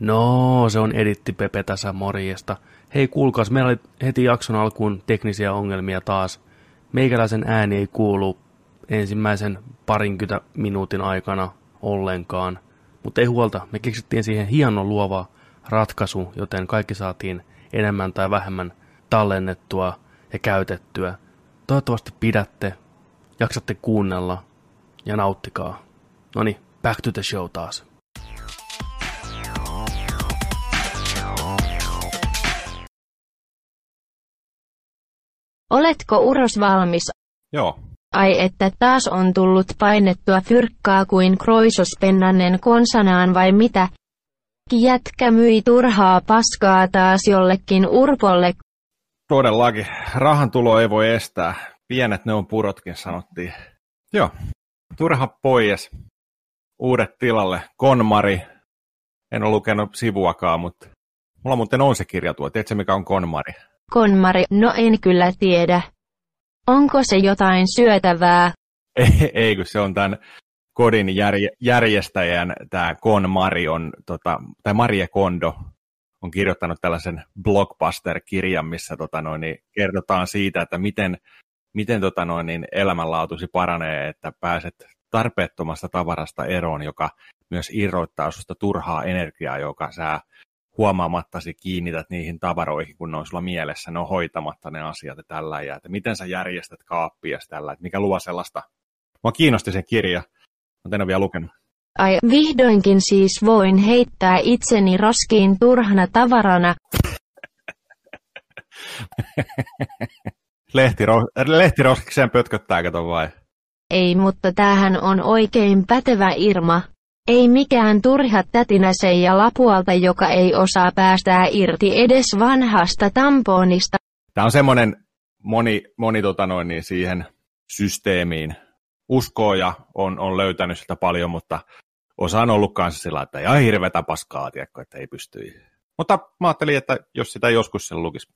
No, se on Editti Pepe tässä morjesta. Hei kuulkaas, meillä oli heti jakson alkuun teknisiä ongelmia taas. Meikäläisen ääni ei kuulu ensimmäisen parinkymmentä minuutin aikana ollenkaan. Mutta ei huolta, me keksittiin siihen hieno luova ratkaisu, joten kaikki saatiin enemmän tai vähemmän tallennettua ja käytettyä. Toivottavasti pidätte, jaksatte kuunnella ja nauttikaa. Noni, back to the show taas. Oletko uros valmis? Joo. Ai että taas on tullut painettua fyrkkaa kuin kroisospennanen konsanaan vai mitä? Jätkä myi turhaa paskaa taas jollekin urpolle. Todellakin. Rahan tulo ei voi estää. Pienet ne on purotkin, sanottiin. Joo. Turha pois. Uudet tilalle. Konmari. En ole lukenut sivuakaan, mutta mulla muuten on se kirja tuo. Tiedätkö mikä on konmari? Konmari, no en kyllä tiedä. Onko se jotain syötävää? Ei, ei kun se on tämän kodin järje, järjestäjän, tämä Konmari on, tota, tai Marie Kondo on kirjoittanut tällaisen blockbuster-kirjan, missä tota noin, niin kerrotaan siitä, että miten, miten tota noin, niin elämänlaatuisi paranee, että pääset tarpeettomasta tavarasta eroon, joka myös irroittaa sinusta turhaa energiaa, joka sä huomaamattasi kiinnität niihin tavaroihin, kun ne on sulla mielessä, ne on hoitamatta ne asiat ja tällä, ja että miten sä järjestät kaappia tällä, että mikä luo sellaista. Mua kiinnosti se kirja, mutta en ole vielä lukenut. Ai, vihdoinkin siis voin heittää itseni roskiin turhana tavarana. Lehtiro, lehtiroskikseen pötköttää, kato vai? Ei, mutta tämähän on oikein pätevä Irma. Ei mikään turha tätinäse ja lapualta, joka ei osaa päästää irti edes vanhasta tamponista. Tämä on semmoinen moni, moni tota noin, niin siihen systeemiin uskoo ja on, on löytänyt sitä paljon, mutta osa on ollut kanssa sillä, että ihan hirveätä paskaa, tiedätkö, että ei pysty. Mutta mä ajattelin, että jos sitä joskus sen lukisi.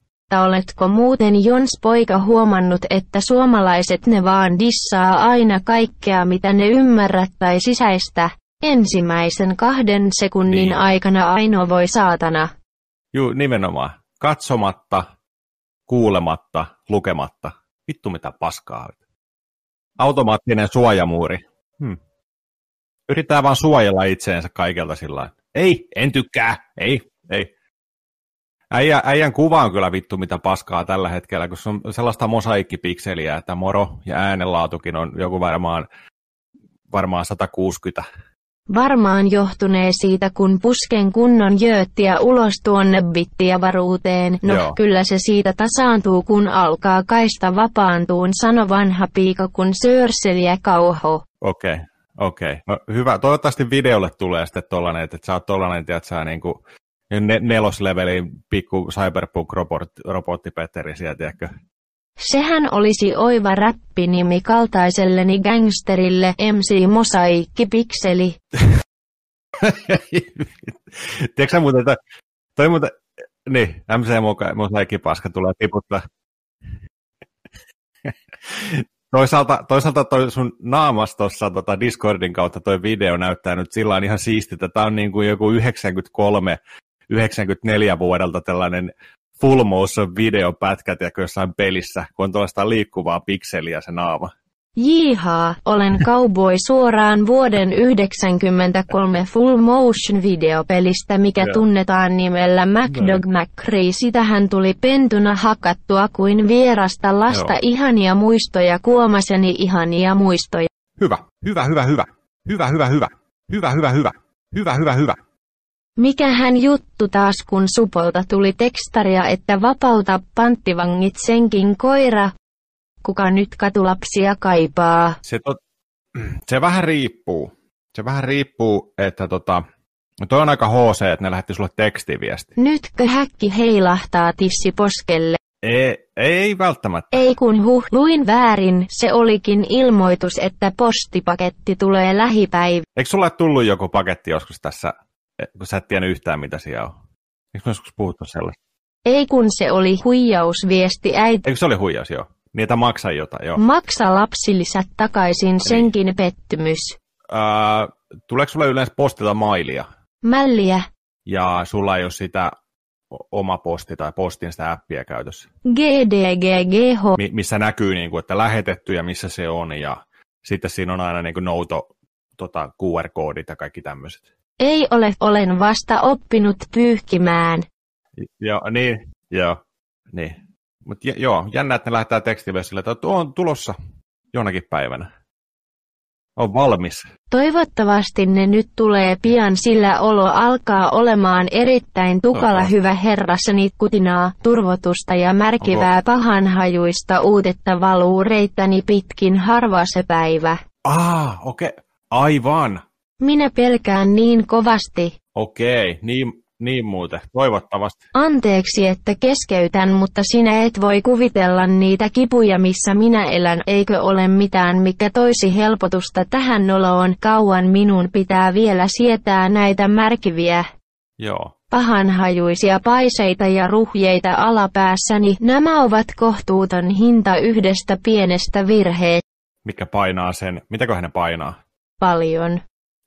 Oletko muuten Jons poika huomannut, että suomalaiset ne vaan dissaa aina kaikkea mitä ne ymmärrät tai sisäistä? Ensimmäisen kahden sekunnin niin. aikana ainoa voi saatana. Juu, nimenomaan. Katsomatta, kuulematta, lukematta. Vittu mitä paskaa. Automaattinen suojamuuri. Hmm. Yrittää vaan suojella itseensä kaikelta sillä Ei, en tykkää. Ei, ei. Äijä, äijän kuva on kyllä vittu mitä paskaa tällä hetkellä, kun se on sellaista mosaikkipikseliä, että moro ja äänenlaatukin on joku varmaan, varmaan 160 Varmaan johtunee siitä, kun pusken kunnon jööttiä ulos tuonne bittiavaruuteen. No, Joo. kyllä se siitä tasaantuu, kun alkaa kaista vapaantuun, sano vanha piika, kun söörseliä kauho. Okei, okay, okei. Okay. No, hyvä. Toivottavasti videolle tulee sitten tollanen, että sä oot tollanen, tiedät sä niinku ne, neloslevelin pikku cyberpunk-robotti siellä, tiedätkö? Sehän olisi oiva räppinimi kaltaiselleni gangsterille MC Mosaikki Pikseli. Tiedätkö sä muuten, että toi muuten, niin, MC Mosaikki Paska tulee tiputtaa. Toisaalta, toisaalta toi sun naamas tuossa tota Discordin kautta toi video näyttää nyt sillä ihan siistiltä. Tämä on niin kuin joku 93 94 vuodelta tällainen full motion videopätkät ja jossain pelissä, kun on tuollaista liikkuvaa pikseliä se naama. Jihaa, olen cowboy suoraan vuoden 1993 full motion videopelistä, mikä tunnetaan nimellä MacDog no. McCree. Sitähän tuli pentuna hakattua kuin vierasta lasta Joo. ihania muistoja kuomaseni ihania muistoja. Hyvä, hyvä, hyvä, hyvä. Hyvä, hyvä, hyvä. Hyvä, hyvä, hyvä. Hyvä, hyvä, hyvä. Mikähän juttu taas kun Supolta tuli tekstaria, että vapauta panttivangit senkin koira? Kuka nyt katulapsia kaipaa? Se, to, se vähän riippuu. Se vähän riippuu, että tota, no toi on aika HC, että ne lähetti sulle tekstiviesti. Nytkö häkki heilahtaa tissi poskelle? Ei, ei välttämättä. Ei kun huh, luin väärin, se olikin ilmoitus, että postipaketti tulee lähipäivä. Eikö sulle tullut joku paketti joskus tässä kun sä et tiennyt yhtään, mitä siellä on. Eikö me joskus puhuttu sellaista? Ei kun se oli huijausviesti äiti. Eikö se oli huijaus, joo? Niitä maksaa jotain, joo. Maksa lapsilisät takaisin, niin. senkin pettymys. Äh, tuleeko sulle yleensä postilla mailia? Mälliä. ja sulla ei ole sitä oma posti tai postin sitä appia käytössä. GDGGH. Mi- missä näkyy, niin kuin, että lähetetty ja missä se on, ja sitten siinä on aina niin kuin nouto tota, QR-koodit ja kaikki tämmöiset. Ei ole, olen vasta oppinut pyyhkimään. Joo, niin, joo, niin. Mutta joo, jännä, että ne lähettää tekstiviestille, että on tulossa jonakin päivänä. On valmis. Toivottavasti ne nyt tulee pian, sillä olo alkaa olemaan erittäin tukala Oho. hyvä herrassani kutinaa, turvotusta ja märkivää pahanhajuista uutetta valuu reittäni pitkin harva se päivä. Ah, okei. Okay. Aivan. Minä pelkään niin kovasti. Okei, niin, niin muuten. Toivottavasti. Anteeksi, että keskeytän, mutta sinä et voi kuvitella niitä kipuja, missä minä elän, eikö ole mitään, mikä toisi helpotusta tähän noloon. Kauan minun pitää vielä sietää näitä märkiviä, Joo. pahanhajuisia paiseita ja ruhjeita alapäässäni. Nämä ovat kohtuuton hinta yhdestä pienestä virheet. Mikä painaa sen, mitäköhän ne painaa? Paljon.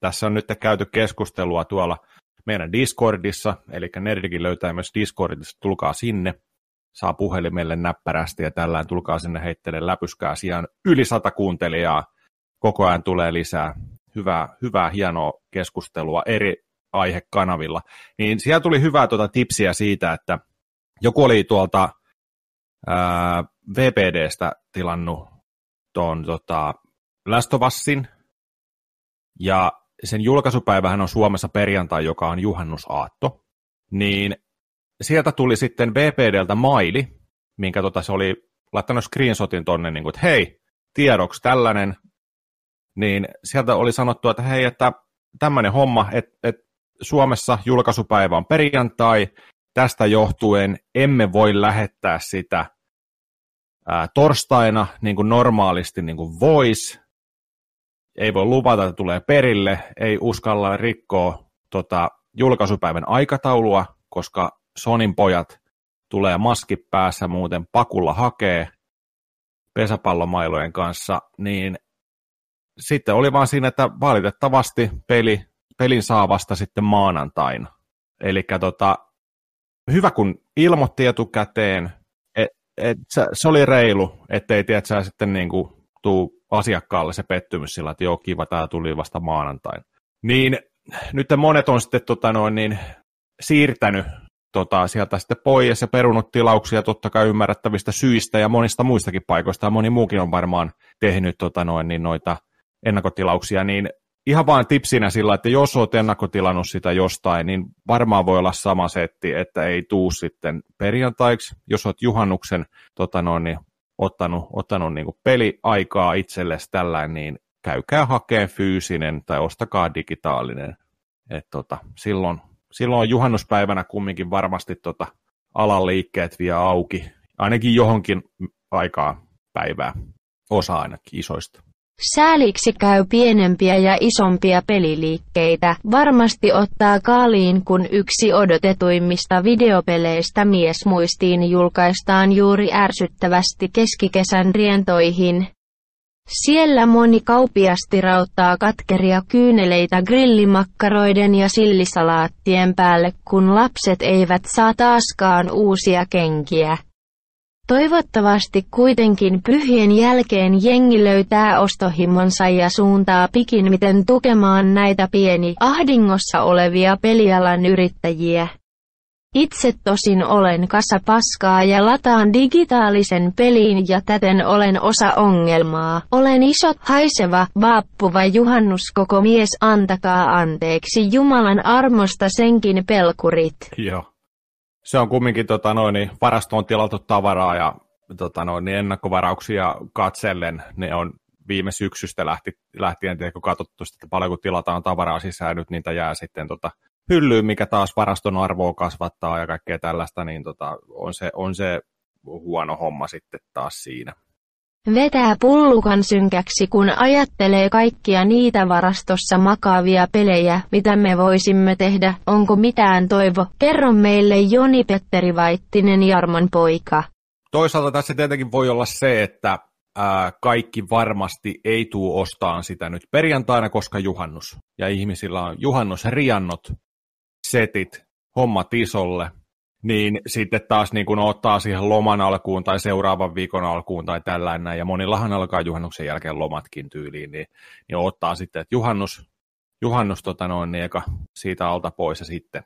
Tässä on nyt käyty keskustelua tuolla meidän Discordissa, eli Nerdikin löytää myös Discordissa, tulkaa sinne, saa puhelimelle näppärästi ja tällään tulkaa sinne heittele läpyskää. Sijaan yli sata kuuntelijaa, koko ajan tulee lisää hyvää, hyvää hienoa keskustelua eri aihekanavilla. Niin siellä tuli hyvää tuota tipsiä siitä, että joku oli tuolta ää, VPDstä tilannut tuon tota, Usin, ja sen julkaisupäivähän on Suomessa perjantai, joka on juhannusaatto, niin sieltä tuli sitten VPDltä maili, minkä tota se oli laittanut screenshotin tonne, niin kuin, että hei, tiedoksi tällainen, niin sieltä oli sanottu, että hei, että tämmöinen homma, että, että Suomessa julkaisupäivä on perjantai, tästä johtuen emme voi lähettää sitä ää, torstaina, niin kuin normaalisti niin kuin voisi, ei voi luvata, että tulee perille, ei uskalla rikkoa tota, julkaisupäivän aikataulua, koska Sonin pojat tulee maski päässä muuten pakulla hakee pesäpallomailojen kanssa, niin sitten oli vaan siinä, että valitettavasti peli, pelin saa vasta sitten maanantaina. Eli tota, hyvä kun ilmoitti etukäteen, että et se, se oli reilu, ettei tiedä, sitten niinku tuu asiakkaalle se pettymys sillä, että joo kiva, tämä tuli vasta maanantaina. Niin nyt monet on sitten tota noin, niin, siirtänyt tota, sieltä sitten pois ja perunut tilauksia totta kai ymmärrettävistä syistä ja monista muistakin paikoista ja moni muukin on varmaan tehnyt tota noin, niin noita ennakkotilauksia, niin ihan vaan tipsinä sillä, että jos olet ennakkotilannut sitä jostain, niin varmaan voi olla sama setti, että ei tuu sitten perjantaiksi. Jos olet juhannuksen tota noin, niin ottanut, ottanut niin peliaikaa itsellesi tällä, niin käykää hakeen fyysinen tai ostakaa digitaalinen. Et tota, silloin, silloin juhannuspäivänä kumminkin varmasti tota, alan liikkeet vie auki, ainakin johonkin aikaa päivää, osa ainakin isoista. Sääliksi käy pienempiä ja isompia peliliikkeitä. Varmasti ottaa kaaliin, kun yksi odotetuimmista videopeleistä miesmuistiin julkaistaan juuri ärsyttävästi keskikesän rientoihin. Siellä moni kaupiasti rauttaa katkeria kyyneleitä grillimakkaroiden ja sillisalaattien päälle, kun lapset eivät saa taaskaan uusia kenkiä. Toivottavasti kuitenkin pyhien jälkeen jengi löytää ostohimonsa ja suuntaa pikimmiten tukemaan näitä pieni ahdingossa olevia pelialan yrittäjiä. Itse tosin olen kasa paskaa ja lataan digitaalisen peliin ja täten olen osa ongelmaa. Olen iso, haiseva, vaappuva juhannus koko mies antakaa anteeksi Jumalan armosta senkin pelkurit. Joo. Se on kumminkin tota, noin, niin varastoon tilattu tavaraa ja tota, noin, niin ennakkovarauksia katsellen. Ne on viime syksystä lähti, lähtien kun katsottu, että paljonko tilataan tavaraa sisään, nyt niitä jää sitten tota, hyllyyn, mikä taas varaston arvoa kasvattaa ja kaikkea tällaista, niin tota, on, se, on se huono homma sitten taas siinä. Vetää pullukan synkäksi, kun ajattelee kaikkia niitä varastossa makaavia pelejä, mitä me voisimme tehdä. Onko mitään toivo? Kerro meille Joni Petteri Vaittinen Jarmon poika. Toisaalta tässä tietenkin voi olla se, että ää, kaikki varmasti ei tuu ostaan sitä nyt perjantaina, koska juhannus. Ja ihmisillä on juhannusriannot, setit, hommat isolle, niin sitten taas niin kun ottaa siihen loman alkuun tai seuraavan viikon alkuun tai tällainen, ja monillahan alkaa juhannuksen jälkeen lomatkin tyyliin, niin, niin ottaa sitten, että juhannus, juhannus tota noin, niin eka siitä alta pois ja sitten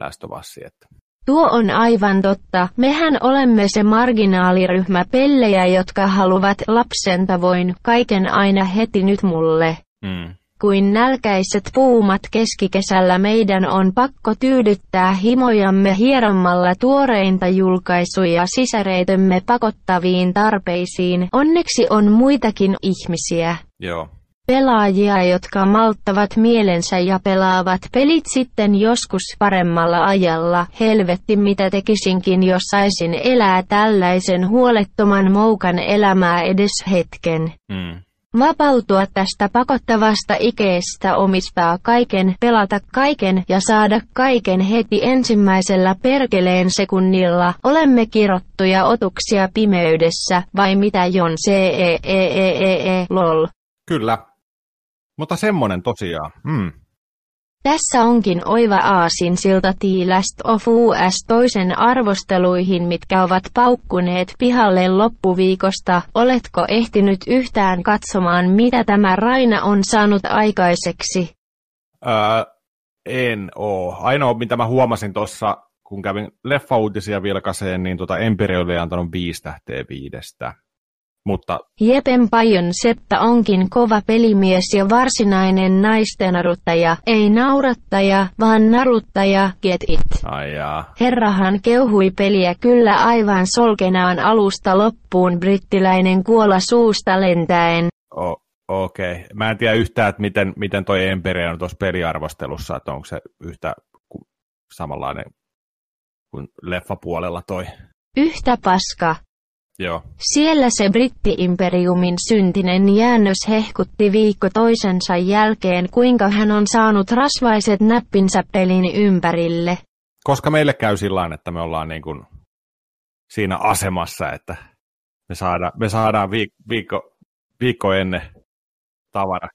lästövassi. Että. Tuo on aivan totta. Mehän olemme se marginaaliryhmä pellejä, jotka haluavat lapsen tavoin kaiken aina heti nyt mulle. Mm. Kuin nälkäiset puumat keskikesällä meidän on pakko tyydyttää himojamme hierommalla tuoreinta julkaisuja sisäreitemme pakottaviin tarpeisiin. Onneksi on muitakin ihmisiä. Joo. Pelaajia, jotka malttavat mielensä ja pelaavat pelit sitten joskus paremmalla ajalla. Helvetti mitä tekisinkin, jos saisin elää tällaisen huolettoman moukan elämää edes hetken. Mm. Vapautua tästä pakottavasta ikeestä omistaa kaiken, pelata kaiken ja saada kaiken heti ensimmäisellä perkeleen sekunnilla. Olemme kirottuja otuksia pimeydessä, vai mitä Jon c e e e lol. Kyllä. Mutta semmonen tosiaan. Mm. Tässä onkin oiva aasin silta Last of US toisen arvosteluihin, mitkä ovat paukkuneet pihalle loppuviikosta. Oletko ehtinyt yhtään katsomaan, mitä tämä Raina on saanut aikaiseksi? Öö, en oo. Ainoa, mitä mä huomasin tuossa, kun kävin leffa-uutisia vilkaseen, niin tota Empire oli antanut viisi tähteä viidestä. Mutta... Jepen Pajon Seppä onkin kova pelimies ja varsinainen naistenaruttaja, ei naurattaja, vaan naruttaja, get it. Ai jaa. Herrahan keuhui peliä kyllä aivan solkenaan alusta loppuun brittiläinen kuola suusta lentäen. O- Okei. Okay. Mä en tiedä yhtään, että miten, miten toi Empire on tuossa peliarvostelussa, että onko se yhtä samanlainen kuin leffapuolella toi. Yhtä paska. Joo. Siellä se britti-imperiumin syntinen jäännös hehkutti viikko toisensa jälkeen, kuinka hän on saanut rasvaiset näppinsä pelin ympärille. Koska meille käy sillä että me ollaan niin kuin siinä asemassa, että me saadaan, me saadaan viik- viikko, viikko ennen tavara.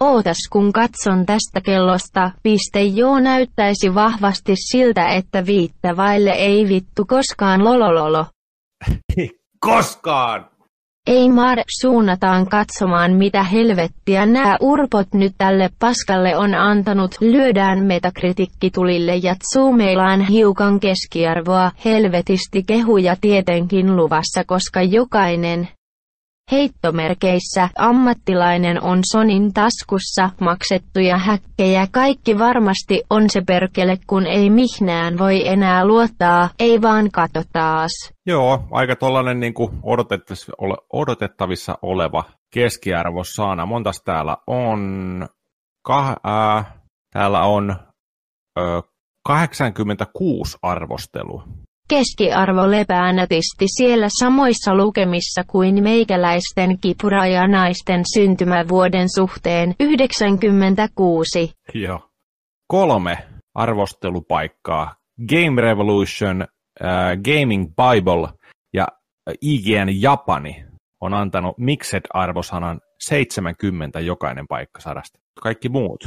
Ootas kun katson tästä kellosta, piste joo näyttäisi vahvasti siltä, että viittä vaille ei vittu koskaan lolololo. koskaan! Ei maar, suunnataan katsomaan mitä helvettiä nämä urpot nyt tälle paskalle on antanut. Lyödään metakritikkitulille ja zoomeillaan hiukan keskiarvoa. Helvetisti kehuja tietenkin luvassa, koska jokainen Heittomerkeissä ammattilainen on Sonin taskussa, maksettuja häkkejä kaikki varmasti on se perkele kun ei mihnään voi enää luottaa, ei vaan kato taas. Joo, aika tollanen niin odotettavissa, ole, odotettavissa oleva keskiarvo saana. Montas täällä on? Kah, ää, täällä on ö, 86 arvostelua. Keskiarvo lepää nätisti siellä samoissa lukemissa kuin meikäläisten kipura ja naisten syntymävuoden suhteen 96. Joo. Kolme arvostelupaikkaa. Game Revolution, äh, Gaming Bible ja IGN Japani on antanut Mixed-arvosanan 70 jokainen paikka sadasta. Kaikki muut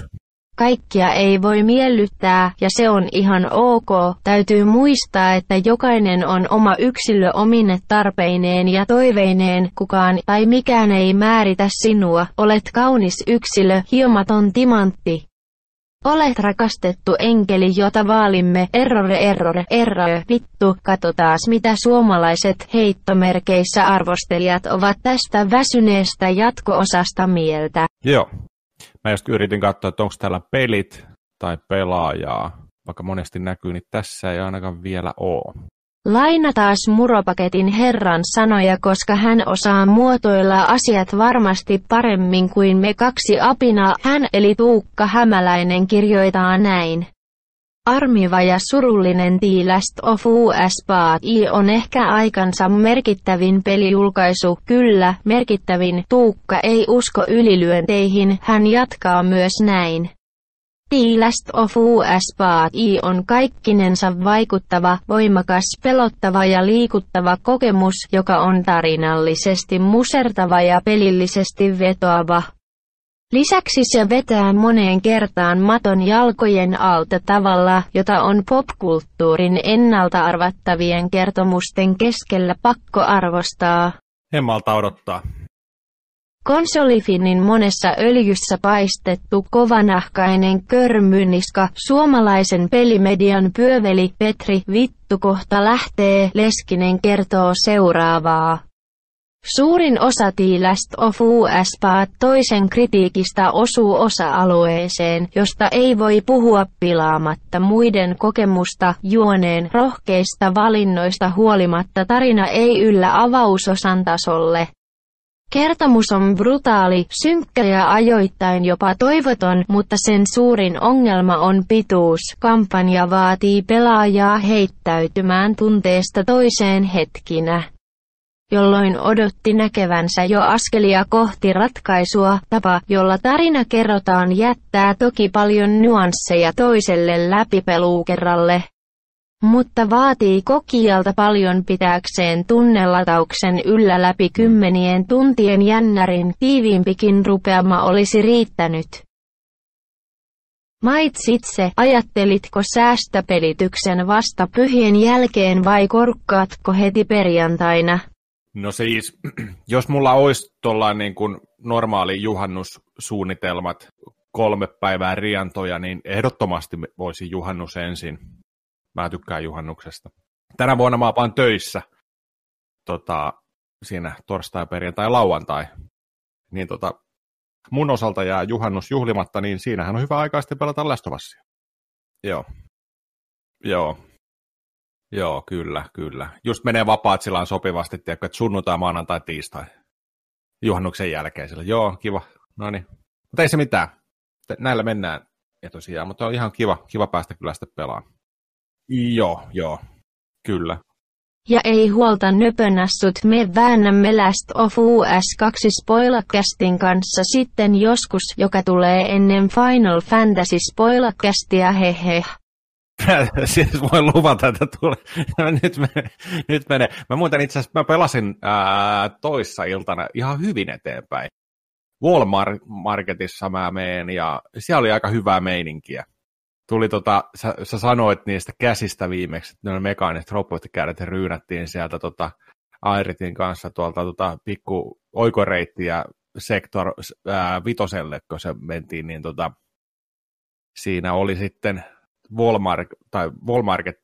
Kaikkia ei voi miellyttää, ja se on ihan ok. Täytyy muistaa, että jokainen on oma yksilö omine tarpeineen ja toiveineen. Kukaan tai mikään ei määritä sinua. Olet kaunis yksilö, hiomaton timantti. Olet rakastettu enkeli, jota vaalimme. Errore, errore, errore, vittu. Katsotaas mitä suomalaiset heittomerkeissä arvostelijat ovat tästä väsyneestä jatko-osasta mieltä. Joo, Mä just yritin katsoa, että onko täällä pelit tai pelaajaa. Vaikka monesti näkyy, niin tässä ei ainakaan vielä ole. Laina taas muropaketin herran sanoja, koska hän osaa muotoilla asiat varmasti paremmin kuin me kaksi apina. Hän eli Tuukka Hämäläinen kirjoittaa näin. Armiva ja surullinen The Last of Us Part I on ehkä aikansa merkittävin pelijulkaisu, kyllä, merkittävin, Tuukka ei usko ylilyönteihin, hän jatkaa myös näin. The Last of Us Part I on kaikkinensa vaikuttava, voimakas, pelottava ja liikuttava kokemus, joka on tarinallisesti musertava ja pelillisesti vetoava. Lisäksi se vetää moneen kertaan maton jalkojen alta tavalla, jota on popkulttuurin ennalta arvattavien kertomusten keskellä pakko arvostaa. En malta odottaa. Konsolifinin monessa öljyssä paistettu kovanahkainen körmyniska, suomalaisen pelimedian pyöveli Petri Vittu kohta lähtee, Leskinen kertoo seuraavaa. Suurin osa The Last of Us Part toisen kritiikistä osuu osa-alueeseen, josta ei voi puhua pilaamatta muiden kokemusta juoneen rohkeista valinnoista huolimatta tarina ei yllä avausosan tasolle. Kertomus on brutaali, synkkä ja ajoittain jopa toivoton, mutta sen suurin ongelma on pituus. Kampanja vaatii pelaajaa heittäytymään tunteesta toiseen hetkinä jolloin odotti näkevänsä jo askelia kohti ratkaisua. Tapa, jolla tarina kerrotaan jättää toki paljon nyansseja toiselle läpipeluukerralle, mutta vaatii kokijalta paljon pitääkseen tunnelatauksen yllä läpi kymmenien tuntien jännärin, tiiviimpikin rupeama olisi riittänyt. Maitsitse, ajattelitko säästöpelityksen vasta pyhien jälkeen vai korkkaatko heti perjantaina? No siis, jos mulla olisi tuollainen niin kuin normaali juhannussuunnitelmat, kolme päivää riantoja, niin ehdottomasti voisi juhannus ensin. Mä tykkään juhannuksesta. Tänä vuonna mä oon töissä tota, siinä torstai, perjantai, lauantai. Niin tota, mun osalta jää juhannus juhlimatta, niin siinähän on hyvä aikaa sitten pelata lästövassia. Joo. Joo. Joo, kyllä, kyllä. Just menee vapaat sillä sopivasti, tiedätkö, että sunnuntai, maanantai, tiistai. Juhannuksen jälkeen sillä. Joo, kiva. No niin. Mutta ei se mitään. Näillä mennään. Ja tosiaan, mutta on ihan kiva, kiva päästä kyllä sitten pelaamaan. Joo, joo. Kyllä. Ja ei huolta nöpönässut, me väännämme Last of Us 2 spoilercastin kanssa sitten joskus, joka tulee ennen Final Fantasy spoilercastia siis voin luvata, että tulee. nyt, menee, nyt menee. Mä muuten itse asiassa, mä pelasin ää, toissa iltana ihan hyvin eteenpäin. Walmartissa mä meen ja siellä oli aika hyvää meininkiä. Tuli tota, sä, sä sanoit niistä käsistä viimeksi, että ne mekaaniset robottikädet ryynättiin sieltä tota, Airitin kanssa tuolta tota, pikku oikoreittiä sektor ää, vitoselle, kun se mentiin, niin tota, siinä oli sitten Walmart, tai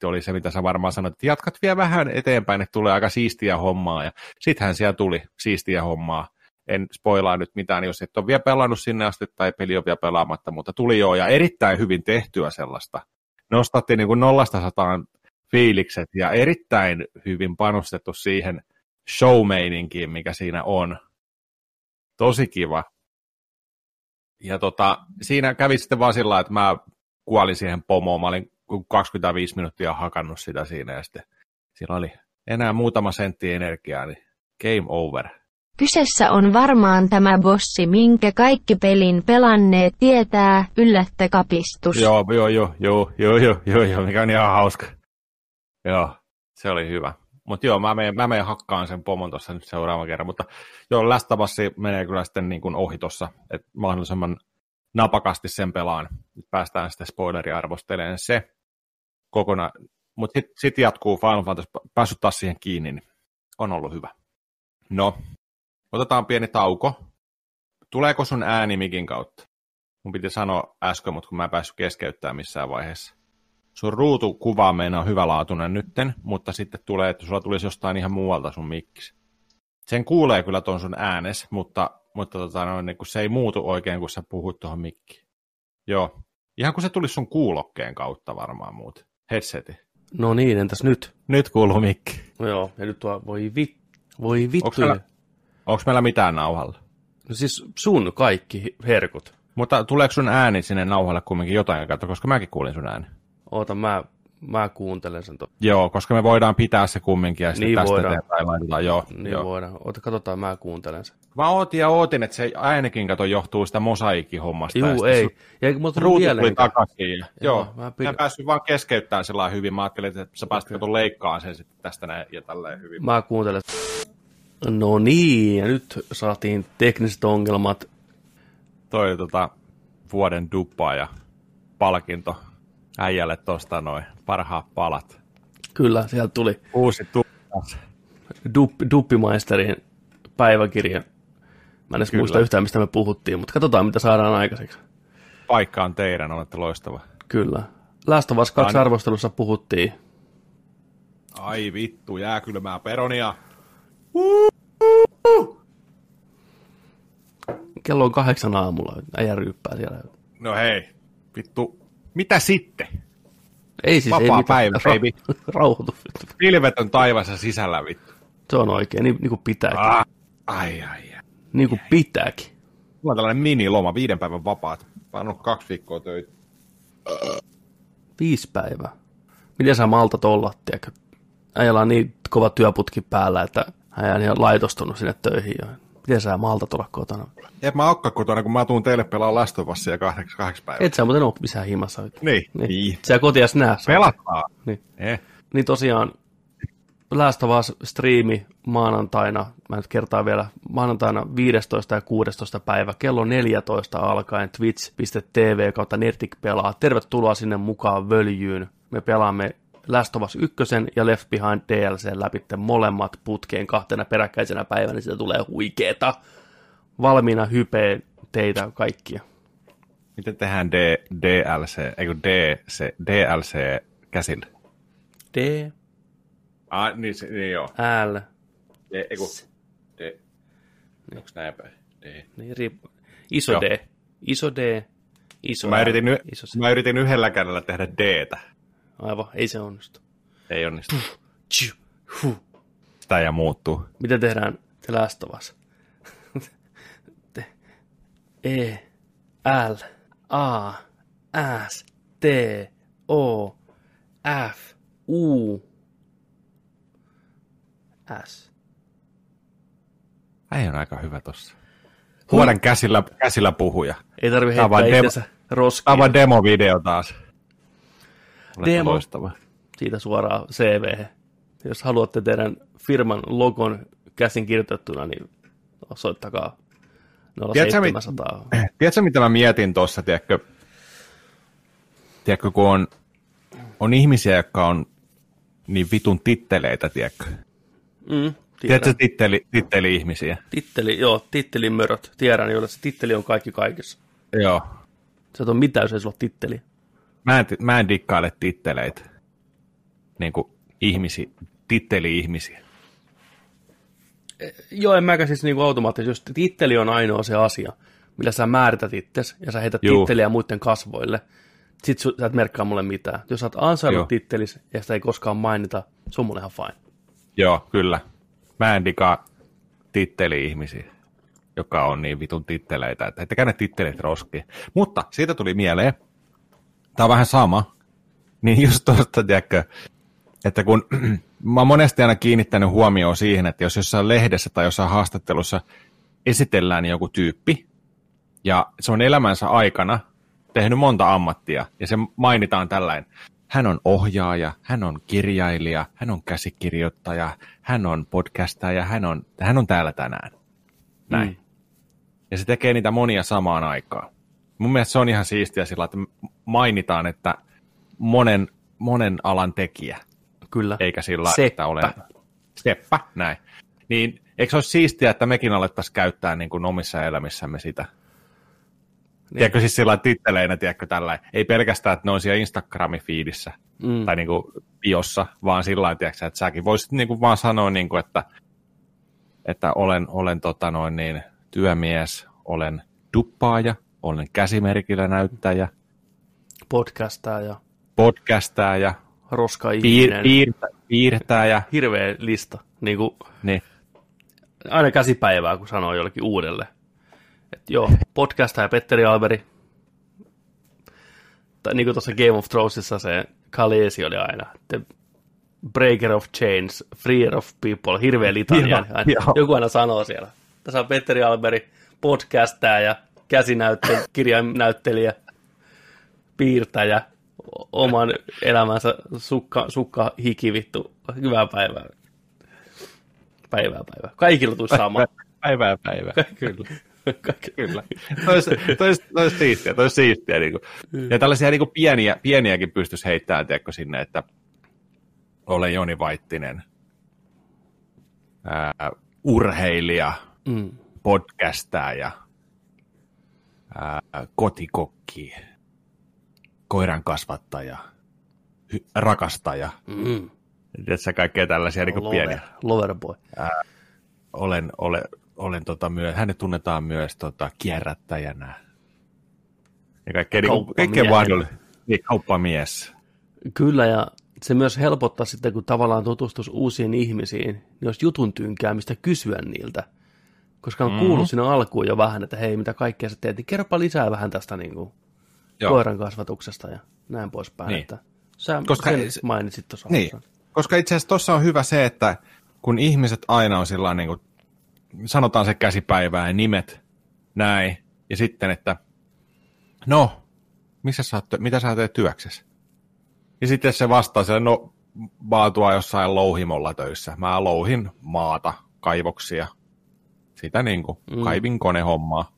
oli se, mitä sä varmaan sanoit, että jatkat vielä vähän eteenpäin, että tulee aika siistiä hommaa, ja sittenhän siellä tuli siistiä hommaa. En spoilaa nyt mitään, jos et ole vielä pelannut sinne asti tai peli on vielä pelaamatta, mutta tuli jo, ja erittäin hyvin tehtyä sellaista. Nostatti niin kuin nollasta sataan fiilikset, ja erittäin hyvin panostettu siihen show mikä siinä on. Tosi kiva. Ja tota, siinä kävi sitten vaan sillä että mä kuolin siihen pomoon. Mä olin 25 minuuttia hakannut sitä siinä ja sitten sillä oli enää muutama sentti energiaa, niin game over. Kyseessä on varmaan tämä bossi, minkä kaikki pelin pelanneet tietää, yllättä kapistus. Joo, joo, joo, joo, joo, joo, joo, joo, mikä on ihan hauska. Joo, se oli hyvä. Mutta joo, mä menen, mä menen hakkaan sen pomon tuossa nyt seuraavan kerran, mutta joo, Last menee kyllä sitten niin kuin ohi tuossa, että mahdollisimman napakasti sen pelaan. Nyt päästään sitten spoileriarvosteleen se kokonaan. Mutta sitten sit jatkuu Final Fantasy, päässyt taas siihen kiinni, niin on ollut hyvä. No, otetaan pieni tauko. Tuleeko sun ääni mikin kautta? Mun piti sanoa äsken, mutta kun mä en päässyt keskeyttämään missään vaiheessa. Sun ruutukuva meinaa hyvälaatuinen nytten, mutta sitten tulee, että sulla tulisi jostain ihan muualta sun mikkis. Sen kuulee kyllä ton sun äänes, mutta mutta tota, no, niin kun se ei muutu oikein, kun sä puhut tuohon mikkiin. Joo. Ihan kun se tulisi sun kuulokkeen kautta varmaan muut. Headseti. No niin, entäs nyt? Nyt kuuluu mikki. No joo, ja nyt tuo, voi, vit, voi vittu. Onko meillä, onko meillä mitään nauhalla? No siis sun kaikki herkut. Mutta tuleeko sun ääni sinne nauhalle kumminkin jotain kautta, koska mäkin kuulin sun ääni? Oota, mä, mä kuuntelen sen. To- Joo, koska me voidaan pitää se kumminkin ja sitten Niin tästä voidaan. eteenpäin laitetaan. Joo, niin joo. voidaan. Oota, katsotaan, mä kuuntelen sen. Mä ootin ja ootin, että se äänikin kato johtuu sitä mosaiikkihommasta. ja Juu, ei. Ja mulla Ruutu mieleen. tuli takaisin. Ja, Joo, mä mä, pidin- en päässyt vaan keskeyttämään sillä hyvin. Mä ajattelin, että sä pääsit okay. leikkaan sen sitten tästä näin ja tälleen hyvin. Mä kuuntelen. No niin, ja nyt saatiin tekniset ongelmat. Toi tota, vuoden duppa ja palkinto äijälle tosta noin parhaat palat. Kyllä, sieltä tuli Uusi duppa. Dup, Duppimaisterin päiväkirja. Mä en edes Kyllä. muista yhtään, mistä me puhuttiin, mutta katsotaan, mitä saadaan aikaiseksi. Paikka on teidän, olette loistava. Kyllä. Last of Us 2 Ai- arvostelussa puhuttiin. Ai vittu, jääkylmää peronia. Kello on kahdeksan aamulla, äijä ryyppää siellä. No hei, vittu, mitä sitten? Ei siis, Vapaa ei mitään. päivä, baby. Rauhoitu. Pilvetön taivassa sisällä vittu. Se on oikein, niin, niin kuin pitääkin. Ah, ai ai. Niin kuin pitääkin. Mulla on tällainen miniloma, viiden päivän vapaat. Mä kaksi viikkoa töitä. Viisi päivää. Miten sä maltat olla, tiedätkö? Äijällä on niin kova työputki päällä, että hän on ihan laitostunut sinne töihin jo. Miten sä maltat olla kotona? Et mä ookka kotona, kun mä tuun teille pelaa Lastovassia kahdeksi, kahdeksi päivää. Et sä muuten ole missään himassa. Niin. Niin. niin. Sä kotias näe. Pelataan. Niin. Eh. niin tosiaan Last of Us striimi maanantaina, mä nyt kertaan vielä, maanantaina 15. ja 16. päivä kello 14 alkaen twitch.tv kautta Nertik pelaa. Tervetuloa sinne mukaan völjyyn. Me pelaamme Last of Us 1 ja Left Behind DLC läpi molemmat putkeen kahtena peräkkäisenä päivänä, niin siitä tulee huikeeta. Valmiina hypee teitä kaikkia. Miten tehdään D, DLC, eikö DC, DLC käsillä? D, Ah, niin, se, niin joo. L, D, eiku, D. Onks näin päin? D. niin riippu. Iso Joo. D, iso D, iso Mä yritin, y- iso C. mä yritin yhdellä kädellä tehdä Dtä. Aivan, ei se onnistu. Ei onnistu. Tchiu, huh. Sitä ja muuttuu. Miten tehdään The Last of Us? E, L, A, S, T, O, F, U, S. Äijä on aika hyvä tossa. Vuoden käsillä, käsillä puhuja. Ei tarvi heittää demo- itsensä roskiin. Tämä on vaan demovideo taas. Olette Demo. Loistava. Siitä suoraan CV. Jos haluatte teidän firman logon käsin kirjoitettuna, niin soittakaa Tiedätkö, mi- 0700. Tiedätkö, mitä mä mietin tuossa, tiedätkö, tiedätkö kun on, on ihmisiä, jotka on niin vitun titteleitä, tiedätkö? Mm, Tiedätkö titteli, titteli-ihmisiä? Titteli, joo, tittelimöröt. Tiedän, joilla se titteli on kaikki kaikessa. Joo. Se on mitään, jos ei sulla ole titteli. Mä en, mä en dikkaile titteleitä. Niin kuin ihmisi, titteli-ihmisiä. Joo, en mäkään siis niinku automaattisesti, jos titteli on ainoa se asia, millä sä määrität itsesi ja sä heität Juu. titteliä muiden kasvoille, sit sä et merkkaa mulle mitään. Jos sä oot ansainnut tittelis ja sitä ei koskaan mainita, se on mulle ihan fine. Joo, kyllä. Mä en dikaa titteli-ihmisiä, joka on niin vitun titteleitä, että ettekä ne tittelit roskiin. Mutta siitä tuli mieleen, tämä on vähän sama, niin just tuosta, tiedätkö, että kun mä oon monesti aina kiinnittänyt huomioon siihen, että jos jossain lehdessä tai jossain haastattelussa esitellään joku tyyppi, ja se on elämänsä aikana tehnyt monta ammattia, ja se mainitaan tällainen, hän on ohjaaja, hän on kirjailija, hän on käsikirjoittaja, hän on podcastaja, hän on, hän on täällä tänään. Näin. Mm. Ja se tekee niitä monia samaan aikaan. Mun mielestä se on ihan siistiä sillä, että mainitaan, että monen, monen alan tekijä, Kyllä. eikä sillä, Seppä. että olen seppä, näin. Niin eikö se olisi siistiä, että mekin alettaisiin käyttää niin kuin omissa elämissämme sitä? Niin. Tiedätkö siis sillä titteleinä, tiedätkö tällä Ei pelkästään, että ne on siellä Instagrami-fiidissä Mm. tai niin kuin biossa, vaan sillä tiedätkö, että säkin voisit niin kuin vaan sanoa, niin kuin, että, että olen, olen tota noin niin, työmies, olen duppaaja, olen käsimerkillä näyttäjä, Podcastaa ja podcastaja, roska piir, piirtä, piirtäjä, Hirveä lista. Niin kuin niin, aina käsipäivää, kun sanoo jollekin uudelle. Et joo, podcasta ja Petteri Alberi. Tai niin kuin tuossa Game of Thronesissa se Kalesi oli aina. The breaker of chains, freer of people, hirveä litania. Joku aina sanoo siellä. Tässä on Petteri Alberi, podcastaja ja käsinäyttelijä, kirjainnäyttelijä, piirtäjä, oman elämänsä sukka, sukka hiki vittu. Hyvää päivää. Päivää päivää. Kaikilla tuu sama. Päivää päivää. Kyllä. Kyllä. Toi olisi, siistiä, toi siistiä. Niin kuin. Ja tällaisia niin kuin pieniä, pieniäkin pystyisi heittämään tiedätkö, sinne, että olen Joni Vaittinen, ää, urheilija, Mm. podcastaja, ää, kotikokki, koiran kasvattaja, hy- rakastaja. Mm. Tiedätkö, kaikkea tällaisia niin kuin pieniä. Loverboy. olen, olen, olen tota myös, hänet tunnetaan myös tota, kierrättäjänä. Ja kaikkea, niin kaikkea Kauppamiehenä. mahdollista. Niin, kauppamies. Kyllä, ja se myös helpottaa sitten, kun tavallaan tutustus uusiin ihmisiin, niin jos jutun tynkäämistä kysyä niiltä. Koska on kuullut sinne alkuun jo vähän, että hei, mitä kaikkea sä teet, niin kerropa lisää vähän tästä niin kuin, Joo. koiran kasvatuksesta ja näin poispäin. Niin. Että sä Koska sen mainitsit tuossa Niin, koska itse asiassa tuossa on hyvä se, että kun ihmiset aina on sillä niin kuin, sanotaan se käsipäivää ja nimet, näin, ja sitten, että no, missä sä, mitä sä teet työksessä? Ja sitten se vastaa sille, no, tuo jossain louhimolla töissä. Mä louhin maata, kaivoksia, sitä niin kuin, mm. kaivin konehommaa,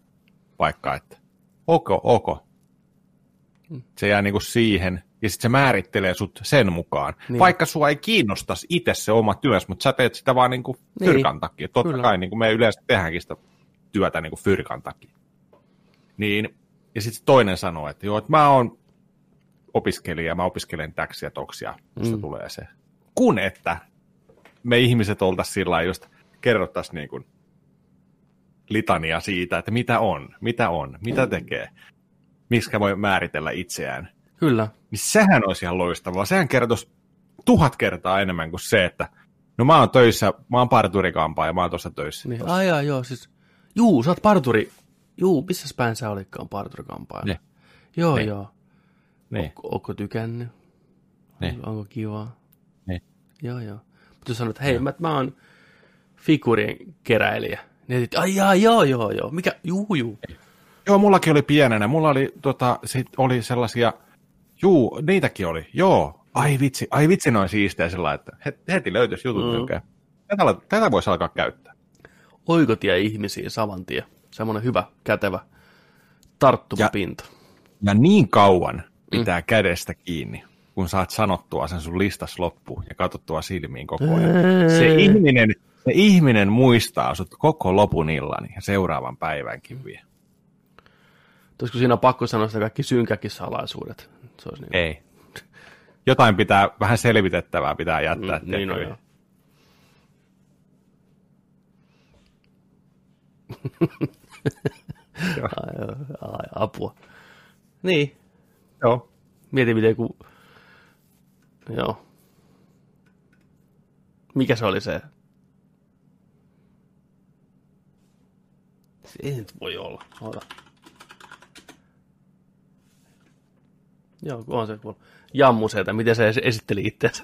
vaikka että ok, ok. Se jää niin kuin siihen, ja sitten se määrittelee sut sen mukaan. Niin. Vaikka sua ei kiinnostaisi itse se oma työs, mutta sä teet sitä vaan niin kuin Niin. fyrkan takia. Totta Kyllä. kai niin kuin me yleensä tehdäänkin sitä työtä niin kuin fyrkan takia. Niin, ja sitten toinen sanoo, että joo, että mä oon opiskelija, mä opiskelen täksiä toksia, mistä mm. tulee se. Kun että me ihmiset oltaisiin sillä lailla just kerrottaisiin niin kuin litania siitä, että mitä on, mitä on, mitä tekee, miksi voi määritellä itseään. Kyllä. Niin sehän olisi ihan loistavaa. Sehän kertoisi tuhat kertaa enemmän kuin se, että no mä oon töissä, mä oon parturikampaa ja mä oon tuossa töissä. Niin, ai, ai, joo, siis, juu, sä oot parturi, juu, missä päin sä olitkaan parturikampaa? Niin. Joo, Niin. joo. Niin. Onko, onko tykännyt? Niin. Onko kivaa? Niin. Joo, joo. Mutta jos sanot, että hei, mä, mä oon figurien keräilijä, niin ai jaa, joo, joo, joo. Mikä, juu, juu. Joo, mullakin oli pienenä. Mulla oli, tota, sit oli sellaisia, juu, niitäkin oli, joo. Ai vitsi, ai vitsi noin siistejä sillä että het- heti löytyisi jutut Mm. mm. Tätä, tätä voisi alkaa käyttää. Oikotie ihmisiin saman tien. Semmoinen hyvä, kätevä, tarttuva Ja- pinta. Ja niin kauan pitää mm. kädestä kiinni, kun saat sanottua sen sun listas loppuun ja katsottua silmiin koko ajan. Se ihminen, se ihminen muistaa sut koko lopun illan ja seuraavan päivänkin vielä. Olisiko siinä pakko sanoa sitä kaikki synkäkin salaisuudet? Se olisi niin, Ei. Jotain pitää, vähän selvitettävää pitää jättää. Mm, niin on, joo. ai, ai, apua. Niin, Joo. mieti miten kun... Joo. Mikä se oli se? Se ei nyt voi olla. Ota. Joo, kun on se Jammu sieltä, miten se es- esitteli itseänsä.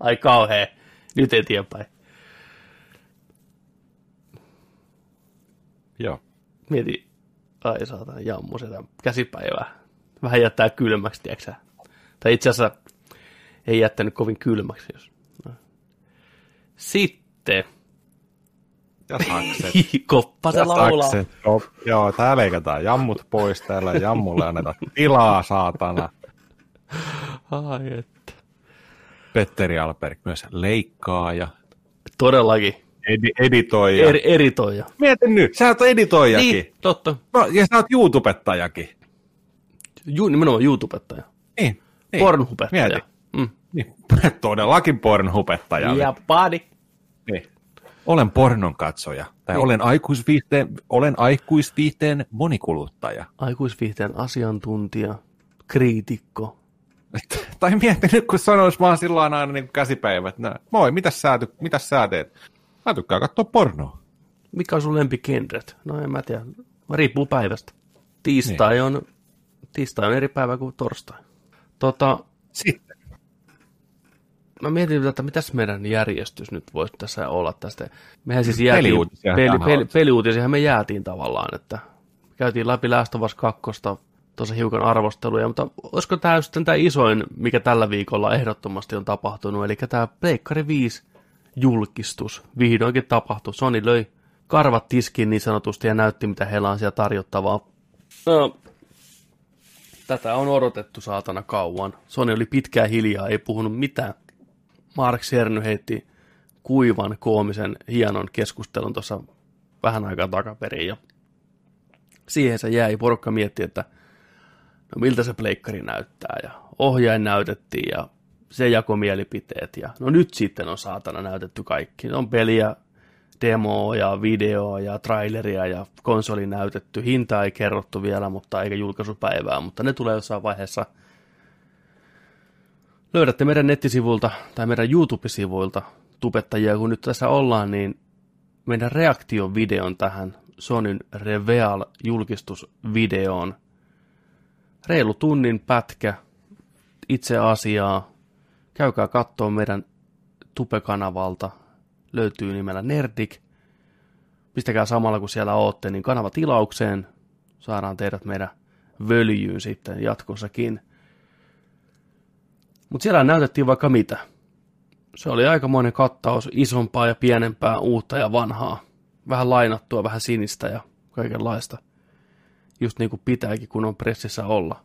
Ai kauhea. Nyt eteenpäin. Joo. Mieti, ai saatana, jammu sitä käsipäivää. Vähän jättää kylmäksi, tiedätkö? Tai itse asiassa ei jättänyt kovin kylmäksi, jos... No. Sitten, Ja sakset. koppa se Ja laulaa. sakset. Joo, joo, tää leikataan jammut pois, täällä jammulle annetaan tilaa, saatana. Ai että. Petteri Alberg myös leikkaa ja Todellakin. edi- editoi. Ja... Eri, eritoija. Mieti nyt, sä oot editoijakin. Niin, totta. No, ja sä oot YouTubettajakin. Ju, nimenomaan YouTubettaja. Niin. niin. Pornhubettaja. Mieti. Mm. Niin. Todellakin pornhubettaja. Ja body. Niin. Olen pornon katsoja. Tai Niin. olen, aikuisviihteen, olen aikuisviihteen monikuluttaja. Aikuisviihteen asiantuntija, kriitikko. Tai mieti nyt, kun sanois vaan sillä lailla aina niin käsipäivät. moi, mitäs sä, ty- mitäs sä teet? Mä tykkään katsoa pornoa. Mikä on sun lempigenret? No en mä tiedä. Riippuu päivästä. Tiistai Niin. on Tiistai on eri päivä kuin torstai. Tota, Sitten. Mä mietin, että mitäs meidän järjestys nyt voisi tässä olla tästä. Mehän siis jäätiin, Peliuutisia peli, peli, on. peliuutisia me jäätiin tavallaan, että käytiin läpi Last of Us 2, tuossa hiukan arvosteluja, mutta olisiko tämä sitten tämä isoin, mikä tällä viikolla ehdottomasti on tapahtunut, eli tämä Pleikkari 5 julkistus vihdoinkin tapahtui. Sony löi karvat tiskiin niin sanotusti ja näytti, mitä heillä on siellä tarjottavaa. No, tätä on odotettu saatana kauan. Sony oli pitkään hiljaa, ei puhunut mitään. Mark Cerny heitti kuivan, koomisen, hienon keskustelun tuossa vähän aikaa takaperin ja siihen se jäi. Porukka mietti, että no miltä se pleikkari näyttää ja ohjain näytettiin ja se jako mielipiteet ja no nyt sitten on saatana näytetty kaikki. On peliä, demoa ja videoa ja traileria ja konsoli näytetty. Hinta ei kerrottu vielä, mutta eikä julkaisupäivää, mutta ne tulee jossain vaiheessa. Löydätte meidän nettisivulta tai meidän YouTube-sivuilta tubettajia, kun nyt tässä ollaan, niin meidän reaktiovideon tähän Sonyn Reveal-julkistusvideoon. Reilu tunnin pätkä itse asiaa. Käykää katsoa meidän Tube-kanavalta. Löytyy nimellä Nerdik. Pistäkää samalla kun siellä ootte, niin kanava tilaukseen. Saadaan teidät meidän völjyyn sitten jatkossakin. Mutta siellä näytettiin vaikka mitä. Se oli aikamoinen kattaus, isompaa ja pienempää, uutta ja vanhaa. Vähän lainattua, vähän sinistä ja kaikenlaista. Just niin kuin pitääkin, kun on pressissä olla.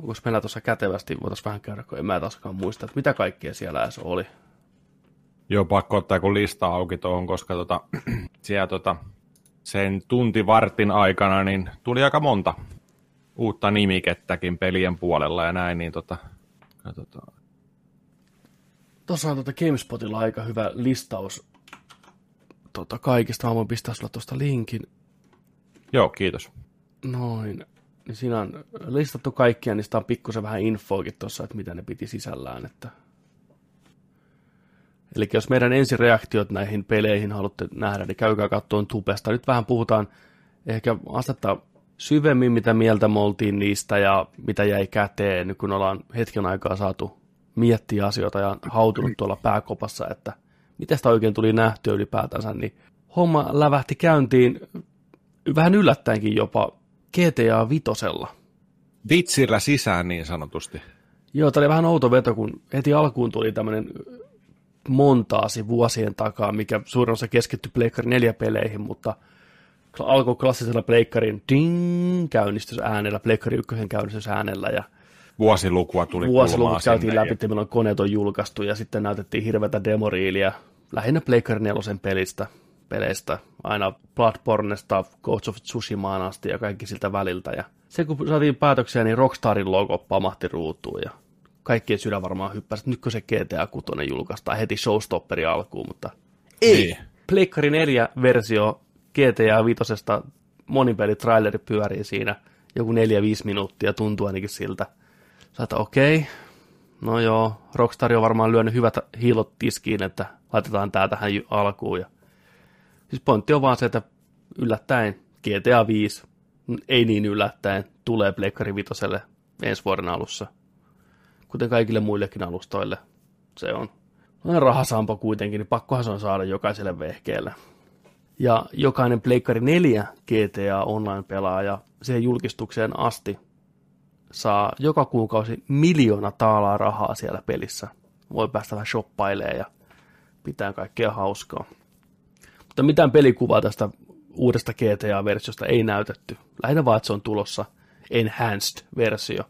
Onko meillä tuossa kätevästi, voitaisiin vähän käydä, kun en mä taaskaan muista, että mitä kaikkea siellä edes oli. Joo, pakko ottaa kun lista auki tuohon, koska tota, siellä tota, sen tuntivartin aikana niin tuli aika monta uutta nimikettäkin pelien puolella ja näin, niin tota, katsotaan. Tuossa on tuota GameSpotilla aika hyvä listaus tota, kaikista. Mä voin pistää sulle tuosta linkin. Joo, kiitos. Noin. Niin siinä on listattu kaikkia, niin sitä on pikkusen vähän infoakin tuossa, että mitä ne piti sisällään. Että... Eli jos meidän ensireaktiot näihin peleihin haluatte nähdä, niin käykää kattoon tubesta. Nyt vähän puhutaan ehkä astetta syvemmin, mitä mieltä me oltiin niistä ja mitä jäi käteen, kun ollaan hetken aikaa saatu miettiä asioita ja hautunut tuolla pääkopassa, että miten sitä oikein tuli nähtyä ylipäätänsä, niin homma lävähti käyntiin vähän yllättäenkin jopa GTA Vitosella. Vitsillä sisään niin sanotusti. Joo, tämä oli vähän outo veto, kun heti alkuun tuli tämmöinen montaasi vuosien takaa, mikä suurin osa keskittyi Pleikkari 4 peleihin, mutta alkoi klassisella Pleikkarin ding käynnistysäänellä, Pleikkari 1 käynnistysäänellä ja Vuosilukua tuli vuosiluvut kulmaa käytiin läpi, että milloin koneet on julkaistu ja sitten näytettiin hirveätä demoriiliä lähinnä Pleikkari 4 pelistä, peleistä, aina Bloodbornesta, Ghost of Tsushimaan asti ja kaikki siltä väliltä. Ja se kun saatiin päätöksiä, niin Rockstarin logo pamahti ruutuun ja kaikkien sydän varmaan hyppäsi, että nytkö se GTA 6 julkaistaan heti showstopperi alkuun, mutta ei. Niin. Pleikkari 4-versio GTA 5 monipelitraileri pyörii siinä joku 4-5 minuuttia, tuntuu ainakin siltä. Sä okei, okay. no joo, Rockstar on varmaan lyönyt hyvät hiilot tiskiin, että laitetaan tää tähän alkuun. Ja... Siis pointti on vaan se, että yllättäen GTA 5, ei niin yllättäen, tulee Pleikkari 5 ensi vuoden alussa. Kuten kaikille muillekin alustoille. Se on no, rahasampo kuitenkin, niin pakkohan se on saada jokaiselle vehkeelle. Ja jokainen Pleikkari 4 GTA Online-pelaaja siihen julkistukseen asti saa joka kuukausi miljoona taalaa rahaa siellä pelissä. Voi päästä vähän shoppailemaan ja pitää kaikkea hauskaa. Mutta mitään pelikuvaa tästä uudesta GTA-versiosta ei näytetty. Lähinnä vaan, että se on tulossa enhanced-versio,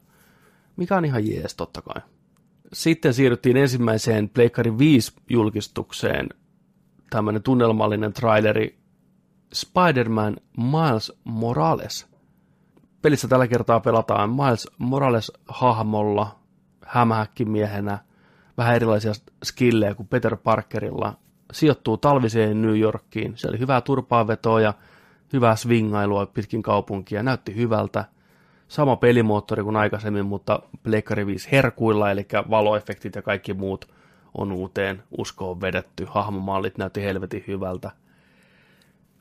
mikä on ihan jees totta kai. Sitten siirryttiin ensimmäiseen Pleikkari 5-julkistukseen, tämmöinen tunnelmallinen traileri Spider-Man Miles Morales. Pelissä tällä kertaa pelataan Miles Morales-hahmolla, hämähäkkimiehenä, vähän erilaisia skillejä kuin Peter Parkerilla. Sijoittuu talviseen New Yorkiin. Se oli hyvää turpaavetoa ja hyvää swingailua pitkin kaupunkia. Näytti hyvältä. Sama pelimoottori kuin aikaisemmin, mutta Pleikkari 5 herkuilla, eli valoefektit ja kaikki muut on uuteen uskoon vedetty. Hahmomallit näytti helvetin hyvältä.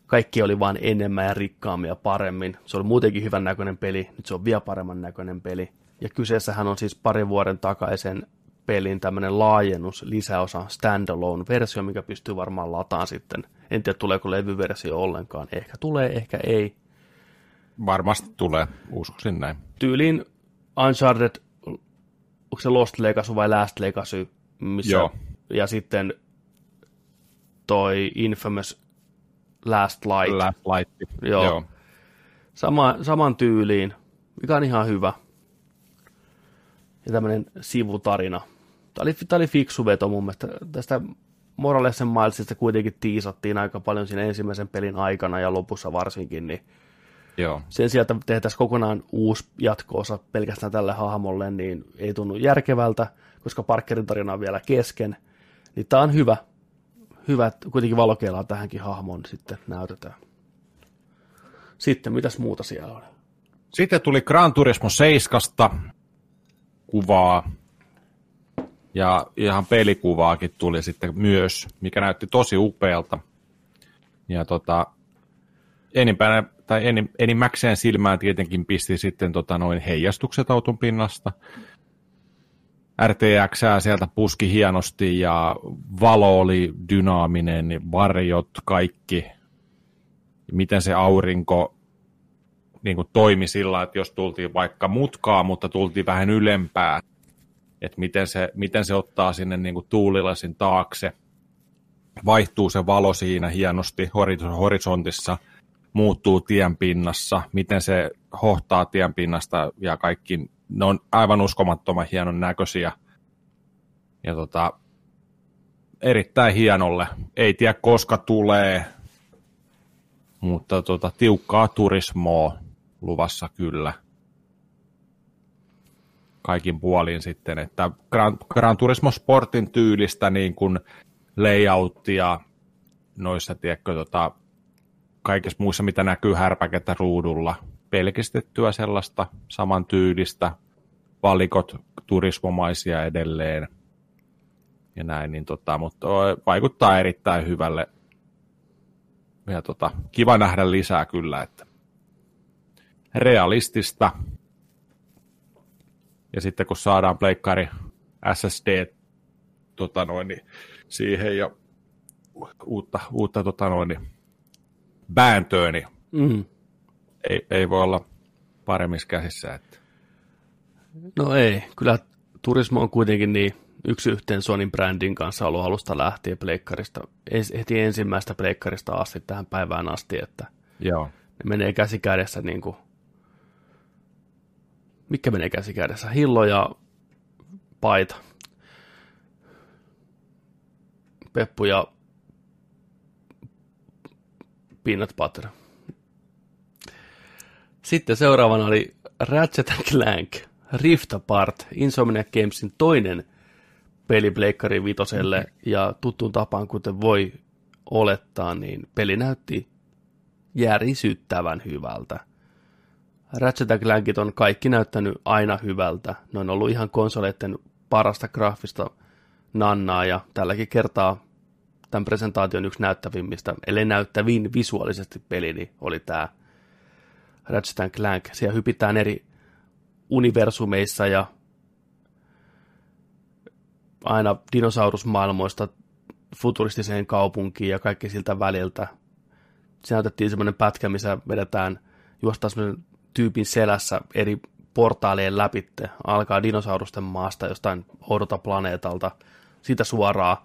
Kaikki oli vain enemmän ja rikkaammin ja paremmin. Se oli muutenkin hyvän näköinen peli, nyt se on vielä paremman näköinen peli. Ja kyseessähän on siis parin vuoden takaisen pelin tämmöinen laajennus, lisäosa, standalone-versio, mikä pystyy varmaan lataan sitten. En tiedä, tuleeko levyversio ollenkaan. Ehkä tulee, ehkä ei. Varmasti tulee, uskoisin näin. Tyyliin Uncharted, onko se Lost Legacy vai Last Legacy, missä, Joo. ja sitten toi Infamous Last Light. Last Light. Joo. Joo. Sama, saman tyyliin, mikä on ihan hyvä. Ja tämmöinen sivutarina. Tämä oli, tämä oli fiksu veto mun mielestä. Tästä Moralesen Milesista kuitenkin tiisattiin aika paljon siinä ensimmäisen pelin aikana ja lopussa varsinkin, niin Joo. sen sijaan, että tehtäisiin kokonaan uusi jatko-osa pelkästään tälle hahmolle, niin ei tunnu järkevältä, koska Parkerin tarina on vielä kesken. Niin tämä on hyvä. Hyvä, että kuitenkin valokeilaa tähänkin hahmoon sitten näytetään. Sitten, mitäs muuta siellä on? Sitten tuli Gran Turismo 7 kuvaa. Ja ihan pelikuvaakin tuli sitten myös, mikä näytti tosi upealta. Ja tota, enimpänä, tai enim, enimmäkseen silmään tietenkin pisti sitten tota noin heijastukset auton pinnasta. RTX sieltä puski hienosti ja valo oli dynaaminen, varjot, kaikki. Miten se aurinko niin kuin toimi sillä, että jos tultiin vaikka mutkaa, mutta tultiin vähän ylempää, että miten se, miten se ottaa sinne niin kuin tuulilasin taakse. Vaihtuu se valo siinä hienosti horisontissa, muuttuu tien pinnassa, miten se hohtaa tien pinnasta ja kaikki, ne on aivan uskomattoman hienon näköisiä. Ja tota, erittäin hienolle. Ei tiedä koska tulee, mutta tota, tiukkaa turismoa luvassa kyllä kaikin puolin sitten, että Gran, Gran Turismo Sportin tyylistä niin kuin layouttia noissa, tiedätkö, tota, kaikissa muissa, mitä näkyy härpäkettä ruudulla, pelkistettyä sellaista samantyylistä, valikot turismomaisia edelleen ja näin, niin tota, mutta vaikuttaa erittäin hyvälle ja tota, kiva nähdä lisää kyllä, että realistista. Ja sitten kun saadaan pleikkari SSD tota noin, niin siihen ja uutta, uutta tota noin, niin vääntöä, niin Mm. Ei, ei voi olla paremmissa käsissä. Että. No ei, kyllä Turismo on kuitenkin niin yksi yhteen Sonin brändin kanssa ollut alusta lähtien pleikkarista, heti ensimmäistä pleikkarista asti tähän päivään asti, että Joo. ne menee käsi kädessä niin kuin, mikä menee käsi kädessä, hillo ja paita. Peppu ja peanut butter. Sitten seuraavana oli Ratchet Clank Rift Apart, Insomniac Gamesin toinen peli Pleikkari Vitoselle, ja tuttuun tapaan, kuten voi olettaa, niin peli näytti järisyttävän hyvältä. Ratchet Clankit on kaikki näyttänyt aina hyvältä. Ne on ollut ihan konsoleiden parasta graafista nannaa, ja tälläkin kertaa tämän presentaation yksi näyttävimmistä, ellei näyttävin visuaalisesti peli, niin oli tämä Ratchet Clank. Siellä hypitään eri universumeissa ja aina dinosaurusmaailmoista futuristiseen kaupunkiin ja kaikki siltä väliltä. Se näytettiin semmoinen pätkä, missä vedetään, juostaan semmoinen tyypin selässä eri portaalien läpitte. Alkaa dinosaurusten maasta jostain oudolta planeetalta. Siitä suoraan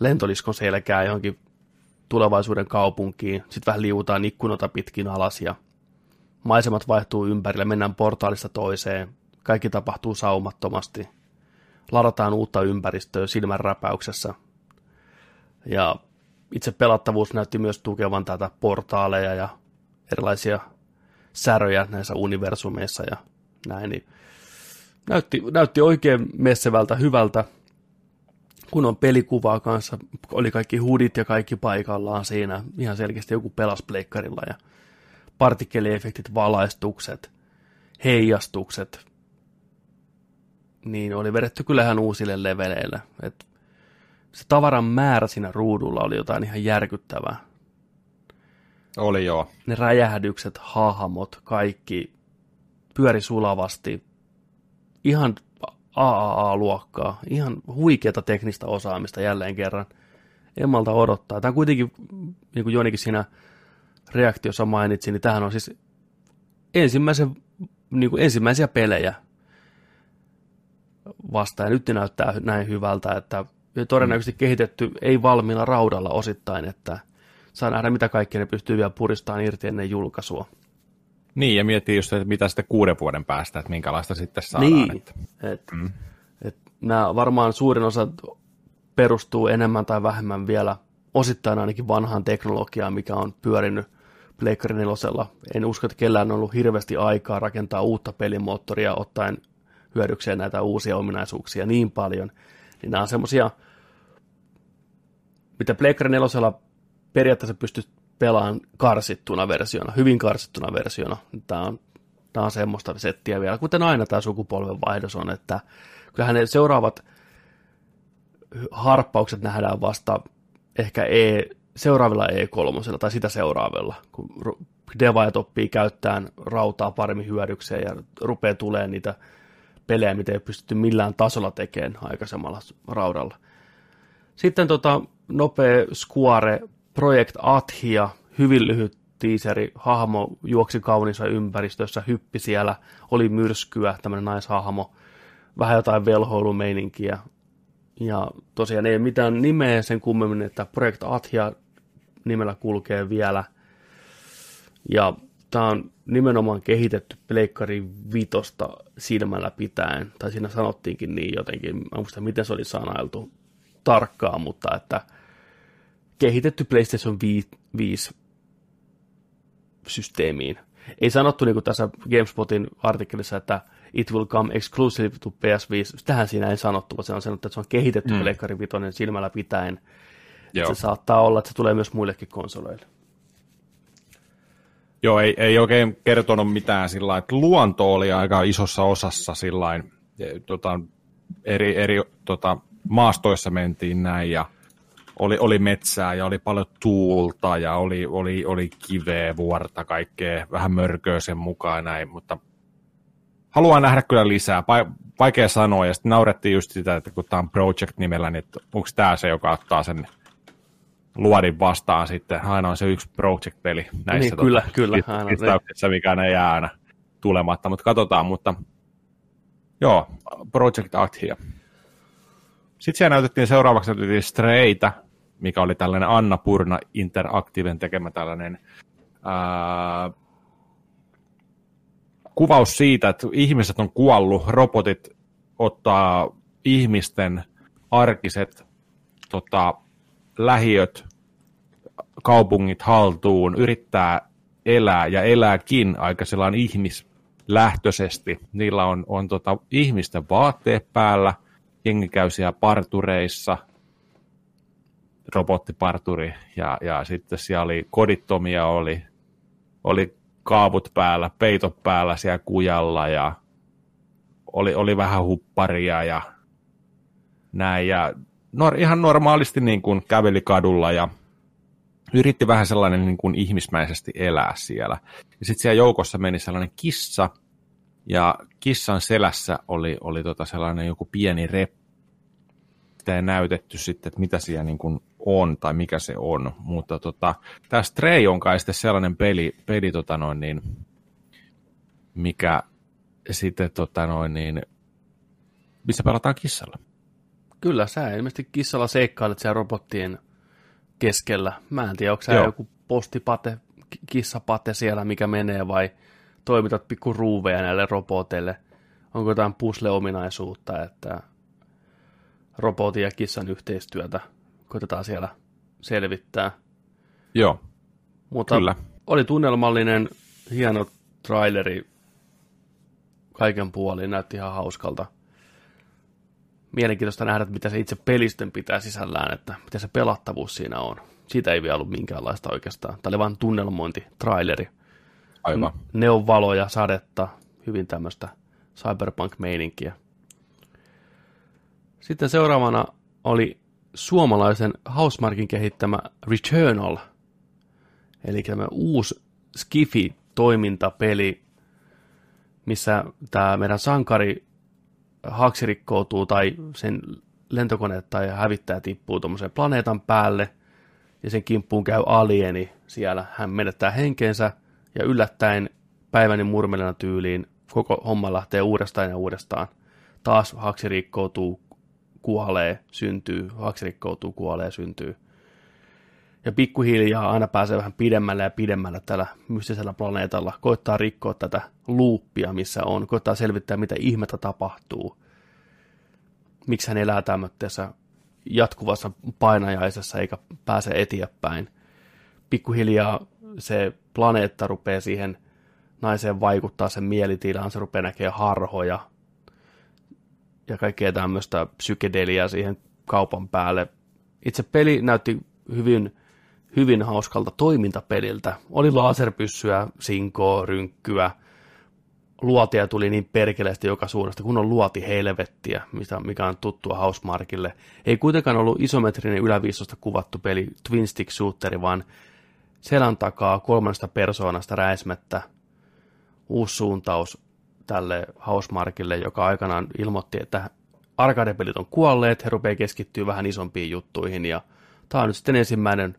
lentoliskon selkää johonkin tulevaisuuden kaupunkiin. Sitten vähän liuutaan ikkunota pitkin alas ja maisemat vaihtuu ympärille, mennään portaalista toiseen. Kaikki tapahtuu saumattomasti. Ladataan uutta ympäristöä silmänräpäyksessä. Ja itse pelattavuus näytti myös tukevan tätä portaaleja ja erilaisia säröjä näissä universumeissa ja näin. Niin näytti, näytti oikein messevältä, hyvältä. Kun on pelikuvaa kanssa, oli kaikki hudit ja kaikki paikallaan siinä. Ihan selkeästi joku pelas pleikkarilla ja partikkeliefektit, valaistukset, heijastukset, niin oli vedetty kyllähän uusille leveleille. Et se tavaran määrä siinä ruudulla oli jotain ihan järkyttävää. Oli joo. Ne räjähdykset, hahmot, kaikki pyöri sulavasti. Ihan AAA-luokkaa. Ihan huikeata teknistä osaamista jälleen kerran. En malta odottaa. Tämä on kuitenkin, niin kuin Jonikin siinä reaktiossa mainitsi, niin tämähän on siis ensimmäisen, niin kuin ensimmäisiä pelejä vasta. Ja nyt ne näyttää näin hyvältä, että todennäköisesti kehitetty ei valmiilla raudalla osittain, että saa nähdä mitä kaikkea ne pystyy vielä puristamaan irti ennen julkaisua. Niin, ja miettii just, että mitä sitten kuuden vuoden päästä, että minkälaista sitten saadaan. Niin, että, et, mm. et nämä varmaan suurin osa perustuu enemmän tai vähemmän vielä osittain ainakin vanhaan teknologiaan, mikä on pyörinyt Pleikkari nelosella. En usko, että kellään on ollut hirveästi aikaa rakentaa uutta pelimoottoria ottaen hyödykseen näitä uusia ominaisuuksia niin paljon. Niin nämä on semmoisia, mitä Pleikkari nelosella periaatteessa pystyt pelaan karsittuna versiona, hyvin karsittuna versiona. Tämä on, tämä on semmoista settiä vielä, kuten aina tämä sukupolvenvaihdos on, että kyllähän ne seuraavat harppaukset nähdään vasta ehkä e, seuraavilla E3 tai sitä seuraavilla, kun devaajat oppii käyttämään rautaa paremmin hyödykseen ja rupeaa tulee niitä pelejä, mitä ei pystytty millään tasolla tekemään aikaisemmalla raudalla. Sitten tota, nopea Square Project Athia, hyvin lyhyt tiiseri, hahmo juoksi kaunissa ympäristössä, hyppi siellä, oli myrskyä, tämmöinen naishahmo, vähän jotain velhoilumeininkiä. Ja tosiaan ei mitään nimeä sen kummemmin, että Project Athia nimellä kulkee vielä. Ja tämä on nimenomaan kehitetty Pleikkari vitosta silmällä pitäen, tai siinä sanottiinkin niin jotenkin, mä muista miten se oli sanailtu tarkkaan, mutta että – kehitetty PlayStation 5 systeemiin. Ei sanottu niin kuin tässä GameSpotin artikkelissa, että it will come exclusive to PS5. Tähän siinä ei sanottu, vaan se on sanottu, että se on kehitetty mm. Pleikkari Vitoinen silmällä pitäen. Joo. Se saattaa olla, että se tulee myös muillekin konsoleille. Joo, ei, ei oikein kertonut mitään sillä että luonto oli aika isossa osassa sillä tota, eri, eri tota, maastoissa mentiin näin ja oli, oli metsää ja oli paljon tuulta ja oli, oli, oli kiveä, vuorta, kaikkea, vähän mörköä sen mukaan näin, mutta haluan nähdä kyllä lisää. Vaikea sanoa, ja sitten naurettiin just sitä, että kun tämä on Project-nimellä, niin onko tämä se, joka ottaa sen luodin vastaan sitten. Aina on se yksi Project-peli näissä niin, kyllä, tota, kyllä, aina, mikä ne jää aina tulematta, mutta katsotaan, mutta joo, Project Athia. Sitten siellä näytettiin seuraavaksi näytettiin Strayta, mikä oli tällainen Anna Purna Interactiven tekemä tällainen ää, kuvaus siitä, että ihmiset on kuollut, robotit ottaa ihmisten arkiset tota, lähiöt, kaupungit haltuun, yrittää elää ja elääkin aika sellainen ihmislähtöisesti. Niillä on, on tota, ihmisten vaatteet päällä, jengi käy siellä partureissa – robottiparturi ja, ja sitten siellä oli kodittomia, oli, oli kaavut päällä, peitot päällä siellä kujalla ja oli, oli vähän hupparia ja näin ja nor, ihan normaalisti niin kuin käveli kadulla ja yritti vähän sellainen niin kuin ihmismäisesti elää siellä. Ja sitten siellä joukossa meni sellainen kissa, ja kissan selässä oli, oli tota sellainen joku pieni rep, sitä ei näytetty sitten, että mitä siellä niin kuin on tai mikä se on, mutta tota, tämä Stray on kai sitten sellainen peli, peli tota noin, niin, mikä sitten tota noin, niin, missä pelataan kissalla. Kyllä, sä ilmeisesti kissalla seikkailet siellä robottien keskellä. Mä en tiedä, onko sä Joo. joku postipate, kissapate siellä, mikä menee, vai toimitat pikku ruuveja näille roboteille. Onko jotain pusle-ominaisuutta, että robotin ja kissan yhteistyötä koitetaan siellä selvittää. Joo, Mutta kyllä. oli tunnelmallinen, hieno traileri kaiken puolin, näytti ihan hauskalta. Mielenkiintoista nähdä, mitä se itse pelistön pitää sisällään, että mitä se pelattavuus siinä on. Siitä ei vielä ollut minkäänlaista oikeastaan. Tämä oli vain tunnelmointi, traileri. Aivan. Ne on valoja, sadetta, hyvin tämmöistä cyberpunk-meininkiä. Sitten seuraavana oli suomalaisen Housemarkin kehittämä Returnal, Eli tämä uusi Skifi-toimintapeli, missä tämä meidän sankari haaksi rikkoutuu tai sen lentokone tai hävittäjä tippuu tuommoisen planeetan päälle ja sen kimppuun käy alieni siellä. Hän menettää henkeensä ja yllättäen päiväni murmelena tyyliin koko homma lähtee uudestaan ja uudestaan. Taas haaksi rikkoutuu, kuolee, syntyy, haaksi rikkoutuu, kuolee, syntyy. Ja pikkuhiljaa aina pääsee vähän pidemmälle ja pidemmälle tällä mystisellä planeetalla. Koittaa rikkoa tätä luuppia, missä on. Koittaa selvittää, mitä ihmettä tapahtuu. Miksi hän elää tämmöisessä jatkuvassa painajaisessa eikä pääse eteenpäin. Pikkuhiljaa se planeetta rupeaa siihen naiseen vaikuttaa sen mielitilaan, se rupeaa näkemään harhoja ja kaikkea tämmöistä psykedeliaa siihen kaupan päälle. Itse peli näytti hyvin, hyvin hauskalta toimintapeliltä. Oli laserpyssyä, sinkoa, rynkkyä, luotia tuli niin perkeleesti joka suunnasta, kun on luoti helvettiä, mikä on tuttua Housemarkille. Ei kuitenkaan ollut isometrinen yläviistosta kuvattu peli Twin Stick Shooteri, vaan selän takaa kolmannesta persoonasta räismettä uusi suuntaus tälle Housemarkille, joka aikanaan ilmoitti, että arcade-pelit on kuolleet, he rupeaa keskittyä vähän isompiin juttuihin, ja tämä on nyt sitten ensimmäinen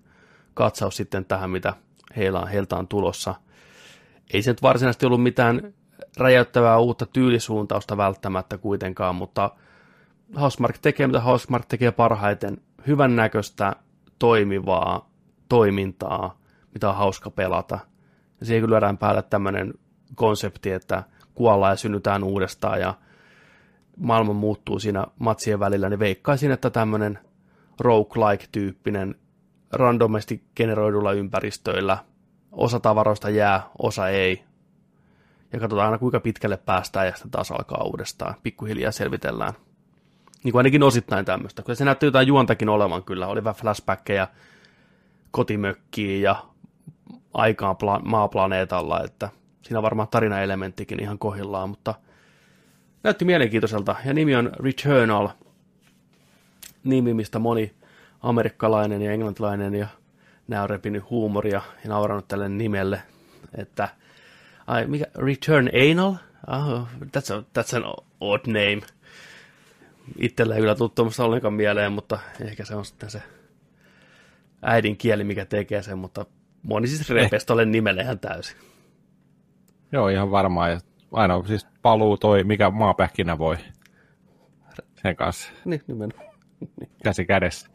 katsaus sitten tähän, mitä heillä on, heiltä on tulossa. Ei se nyt varsinaisesti ollut mitään räjäyttävää uutta tyylisuuntausta välttämättä kuitenkaan, mutta Housemark tekee, mitä Housemark tekee parhaiten, hyvän näköistä, toimivaa toimintaa, mitä on hauska pelata. Ja siihen kyllä lyödään päälle tämmöinen konsepti, että kuollaan ja synnytään uudestaan ja maailma muuttuu siinä matsien välillä, niin veikkaisin, että tämmöinen roguelike-tyyppinen randomasti generoidulla ympäristöillä osa tavaroista jää, osa ei. Ja katsotaan aina kuinka pitkälle päästään ja sitten taas alkaa uudestaan. Pikkuhiljaa selvitellään. Niin kuin ainakin osittain tämmöistä. Kyllä se näytti jotain juontakin olevan kyllä. Oli vähän flashbackkejä kotimökkiin ja aikaan pla- maaplaneetalla, että siinä on varmaan tarinaelementtikin ihan kohillaan, mutta näytti mielenkiintoiselta. Ja nimi on Returnal, nimi, mistä moni amerikkalainen ja englantilainen ja nämä on repinyt huumoria ja nauranut tälle nimelle, että ai, mikä, Return Anal? Oh, that's, a, that's an odd name. Itsellä ei kyllä tullut tuommoista ollenkaan mieleen, mutta ehkä se on sitten se äidinkieli, mikä tekee sen, mutta moni siis repesi tuolle nimelle ihan täysin. Joo, ihan varmaan. Ja aina siis paluu toi, mikä maapähkinä voi sen kanssa. Niin, nimenomaan. Käsi kädessä.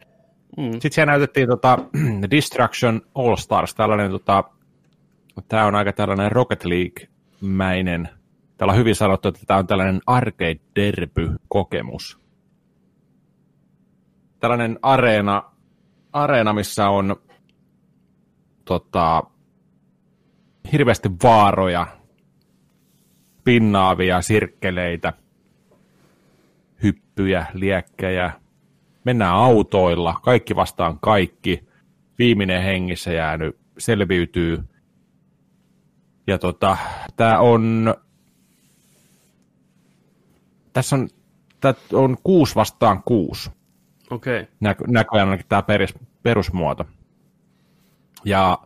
Mm. Sitten siellä näytettiin tota, Distraction All Stars, tällainen, tota, tämä on aika tällainen Rocket League-mäinen, täällä on hyvin sanottu, että tämä on tällainen arcade derby-kokemus. Tällainen areena, areena missä on tota, hirveästi vaaroja, pinnaavia sirkkeleitä, hyppyjä, liekkejä. Mennään autoilla, kaikki vastaan kaikki. Viimeinen hengissä jäänyt selviytyy. Ja tota, tää on... Tässä on, tää on kuusi vastaan kuusi. Okei. Okay. Näkö, näköjään ainakin tämä perus, perusmuoto. Ja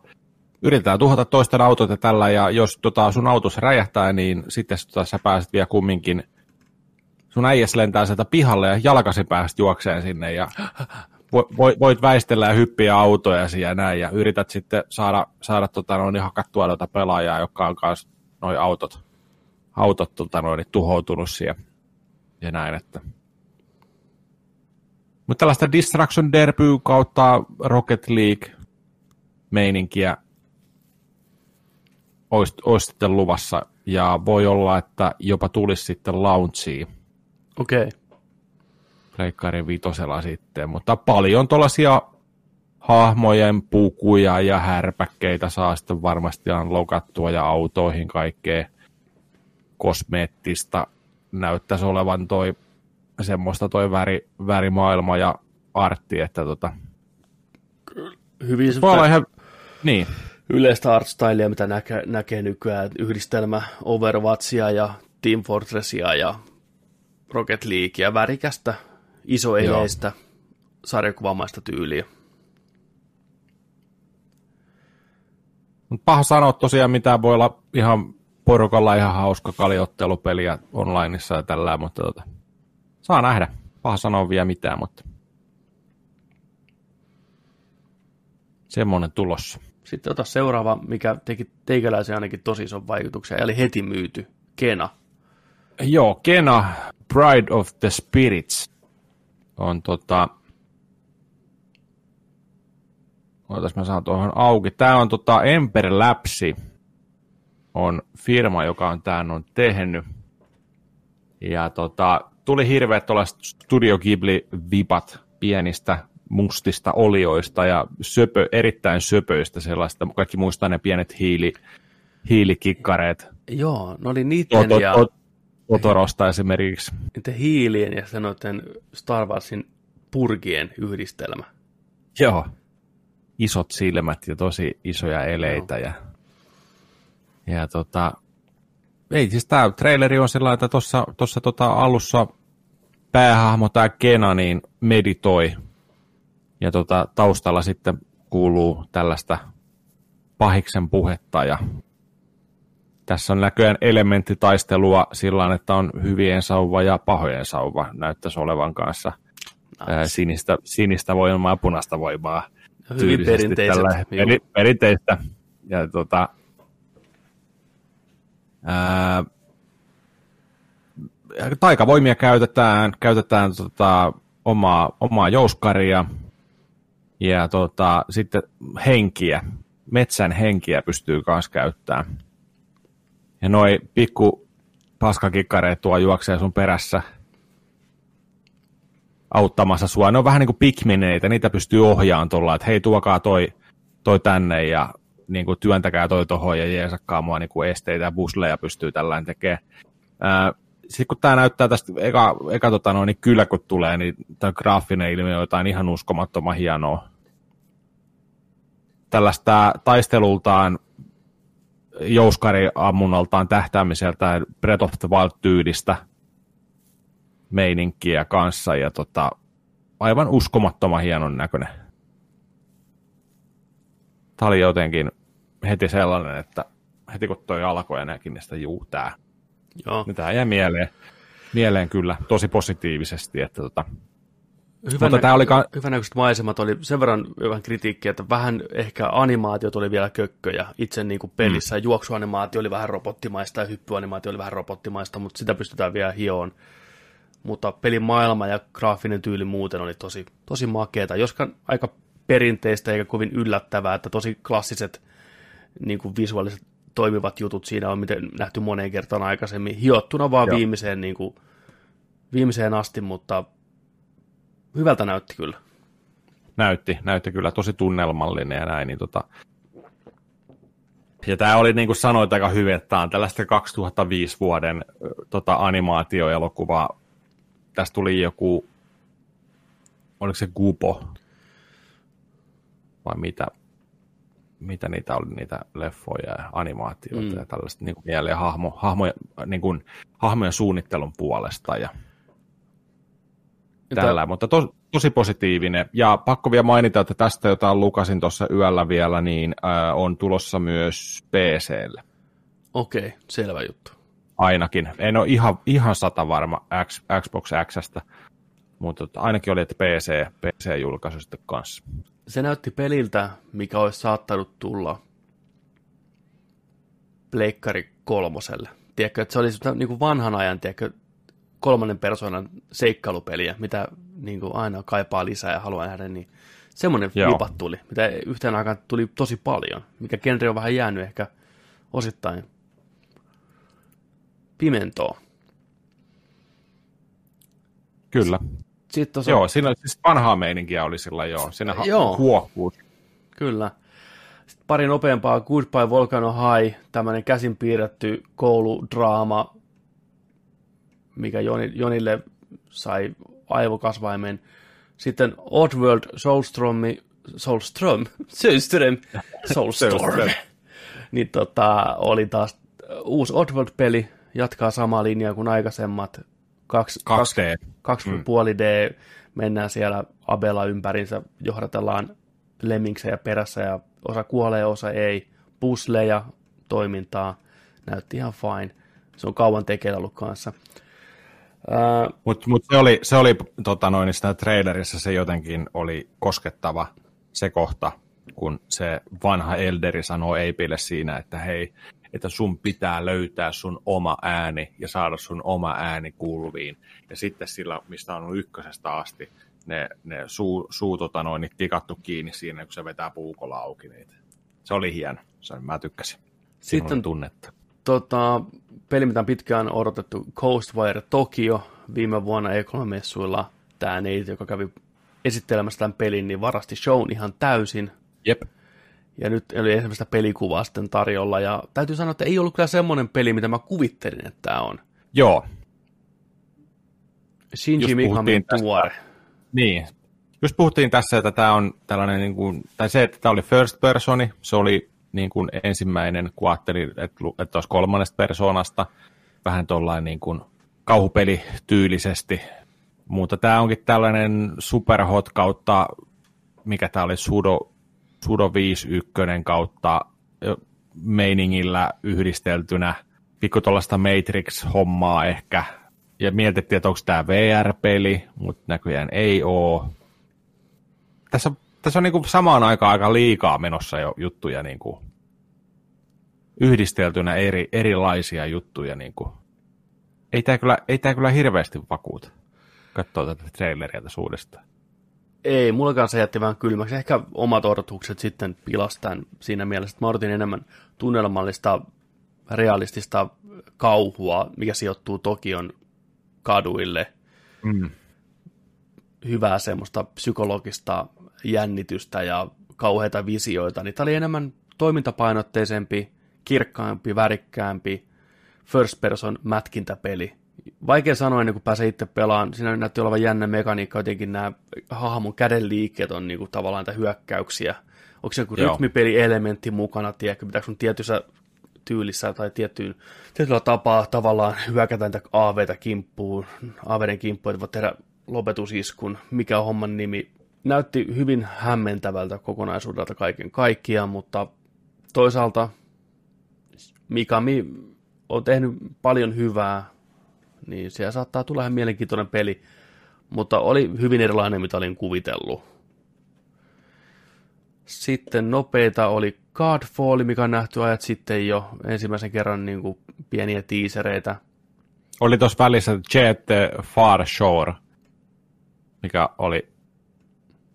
yritetään tuhota toisten autot ja tällä, ja jos tota, sun autossa räjähtää, niin sitten tota, sä pääset vielä kumminkin, sun äijäs lentää sieltä pihalle ja jalkasi päästä juokseen sinne, ja voit väistellä ja hyppiä autoja ja näin, ja yrität sitten saada, saada tota, noin, hakattua noita pelaajaa, jotka on kanssa noin autot, autot tota, noin, tuhoutunut siellä, ja näin, että. Mutta tällaista Distraction Derby kautta Rocket League meininkiä olisi, olisi sitten luvassa, ja voi olla, että jopa tulisi sitten launchiin. Okei. Okay. Pleikkarin vitosella sitten, mutta paljon tuollaisia hahmojen pukuja ja härpäkkeitä saa sitten varmasti lokattua ja autoihin kaikkea kosmeettista näyttäisi olevan toi semmoista toi väri, värimaailma ja artti, että tota... Hyvin Voi ihan... Niin yleistä artstylea, mitä näkee, näkee nykyään, yhdistelmä Overwatchia ja Team Fortressia ja Rocket Leaguea, värikästä, isoeleistä, sarjakuvamaista tyyliä. Paha sanoa tosiaan mitä voi olla ihan porukalla ihan hauska kaliottelupeliä onlineissa ja tällä, mutta tota, saa nähdä. Paha sanoa vielä mitään, mutta semmoinen tulossa. Sitten ota seuraava, mikä teki teikäläisen ainakin tosi ison vaikutuksen, eli heti myyty, Kena. Joo, Kena, Pride of the Spirits, on tota, Ootas mä saan tuohon auki. Tämä on tota Emper Labsi, on firma, joka on tämän on tehnyt. Ja tota, tuli hirveät Studio Ghibli-vipat pienistä mustista olioista ja söpö, erittäin söpöistä sellaista. Kaikki muistaa ne pienet hiili, hiilikikkareet. Joo, ne oli niiden to, to, ja... Totorosta esimerkiksi. Niiden hiilien ja sanoten Star Warsin purkien yhdistelmä. Joo. Isot silmät ja tosi isoja eleitä. Joo. Ja, ja tota, ei siis tämä traileri on sellainen, että tuossa tota alussa päähahmo, tämä Kena, niin meditoi ja tota, taustalla sitten kuuluu tällaista pahiksen puhetta ja tässä on näköjään elementtitaistelua sillä että on hyvien sauva ja pahojen sauva näyttäisi olevan kanssa nice. sinistä, sinistä voimaa ja punaista voimaa. Hyvin perinteiset. Tällä, perinteistä. Ja tota, ää, taikavoimia käytetään, käytetään tota, omaa, omaa jouskaria, ja tota, sitten henkiä, metsän henkiä pystyy myös käyttämään. Ja noi pikku paskakikkareet tuo juoksee sun perässä auttamassa sua. Ne on vähän niin kuin pikmineitä, niitä pystyy ohjaamaan tuolla, että hei tuokaa toi, toi tänne ja niin kuin työntäkää toi tohon ja jeesakkaa mua niin kuin esteitä ja busleja pystyy tällainen tekemään. sitten kun tämä näyttää tästä eka, eka tota noin, niin kyllä kun tulee, niin tämä graafinen ilmiö on jotain ihan uskomattoman hienoa tällaista taistelultaan jouskariammunnaltaan tähtäämiseltä Breath of the Wild-tyydistä meininkiä kanssa ja tota, aivan uskomattoman hienon näköinen. Tämä oli jotenkin heti sellainen, että heti kun toi alkoi ja näkin, niin sitä juu, tää. Joo. Tämä jäi mieleen, mieleen kyllä tosi positiivisesti, että tota, Hyvän, Mutta tämä oli ka- hyvänäköiset maisemat oli sen verran vähän kritiikkiä, että vähän ehkä animaatiot oli vielä kökköjä itse niin kuin pelissä. Mm. Juoksuanimaatio oli vähän robottimaista ja hyppyanimaatio oli vähän robottimaista, mutta sitä pystytään vielä hioon. Mutta pelin maailma ja graafinen tyyli muuten oli tosi, tosi makeeta, joskaan aika perinteistä eikä kovin yllättävää, että tosi klassiset niin kuin visuaaliset toimivat jutut siinä on miten nähty moneen kertaan aikaisemmin, hiottuna vaan viimeiseen, niin kuin, viimeiseen asti, mutta hyvältä näytti kyllä. Näytti, näytti kyllä tosi tunnelmallinen ja näin. Niin tota... Ja tämä oli niin kuin sanoit aika hyvin, että tämä on tällaista 2005 vuoden tota, animaatioelokuvaa. Tästä tuli joku, oliko se Gupo vai mitä, mitä niitä oli, niitä leffoja ja animaatioita mm. ja tällaista niin kuin mieleen hahmo, hahmo, niin kuin, hahmojen suunnittelun puolesta ja tällä, mutta to, tosi positiivinen. Ja pakko vielä mainita, että tästä jotain lukasin tuossa yöllä vielä, niin äh, on tulossa myös PClle. Okei, okay, selvä juttu. Ainakin. En ole ihan, ihan sata varma X, Xbox Xstä, mutta ainakin oli, että PC, PC-julkaisu sitten kanssa. Se näytti peliltä, mikä olisi saattanut tulla Pleikkari kolmoselle. Tiedätkö, että se oli niin kuin vanhan ajan, tiedätkö, kolmannen persoonan seikkailupeliä, mitä niin kuin aina kaipaa lisää ja haluaa nähdä, niin semmoinen vipat tuli, mitä yhteen aikaan tuli tosi paljon, mikä genre on vähän jäänyt ehkä osittain pimentoon. Kyllä. Sitten tosa... Joo, siinä siis vanhaa meininkiä oli sillä joo. Siinä joo. huokkuus. Kyllä. Sitten pari nopeampaa Goodbye Volcano High, tämmöinen käsin piirretty kouludraama, mikä Joni, Jonille sai aivokasvaimen. Sitten Oddworld Soulstormi, Soulström, Soulström, Soulstorm, niin tota, oli taas uusi Oddworld-peli, jatkaa samaa linjaa kuin aikaisemmat. Kaksi, 2D. Kaksi mm. puoli D, mennään siellä Abela ympärinsä, johdatellaan lemmingsejä perässä ja osa kuolee, osa ei. pusleja, toimintaa, näytti ihan fine. Se on kauan tekeillä ollut kanssa. Mutta mut se oli, se oli tota noin, sitä trailerissa se jotenkin oli koskettava se kohta, kun se vanha Elderi sanoo Eipille siinä, että hei, että sun pitää löytää sun oma ääni ja saada sun oma ääni kuuluviin. Ja sitten sillä, mistä on ykkösestä asti, ne, ne suu, suu tota noin, tikattu kiinni siinä, kun se vetää puukolla auki niitä. Se oli hieno, se, mä tykkäsin. Sitten tunnetta. Tota, peli, mitä on pitkään odotettu, Coastwire Tokyo, viime vuonna E3-messuilla tämä neiti, joka kävi esittelemässä tämän pelin, niin varasti shown ihan täysin. Jep. Ja nyt oli ensimmäistä pelikuvaa sitten tarjolla, ja täytyy sanoa, että ei ollut kyllä semmoinen peli, mitä mä kuvittelin, että tämä on. Joo. Shinji Mikami tuore. Niin. Just puhuttiin tässä, että tämä on tällainen, niin kuin, tai se, että tämä oli first personi, se oli niin kuin ensimmäinen, kun ajattelin, että, että olisi kolmannesta persoonasta, vähän tuollainen niin kuin kauhupeli tyylisesti, mutta tämä onkin tällainen superhot kautta, mikä tämä oli, Sudo, Sudo 51 kautta meiningillä yhdisteltynä, pikku tuollaista Matrix-hommaa ehkä, ja mietittiin, että onko tämä VR-peli, mutta näköjään ei ole. Tässä, tässä on niin kuin samaan aikaan aika liikaa menossa jo juttuja niin kuin yhdisteltynä eri, erilaisia juttuja. Niin kuin. Ei tämä kyllä, ei tämä kyllä hirveästi vakuuta. Katsoo tätä traileria tässä uudestaan. Ei, mulla kanssa jätti vähän kylmäksi. Ehkä omat odotukset sitten pilastan siinä mielessä, että mä odotin enemmän tunnelmallista, realistista kauhua, mikä sijoittuu Tokion kaduille. Mm. Hyvää semmoista psykologista jännitystä ja kauheita visioita, niin tämä oli enemmän toimintapainotteisempi, kirkkaampi, värikkäämpi, first person mätkintäpeli. Vaikea sanoa ennen kuin pääsee itse pelaan. Siinä näytti olevan jännä mekaniikka, jotenkin nämä hahmon käden liikkeet on niin kuin tavallaan näitä hyökkäyksiä. Onko se joku rytmipeli-elementti mukana, tiedätkö, pitääkö sun tietyssä tyylissä tai tiettyyn, tietyllä tapaa tavallaan hyökätä niitä aaveita kimppuun, aaveiden kimppuun, että voit tehdä lopetusiskun, mikä on homman nimi. Näytti hyvin hämmentävältä kokonaisuudelta kaiken kaikkiaan, mutta toisaalta Mikami on tehnyt paljon hyvää, niin siellä saattaa tulla ihan mielenkiintoinen peli, mutta oli hyvin erilainen, mitä olin kuvitellut. Sitten nopeita oli Godfall, mikä on nähty ajat sitten jo ensimmäisen kerran niin kuin pieniä tiisereitä. Oli tuossa välissä Jet Far Shore, mikä oli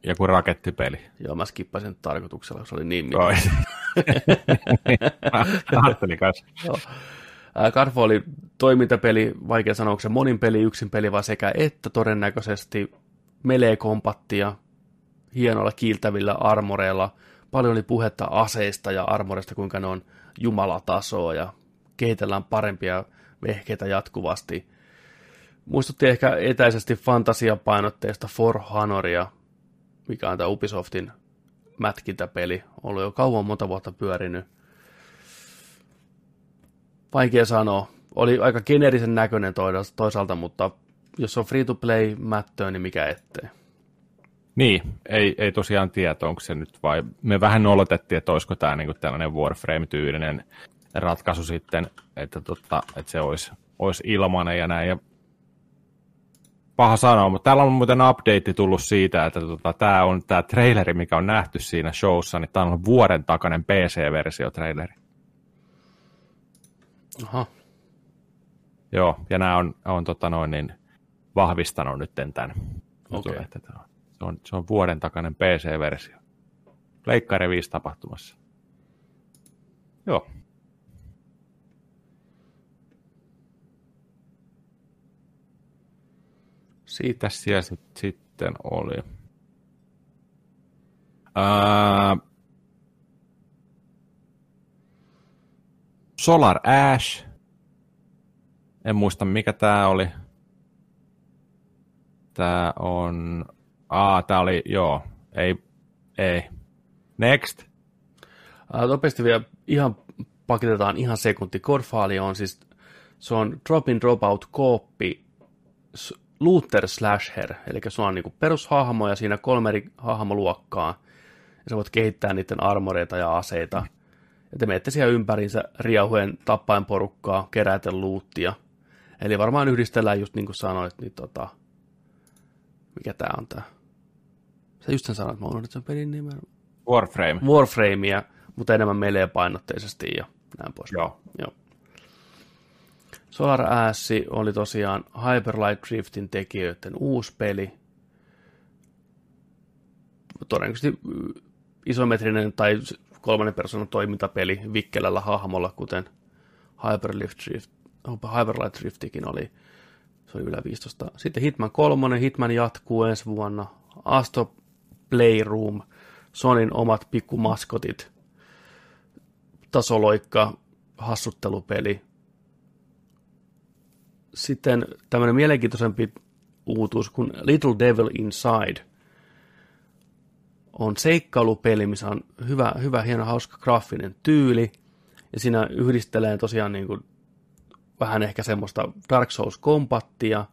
joku rakettipeli. Joo, mä skippasin tarkoituksella, se oli niin Oi. Ajattelin kanssa. Oli toimintapeli, vaikea sanoa, onko se monin peli, yksin peli vai sekä että todennäköisesti melee-kompattia, hienoilla kiiltävillä armoreilla – paljon oli puhetta aseista ja armorista, kuinka ne on jumalatasoa ja kehitellään parempia vehkeitä jatkuvasti. Muistutti ehkä etäisesti fantasiapainotteista For Honoria, mikä on tämä Ubisoftin mätkintäpeli. Ollut jo kauan monta vuotta pyörinyt. Vaikea sanoa. Oli aika geneerisen näköinen toisaalta, mutta jos on free-to-play mättöä, niin mikä ettei. Niin, ei, ei tosiaan tiedä, onko se nyt vai... Me vähän oletettiin, että olisiko tämä niinku tällainen Warframe-tyylinen ratkaisu sitten, että, totta, että se olisi, olisi ilmanen ja näin. Ja paha sanoa, mutta täällä on muuten update tullut siitä, että tota, tämä on tämä traileri, mikä on nähty siinä showssa, niin tämä on vuoden takainen PC-versio traileri. Aha. Joo, ja nämä on, on tota noin, niin vahvistanut nyt tämän. Okay. Että tämä on se on, se on vuoden takainen PC-versio. Leikkari 5 tapahtumassa. Joo. Siitä siellä sitten oli. Ää, Solar Ash. En muista mikä tämä oli. Tämä on Aa, tää oli, joo, ei, ei. Next. Nopeasti vielä ihan pakitetaan ihan sekunti. Godfall on siis, se on drop in drop out kooppi looter slasher, eli se on niinku perushahmo ja siinä kolme eri hahmoluokkaa, ja sä voit kehittää niiden armoreita ja aseita. Että menette siellä ympärinsä riauhuen tappaen porukkaa, keräten luuttia. Eli varmaan yhdistellään just niin kuin sanoit, niin tota, mikä tää on tää? Sä just sen sanoit, mä unohdin sen pelin nimen. Warframe. Warframea, mutta enemmän melee painotteisesti ja näin pois. Joo. Joo. Solar Ash oli tosiaan Hyperlight Driftin tekijöiden uusi peli. Todennäköisesti mm, isometrinen tai kolmannen persoonan toimintapeli vikkelällä hahmolla, kuten Hyperlight, Drift, Hyperlight Driftikin oli. Se oli yllä 15. Sitten Hitman 3, Hitman jatkuu ensi vuonna. Astro Playroom, Sonin omat pikkumaskotit, tasoloikka, hassuttelupeli. Sitten tämmöinen mielenkiintoisempi uutuus kuin Little Devil Inside on seikkailupeli, missä on hyvä, hyvä hieno, hauska graafinen tyyli. Ja siinä yhdistelee tosiaan niin kuin vähän ehkä semmoista Dark Souls-kompattia,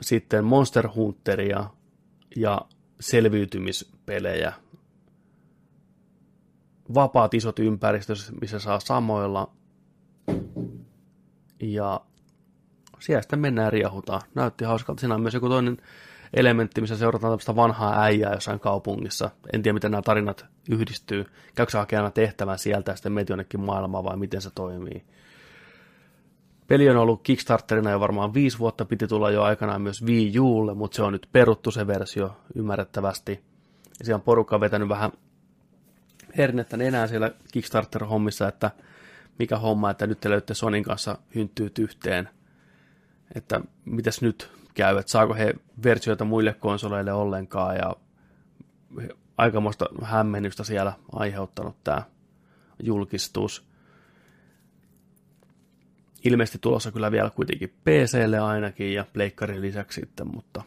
sitten Monster Hunteria ja selviytymispelejä. Vapaat isot ympäristöt, missä saa samoilla. Ja siellä sitten mennään riehutaan. Näytti hauskalta. Siinä on myös joku toinen elementti, missä seurataan tämmöistä vanhaa äijää jossain kaupungissa. En tiedä, miten nämä tarinat yhdistyy. Käykö hakemaan tehtävän sieltä ja sitten menet jonnekin maailmaan vai miten se toimii. Peli on ollut Kickstarterina jo varmaan viisi vuotta, piti tulla jo aikanaan myös Wii Ulle, mutta se on nyt peruttu se versio ymmärrettävästi. Ja siellä on porukka vetänyt vähän hernettä enää siellä Kickstarter-hommissa, että mikä homma, että nyt te löytte Sonin kanssa hynttyyt yhteen. Että mitäs nyt käy, että saako he versioita muille konsoleille ollenkaan ja aikamoista hämmennystä siellä aiheuttanut tämä julkistus ilmeisesti tulossa kyllä vielä kuitenkin PClle ainakin ja Pleikkarin lisäksi sitten, mutta...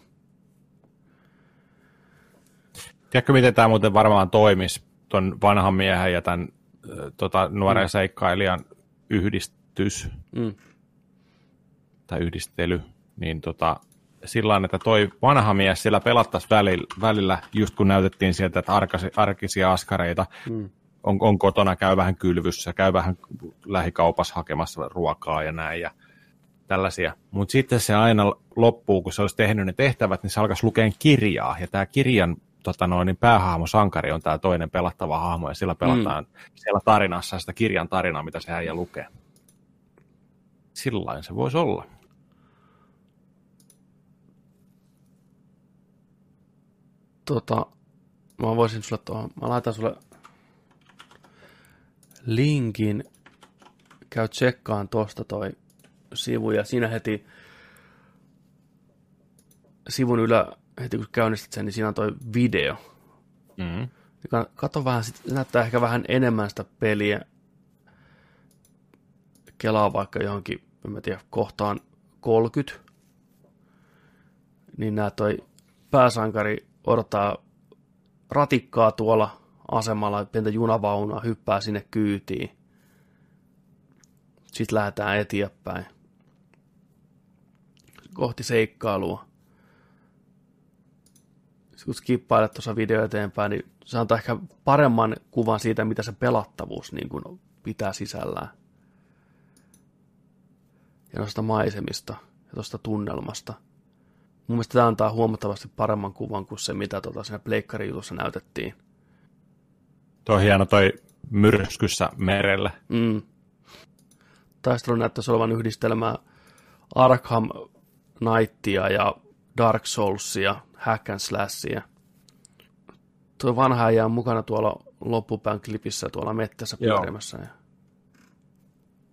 Tiedätkö, miten tämä muuten varmaan toimisi, tuon vanhan miehen ja tämän tota, nuoren mm. seikkailijan yhdistys mm. Tai yhdistely, niin tota, sillä että toi vanha mies siellä pelattaisi välillä, välillä, just kun näytettiin sieltä, että arkasi, arkisia askareita, mm on, on kotona, käy vähän kylvyssä, käy vähän lähikaupassa hakemassa ruokaa ja näin ja tällaisia. Mutta sitten se aina loppuu, kun se olisi tehnyt ne tehtävät, niin se alkaisi lukea kirjaa. Ja tämä kirjan tota noin, niin päähahmo Sankari on tämä toinen pelattava hahmo, ja sillä pelataan mm. siellä tarinassa sitä kirjan tarinaa, mitä se äijä lukee. Sillain se voisi olla. Tota, mä voisin sulle tuohon, mä laitan sulle linkin. Käy tsekkaan tosta toi sivu ja siinä heti sivun ylä, heti kun käynnistät sen, niin siinä on toi video. Mm-hmm. Kato vähän, sit, näyttää ehkä vähän enemmän sitä peliä. Kelaa vaikka johonkin, en mä tiedä, kohtaan 30. Niin nää toi pääsankari odottaa ratikkaa tuolla asemalla pientä junavaunua, hyppää sinne kyytiin. Sitten lähdetään eteenpäin. Kohti seikkailua. Sitten kun skippailet tuossa video eteenpäin, niin se antaa ehkä paremman kuvan siitä, mitä se pelattavuus niin kuin pitää sisällään. Ja noista maisemista ja tuosta tunnelmasta. Mun mielestä tämä antaa huomattavasti paremman kuvan kuin se, mitä tuota siinä pleikkarijutussa näytettiin. Tuo on hieno toi myrskyssä merellä. Mm. Taistelu näyttäisi olevan yhdistelmää Arkham Knightia ja Dark Soulsia, Hack and Slashia. Tuo vanha jää mukana tuolla loppupään klipissä tuolla mettässä pyörimässä.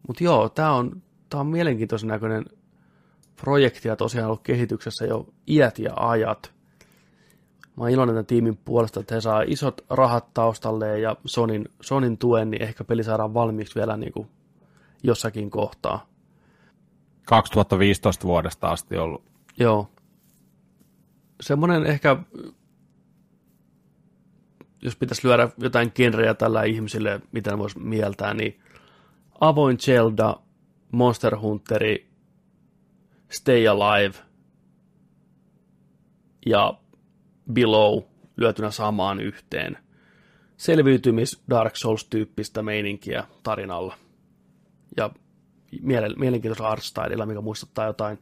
Mutta joo, tämä on, tää on mielenkiintoisen näköinen projekti ja tosiaan ollut kehityksessä jo iät ja ajat mä oon iloinen tämän tiimin puolesta, että he saa isot rahat taustalleen ja Sonin, Sonin tuen, niin ehkä peli saadaan valmiiksi vielä niin kuin jossakin kohtaa. 2015 vuodesta asti ollut. Joo. Semmoinen ehkä, jos pitäisi lyödä jotain genreja tällä ihmisille, mitä ne voisi mieltää, niin avoin Zelda, Monster Hunteri, Stay Alive ja Below lyötynä samaan yhteen. selviytymis Dark Souls-tyyppistä meininkiä tarinalla. Ja mielenkiintoisella artstylella, mikä muistuttaa jotain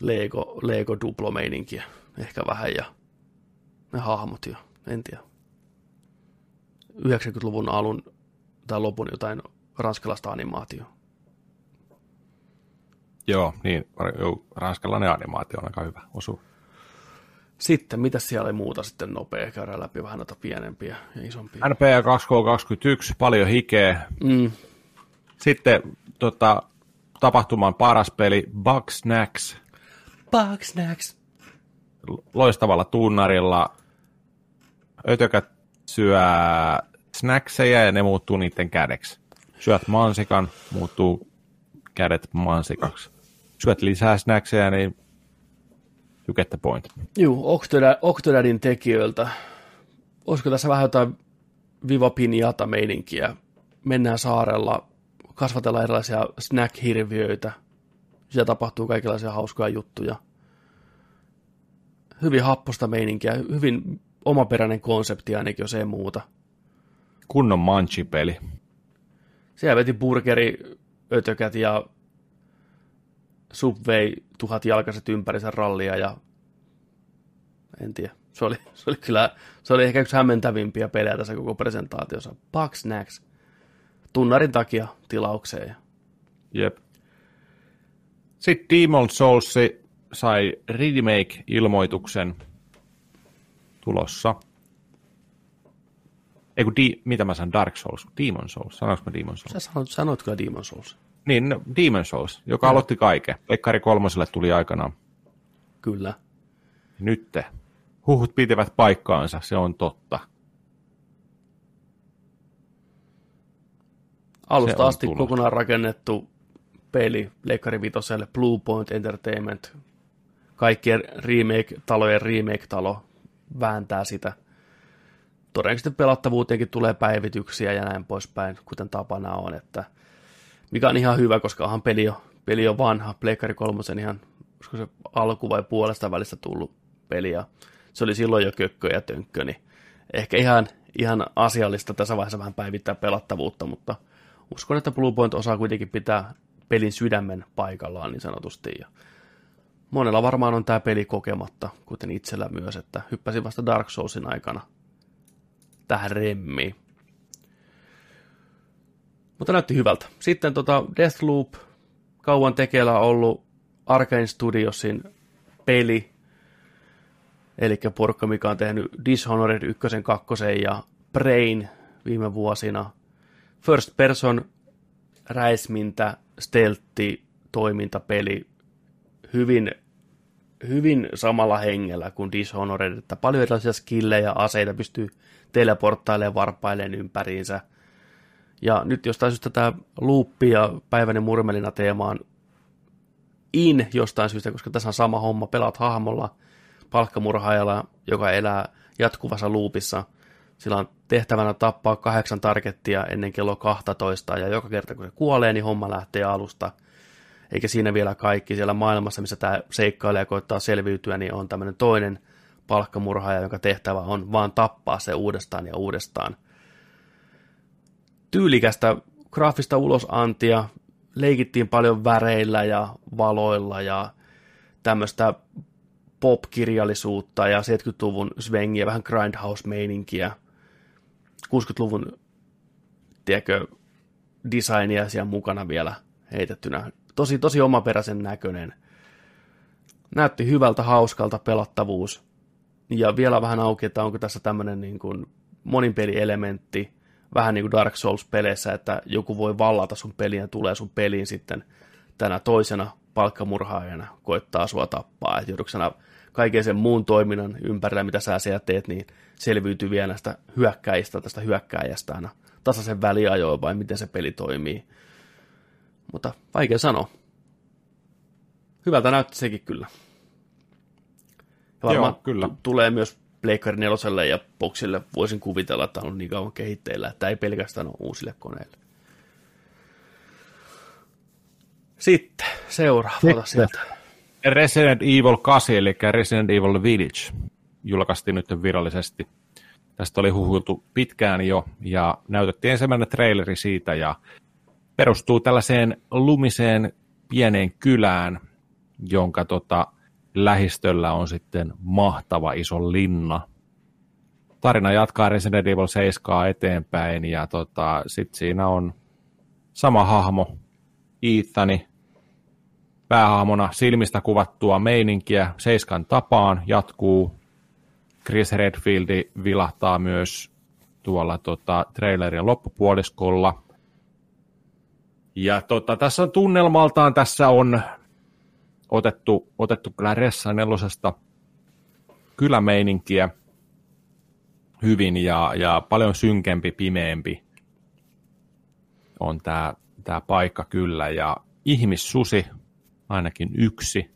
Lego, Lego Duplo-meininkiä. Ehkä vähän ja ne hahmot jo, en tiedä. 90-luvun alun tai lopun jotain ranskalaista animaatio. Joo, niin, ranskalainen animaatio on aika hyvä, osu. Sitten, mitä siellä oli muuta sitten nopea, käydään läpi vähän noita pienempiä ja isompia. NPA 2K21, paljon hikeä. Mm. Sitten tota, tapahtuman paras peli, Bugsnax. Bugsnax. Loistavalla tunnarilla. Ötökät syö snackseja ja ne muuttuu niiden kädeksi. Syöt mansikan, muuttuu kädet mansikaksi. Syöt lisää snackseja, niin you get the point. Juu, Octodad, Octodadin tekijöiltä. Olisiko tässä vähän jotain Viva Pinjata meininkiä? Mennään saarella, kasvatellaan erilaisia snack-hirviöitä. Siellä tapahtuu kaikenlaisia hauskoja juttuja. Hyvin happosta meininkiä, hyvin omaperäinen konsepti ainakin, jos ei muuta. Kunnon manchipeli. Siellä veti burgeri, ötökät ja Subway tuhat jalkaiset ympärinsä rallia ja en tiedä. Se oli, se oli kyllä, se oli ehkä yksi hämmentävimpiä pelejä tässä koko presentaatiossa. Bugsnax. Tunnarin takia tilaukseen. Jep. Sitten Demon Souls sai remake-ilmoituksen tulossa. Ei kun, di, mitä mä sanon, Dark Souls, Demon Souls, sanoinko mä Demon Souls? Sä sanot, sanot kyllä Demon Souls. Niin, no, Demon Souls, joka ja. aloitti kaiken. Pekari kolmoselle tuli aikanaan. Kyllä. Nyt huhut pitävät paikkaansa, se on totta. Alusta asti kokonaan rakennettu peli Leikkari Vitoselle, Blue Point Entertainment, kaikkien remake-talojen remake-talo vääntää sitä. Todennäköisesti pelattavuuteenkin tulee päivityksiä ja näin poispäin, kuten tapana on, että mikä on ihan hyvä, koska onhan peli jo, peli on vanha, Pleikkari kolmosen ihan, koska se alku vai puolesta välistä tullut peli, ja se oli silloin jo kökkö ja tönkkö, niin ehkä ihan, ihan asiallista tässä vaiheessa vähän päivittää pelattavuutta, mutta uskon, että Bluepoint osaa kuitenkin pitää pelin sydämen paikallaan niin sanotusti, ja monella varmaan on tämä peli kokematta, kuten itsellä myös, että hyppäsin vasta Dark Soulsin aikana tähän remmiin. Mutta näytti hyvältä. Sitten tota Deathloop, kauan tekeillä ollut Arkane Studiosin peli, eli porukka, mikä on tehnyt Dishonored 1, 2 ja Brain viime vuosina. First person räismintä, steltti, toimintapeli, hyvin, hyvin samalla hengellä kuin Dishonored, että paljon erilaisia skillejä, aseita pystyy teleporttailemaan varpaileen ympäriinsä – ja nyt jostain syystä tämä luuppi ja päiväinen murmelina teemaan in jostain syystä, koska tässä on sama homma, pelaat hahmolla palkkamurhaajalla, joka elää jatkuvassa luupissa. Sillä on tehtävänä tappaa kahdeksan targettia ennen kello 12, ja joka kerta kun se kuolee, niin homma lähtee alusta. Eikä siinä vielä kaikki. Siellä maailmassa, missä tämä seikkailee ja koittaa selviytyä, niin on tämmöinen toinen palkkamurhaaja, jonka tehtävä on vaan tappaa se uudestaan ja uudestaan – tyylikästä graafista ulosantia, leikittiin paljon väreillä ja valoilla ja tämmöistä pop-kirjallisuutta ja 70-luvun svengiä, vähän grindhouse-meininkiä, 60-luvun, tiedätkö, designia siellä mukana vielä heitettynä. Tosi, tosi omaperäisen näköinen. Näytti hyvältä, hauskalta pelattavuus. Ja vielä vähän auki, että onko tässä tämmöinen niin kuin moninpelielementti, vähän niin kuin Dark Souls-peleissä, että joku voi vallata sun peliä ja tulee sun peliin sitten tänä toisena palkkamurhaajana koittaa sua tappaa, että jouduksena kaiken sen muun toiminnan ympärillä, mitä sä siellä teet, niin selviytyy vielä näistä hyökkäistä, tästä hyökkääjästä aina tasaisen väliajoin vai miten se peli toimii. Mutta vaikea sanoa. Hyvältä näytti sekin kyllä. Ja varmaan Joo, kyllä. T- tulee myös Pleikkari 4 ja Boxille voisin kuvitella, että on niin kauan kehitteillä, että ei pelkästään ole uusille koneille. Sitten seuraava sieltä. Resident Evil 8, eli Resident Evil Village, julkaistiin nyt virallisesti Tästä oli huhuiltu pitkään jo ja näytettiin ensimmäinen traileri siitä ja perustuu tällaiseen lumiseen pieneen kylään, jonka tota, lähistöllä on sitten mahtava iso linna. Tarina jatkaa Resident Evil 7 eteenpäin ja tota, sitten siinä on sama hahmo, Ethani, päähahmona silmistä kuvattua meininkiä Seiskan tapaan jatkuu. Chris Redfield vilahtaa myös tuolla tota, trailerin loppupuoliskolla. Ja tota, tässä on tunnelmaltaan, tässä on otettu, otettu kyllä Ressa nelosesta kylämeininkiä hyvin ja, ja paljon synkempi, pimeämpi on tämä tää paikka kyllä. Ja ihmissusi, ainakin yksi,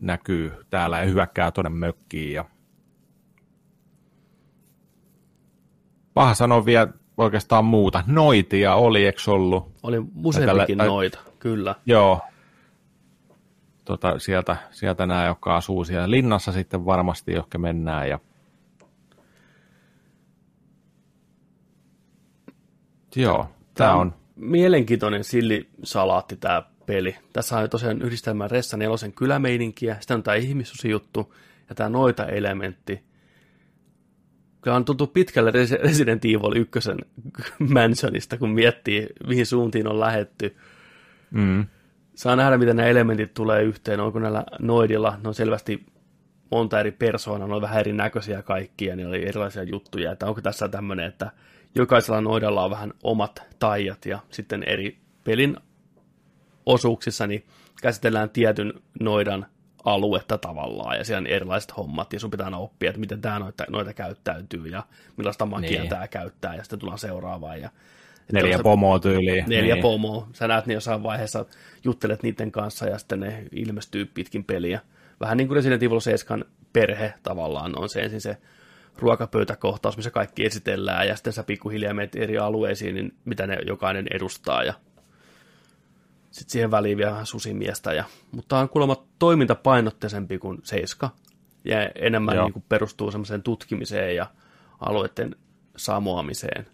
näkyy täällä ja hyökkää tuonne mökkiin. Ja paha sanoa vielä oikeastaan muuta. Noitia oli, eikö ollut? Oli useampikin tällä, noita, kyllä. Joo. Tota, sieltä, sieltä nämä, jotka asuu siellä linnassa sitten varmasti, johon mennään. Ja... Joo, tämä on... Mielenkiintoinen sillisalaatti tämä peli. Tässä on tosiaan yhdistelmä Ressa nelosen kylämeininkiä, sitten on tämä ihmissusijuttu ja tämä noita-elementti kyllä on tuntuu pitkälle Resident Evil 1 mansionista, kun miettii, mihin suuntiin on lähetty. Mm. Saa nähdä, miten nämä elementit tulee yhteen. Onko näillä noidilla, ne on selvästi monta eri persoonaa, ne on vähän erinäköisiä kaikkia, ne oli erilaisia juttuja. Että onko tässä tämmöinen, että jokaisella noidalla on vähän omat taijat ja sitten eri pelin osuuksissa niin käsitellään tietyn noidan aluetta tavallaan, ja siellä on erilaiset hommat, ja sun pitää aina oppia, että miten tämä noita, noita käyttäytyy, ja millaista magia niin. tämä käyttää, ja sitten tullaan seuraavaan. Ja, neljä pomoa tyyliin. Neljä niin. pomoa. Sä näet ne jossain vaiheessa, juttelet niiden kanssa, ja sitten ne ilmestyy pitkin peliä. Vähän niin kuin Resident Evil 7 perhe tavallaan on se ensin se ruokapöytäkohtaus, missä kaikki esitellään, ja sitten sä pikkuhiljaa menet eri alueisiin, niin mitä ne jokainen edustaa, ja sitten siihen väliin vielä vähän susimiestä. Ja, mutta on kuulemma toimintapainotteisempi kuin Seiska. Ja enemmän niin kuin perustuu semmoiseen tutkimiseen ja alueiden samoamiseen.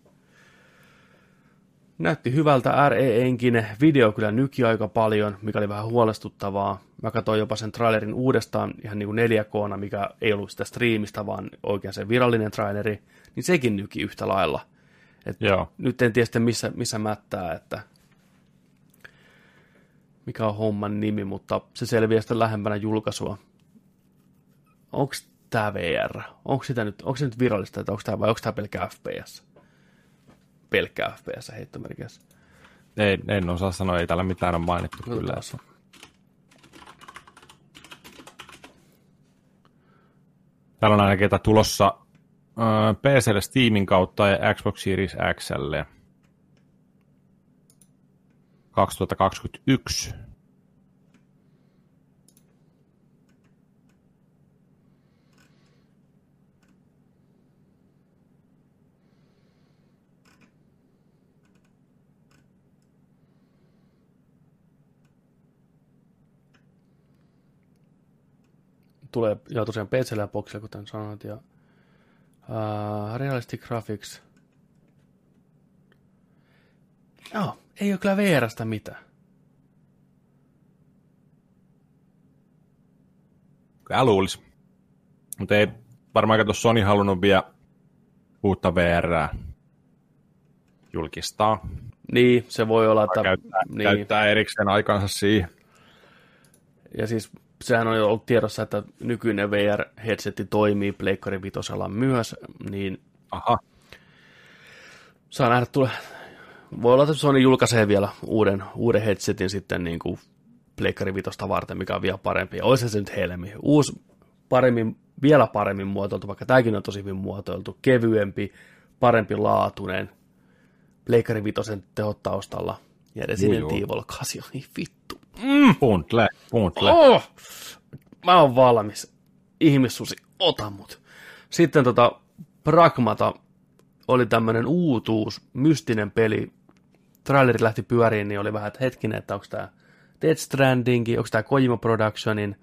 Näytti hyvältä RE-enkinen video kyllä nyki aika paljon, mikä oli vähän huolestuttavaa. Mä katsoin jopa sen trailerin uudestaan ihan niin kuin 4 k mikä ei ollut sitä striimistä, vaan oikein se virallinen traileri, niin sekin nyki yhtä lailla. Et Joo. Nyt en tiedä missä, missä mättää, että mikä on homman nimi, mutta se selviää sitten lähempänä julkaisua. Onko tämä VR? Onko, sitä nyt, onko se nyt virallista, että onko tämä, vai onko tämä pelkkä FPS? Pelkkä FPS heittomerkissä. Ei, en osaa sanoa, ei täällä mitään on mainittu no, kyllä. Taas. Täällä on ainakin tulossa äh, PClle Steamin kautta ja Xbox Series XL. 2021. tulee, joo tosiaan PC ja Boxilla, kuten sanoit, ja uh, Realistic Graphics. Joo, ei ole kyllä VRstä mitään. Kyllä luulisi. Mutta ei varmaan kato Sony halunnut vielä uutta VR julkistaa. Niin, se voi olla, että... Käyttää, niin. käyttää erikseen aikansa siihen. Ja siis sehän on jo ollut tiedossa, että nykyinen VR-headsetti toimii Pleikkari Vitosella myös, niin Aha. saa nähdä, tule, voi olla, että Sony julkaisee vielä uuden, uuden headsetin sitten niin kuin Pleikkari Vitosta varten, mikä on vielä parempi. Ja olisi se nyt helmi. Uusi, paremmin, vielä paremmin muotoiltu, vaikka tämäkin on tosi hyvin muotoiltu, kevyempi, parempi laatuinen, Pleikkari Vitosen tehot taustalla, ja Resident Evil 8 niin vittu. Mm. Puntle, puntle. Oh! Mä oon valmis. Ihmissusi, ota mut. Sitten tota, Pragmata oli tämmönen uutuus, mystinen peli, traileri lähti pyöriin, niin oli vähän, että hetkinen, että onko tämä Dead Stranding, onko tämä Kojima Productionin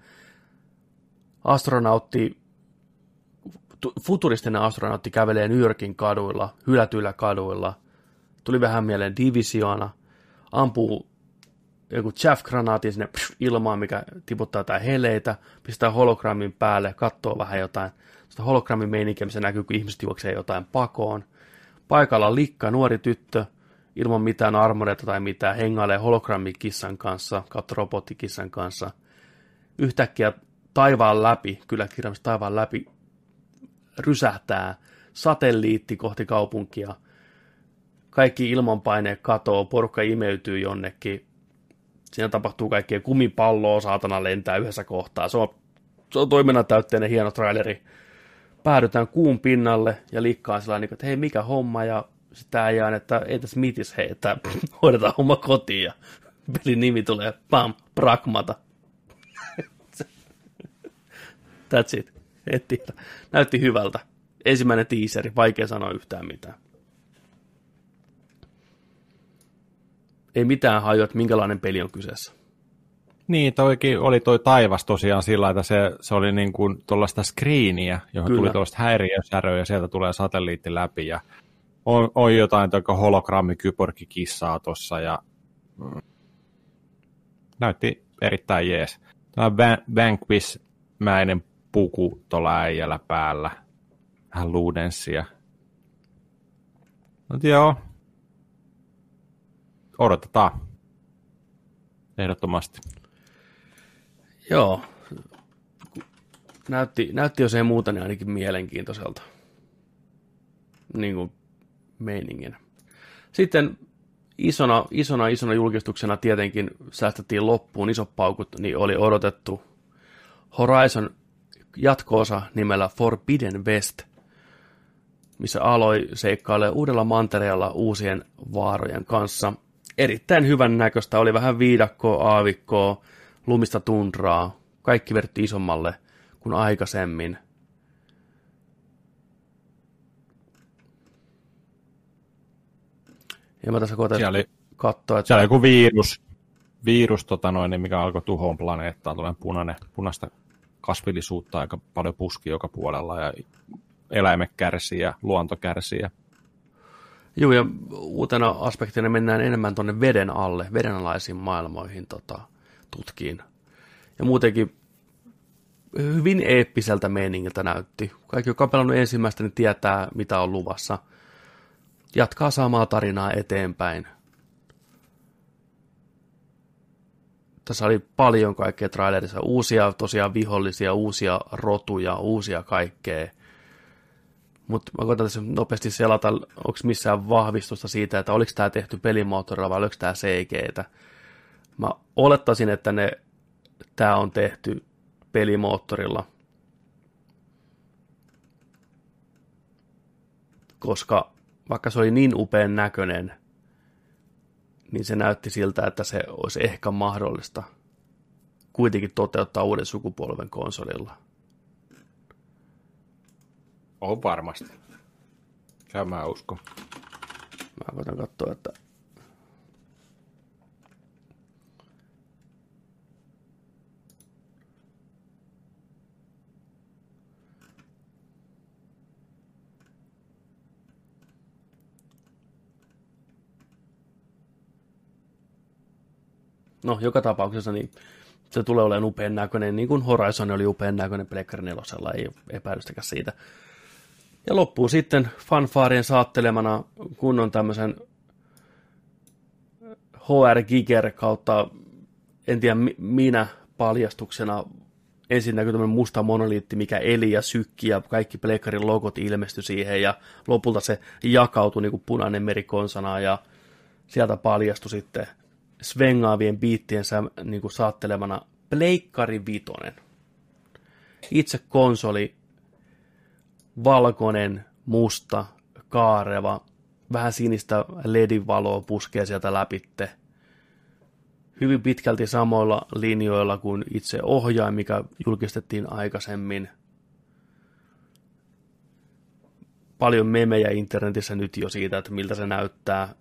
astronautti futuristinen astronautti kävelee New Yorkin kaduilla, hylätyillä kaduilla. Tuli vähän mieleen Divisiona, ampuu joku chaff-granaatin sinne pff, ilmaan, mikä tiputtaa jotain heleitä, pistää hologrammin päälle, katsoo vähän jotain. Sitä hologrammin meininkiä, missä näkyy, kun ihmiset juoksee jotain pakoon. Paikalla likka, nuori tyttö, ilman mitään armoreita tai mitään, hengailee hologrammikissan kanssa, kautta robottikissan kanssa. Yhtäkkiä taivaan läpi, kyllä kirjaimista taivaan läpi, rysähtää satelliitti kohti kaupunkia. Kaikki ilmanpaineet katoo, porukka imeytyy jonnekin. Siinä tapahtuu kaikkea kumipalloa, saatana lentää yhdessä kohtaa. Se on, se on toiminnan täytteinen hieno traileri. Päädytään kuun pinnalle ja liikkaan sellainen, niin että hei mikä homma ja sitä äijään, että ei tässä mitis hei, että hoidetaan homma kotiin ja pelin nimi tulee pam, pragmata. That's it. Tiedä. Näytti hyvältä. Ensimmäinen teaseri, vaikea sanoa yhtään mitään. Ei mitään hajua, että minkälainen peli on kyseessä. Niin, toikin oli toi taivas tosiaan sillä, että se, se oli niin kuin tuollaista screeniä, johon Kyllä. tuli tuollaista häiriösäröä ja sieltä tulee satelliitti läpi ja on, on jotain hologrammikyborgikissaa tuossa ja mm, näytti erittäin jees. Tämä Vanquish-mäinen puku tuolla äijällä päällä. Vähän luudenssia. Mutta joo. Odotetaan. Ehdottomasti. Joo. Näytti, näytti jos ei muuta, niin ainakin mielenkiintoiselta. Niin kuin meiningin. Sitten isona, isona, isona julkistuksena tietenkin säästettiin loppuun isot paukut, niin oli odotettu Horizon jatkoosa nimellä Forbidden West, missä aloi seikkailee uudella mantereella uusien vaarojen kanssa. Erittäin hyvän näköistä, oli vähän viidakkoa, aavikkoa, lumista tundraa, kaikki vertti isommalle kuin aikaisemmin. Ja mä tässä koitan siellä oli, katsoa, että... Siellä oli joku virus, virus tota noin, mikä alkoi tuhoon planeettaa, tulee punainen, punaista kasvillisuutta aika paljon puski joka puolella ja eläimet kärsii ja luonto kärsii. Joo, ja uutena aspektina mennään enemmän tuonne veden alle, vedenalaisiin maailmoihin tota, tutkiin. Ja muutenkin hyvin eeppiseltä meiningiltä näytti. Kaikki, joka on pelannut ensimmäistä, niin tietää, mitä on luvassa. Jatkaa samaa tarinaa eteenpäin. Tässä oli paljon kaikkea trailerissa. Uusia tosiaan vihollisia, uusia rotuja, uusia kaikkea. Mutta mä koitan tässä nopeasti selata, onko missään vahvistusta siitä, että oliko tämä tehty pelimoottorilla vai oliko tämä CGtä. Mä olettaisin, että ne, tämä on tehty pelimoottorilla. Koska vaikka se oli niin upean näköinen, niin se näytti siltä, että se olisi ehkä mahdollista kuitenkin toteuttaa uuden sukupolven konsolilla. On varmasti. Käy mä uskon. Mä voin katsoa, että no, joka tapauksessa niin se tulee olemaan upean näköinen, niin kuin Horizon oli upean näköinen Plekkari nelosella, ei epäilystäkään siitä. Ja loppuu sitten fanfaarien saattelemana kunnon tämmöisen HR Giger kautta, en tiedä minä paljastuksena, ensin näkyy tämmöinen musta monoliitti, mikä eli ja sykki ja kaikki Pleikkarin logot ilmestyi siihen ja lopulta se jakautui niin kuin punainen merikonsana ja sieltä paljastui sitten svengaavien biittiensä niin kuin saattelemana Pleikkari Vitonen. Itse konsoli, valkoinen, musta, kaareva, vähän sinistä ledin valoa puskee sieltä läpitte. Hyvin pitkälti samoilla linjoilla kuin itse ohjain, mikä julkistettiin aikaisemmin. Paljon memejä internetissä nyt jo siitä, että miltä se näyttää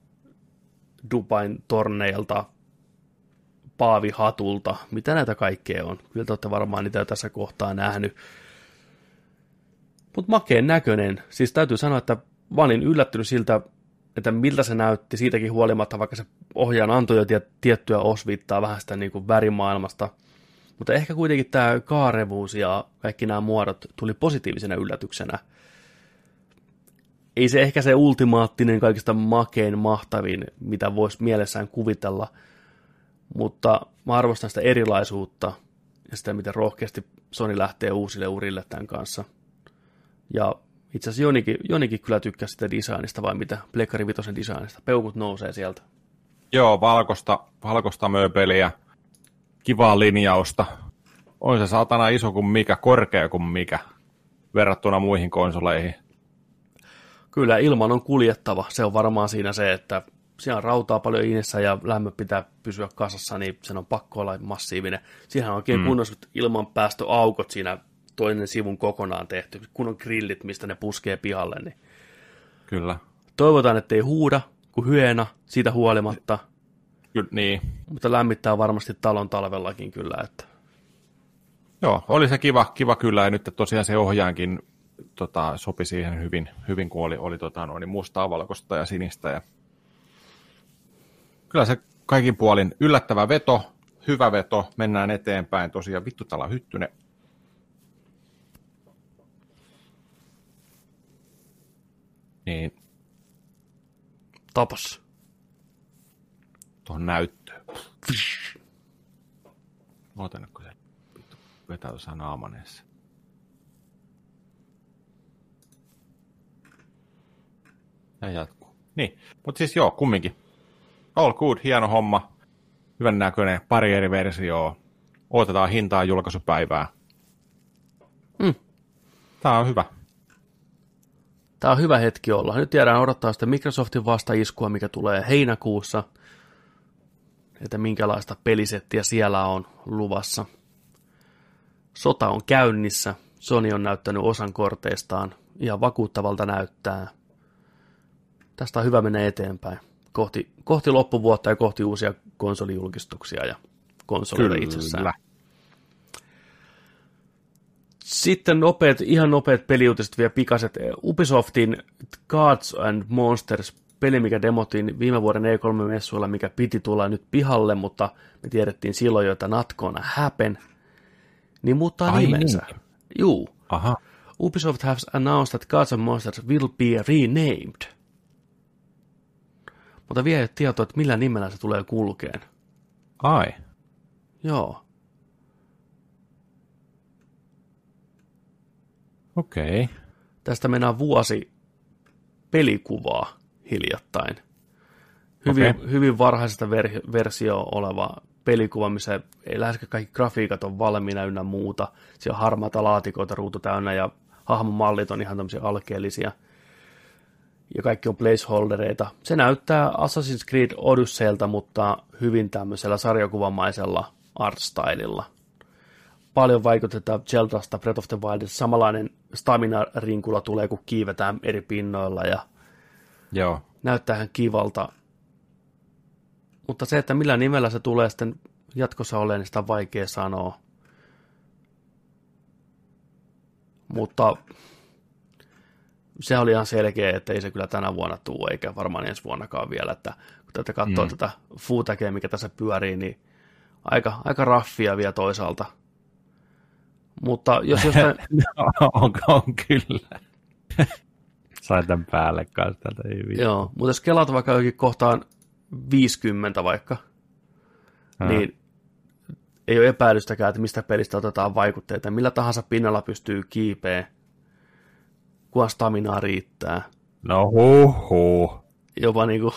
Dubain torneilta, paavihatulta, mitä näitä kaikkea on. Kyllä te olette varmaan niitä tässä kohtaa nähnyt. Mutta makeen näköinen. Siis täytyy sanoa, että mä olin yllättynyt siltä, että miltä se näytti siitäkin huolimatta, vaikka se ohjaan antoi jo tiettyä osviittaa vähän sitä niin kuin värimaailmasta. Mutta ehkä kuitenkin tämä kaarevuus ja kaikki nämä muodot tuli positiivisena yllätyksenä. Ei se ehkä se ultimaattinen, kaikista makein, mahtavin, mitä voisi mielessään kuvitella, mutta mä arvostan sitä erilaisuutta ja sitä, miten rohkeasti Sony lähtee uusille urille tämän kanssa. Ja itse asiassa Jonikin, Jonikin kyllä tykkää sitä designista, vai mitä? Plekkari Vitosen designista. Peukut nousee sieltä. Joo, valkosta, valkosta mööpeliä, kivaa linjausta. On se saatana iso kuin mikä, korkea kuin mikä, verrattuna muihin konsoleihin. Kyllä, ilman on kuljettava. Se on varmaan siinä se, että siellä on rautaa paljon inessä ja lämmö pitää pysyä kasassa, niin sen on pakko olla massiivinen. Siihen on oikein mm. kunnossa ilmanpäästöaukot siinä toinen sivun kokonaan tehty, kun on grillit, mistä ne puskee pihalle. Niin Kyllä. Toivotaan, että ei huuda kuin hyena siitä huolimatta. Kyllä, niin. Mutta lämmittää varmasti talon talvellakin kyllä. Että... Joo, oli se kiva, kiva kyllä, ja nyt tosiaan se ohjaankin tota, sopi siihen hyvin, hyvin kun oli, oli tota, noin mustaa, valkoista ja sinistä. Ja... Kyllä se kaikin puolin yllättävä veto, hyvä veto, mennään eteenpäin. Tosiaan vittu täällä hyttynen Niin. Tapas. Tuohon näyttöön. Ootan, kun se vetää tuossa naamaneessa. Ja jatkuu. Niin, mutta siis joo, kumminkin. All good, hieno homma. Hyvän näköinen, pari eri versioa. Otetaan hintaa julkaisupäivää. Mm. Tämä on hyvä. Tämä on hyvä hetki olla. Nyt tiedään odottaa sitä Microsoftin vastaiskua, mikä tulee heinäkuussa, että minkälaista pelisettiä siellä on luvassa. Sota on käynnissä. Sony on näyttänyt osan korteistaan. Ihan vakuuttavalta näyttää. Tästä on hyvä mennä eteenpäin. Kohti, kohti loppuvuotta ja kohti uusia konsolijulkistuksia ja konsoleita itsessään. Sitten nopeat, ihan nopeat peliuutiset vielä pikaset. Ubisoftin Cards and Monsters peli, mikä demottiin viime vuoden E3-messuilla, mikä piti tulla nyt pihalle, mutta me tiedettiin silloin jo, että not gonna happen, niin muuttaa Ai nimensä. Niin. Juu. Aha. Ubisoft has announced that Gods and Monsters will be renamed. Mutta vielä ei ole tietoa, että millä nimellä se tulee kulkeen. Ai. Joo. Okei. Okay. Tästä mennään vuosi pelikuvaa hiljattain. Hyvin, okay. hyvin varhaisesta ver- versio oleva pelikuva, missä ei läheskään kaikki grafiikat on valmiina ynnä muuta. Siellä on harmaata laatikoita ruutu täynnä ja hahmomallit on ihan tämmöisiä alkeellisia. Ja kaikki on placeholdereita. Se näyttää Assassin's Creed Odysseyilta, mutta hyvin tämmöisellä sarjakuvamaisella artstylilla paljon vaikutetaan Zeldasta, Breath of the Wild, samanlainen stamina-rinkula tulee, kun kiivetään eri pinnoilla ja Joo. näyttää ihan kivalta. Mutta se, että millä nimellä se tulee sitten jatkossa olemaan, niin sitä on vaikea sanoa. Mutta se oli ihan selkeä, että ei se kyllä tänä vuonna tule, eikä varmaan ensi vuonnakaan vielä, että kun tätä katsoo mm. tätä footagia, mikä tässä pyörii, niin aika, aika raffia vielä toisaalta – mutta jos jostain... no, on, on kyllä. Sain tämän päälle kanssa täältä. Ei Joo, mutta jos kelaat vaikka jokin kohtaan 50 vaikka, ha. niin ei ole epäilystäkään, että mistä pelistä otetaan vaikutteita. Millä tahansa pinnalla pystyy kiipeä, kunhan staminaa riittää. No huh, huh. Jopa niinku,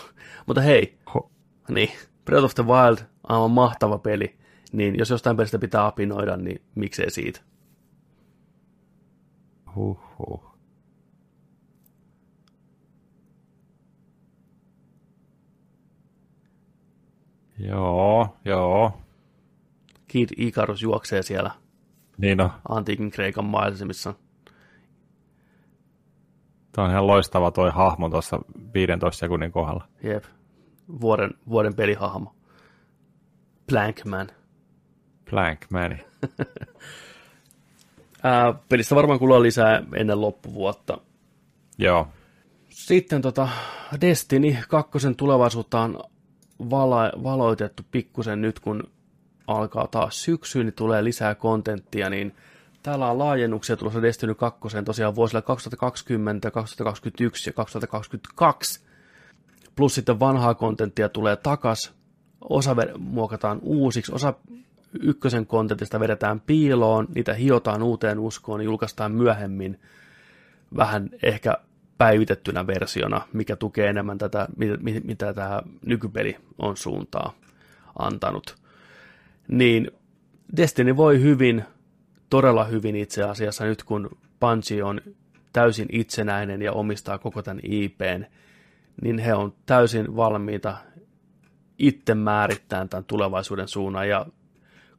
mutta hei, huh. niin, Breath of the Wild, aivan mahtava peli, niin jos jostain pelistä pitää apinoida, niin miksei siitä. Huhhuh. Joo, joo. Kid Icarus juoksee siellä niin on. antiikin Kreikan maisemissa. Tämä on ihan loistava toi hahmo tuossa 15 sekunnin kohdalla. Jep. Vuoden, vuoden pelihahmo. Blankman. Blankman. Ää, pelistä varmaan kuullaan lisää ennen loppuvuotta. Joo. Sitten tota Destiny 2 tulevaisuutta on vala, valoitettu pikkusen nyt, kun alkaa taas syksy, niin tulee lisää kontenttia, niin täällä on laajennuksia tulossa Destiny 2 tosiaan vuosilla 2020, 2021 ja 2022. Plus sitten vanhaa kontenttia tulee takas, osa muokataan uusiksi, osa ykkösen kontentista vedetään piiloon, niitä hiotaan uuteen uskoon ja julkaistaan myöhemmin vähän ehkä päivitettynä versiona, mikä tukee enemmän tätä, mitä, mitä tämä nykypeli on suuntaa antanut. Niin Destiny voi hyvin, todella hyvin itse asiassa nyt kun Bungie on täysin itsenäinen ja omistaa koko tämän IPn, niin he on täysin valmiita itse määrittämään tämän tulevaisuuden suunnan ja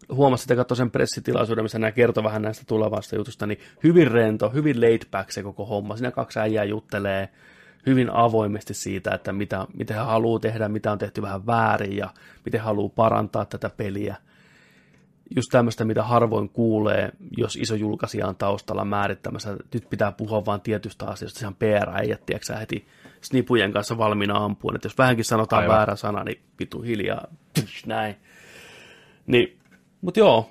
huomasin, että katsoin sen pressitilaisuuden, missä nämä kertoi vähän näistä tulevasta jutusta, niin hyvin rento, hyvin laid back se koko homma. Siinä kaksi äijää juttelee hyvin avoimesti siitä, että mitä, mitä he haluaa tehdä, mitä on tehty vähän väärin ja miten haluaa parantaa tätä peliä. Just tämmöistä, mitä harvoin kuulee, jos iso julkaisija on taustalla määrittämässä. Nyt pitää puhua vain tietystä asiasta, ihan PR-äijät, tiedätkö heti snipujen kanssa valmiina ampuun. Että jos vähänkin sanotaan Aivan. väärä sana, niin vitu hiljaa, näin. Niin mutta joo,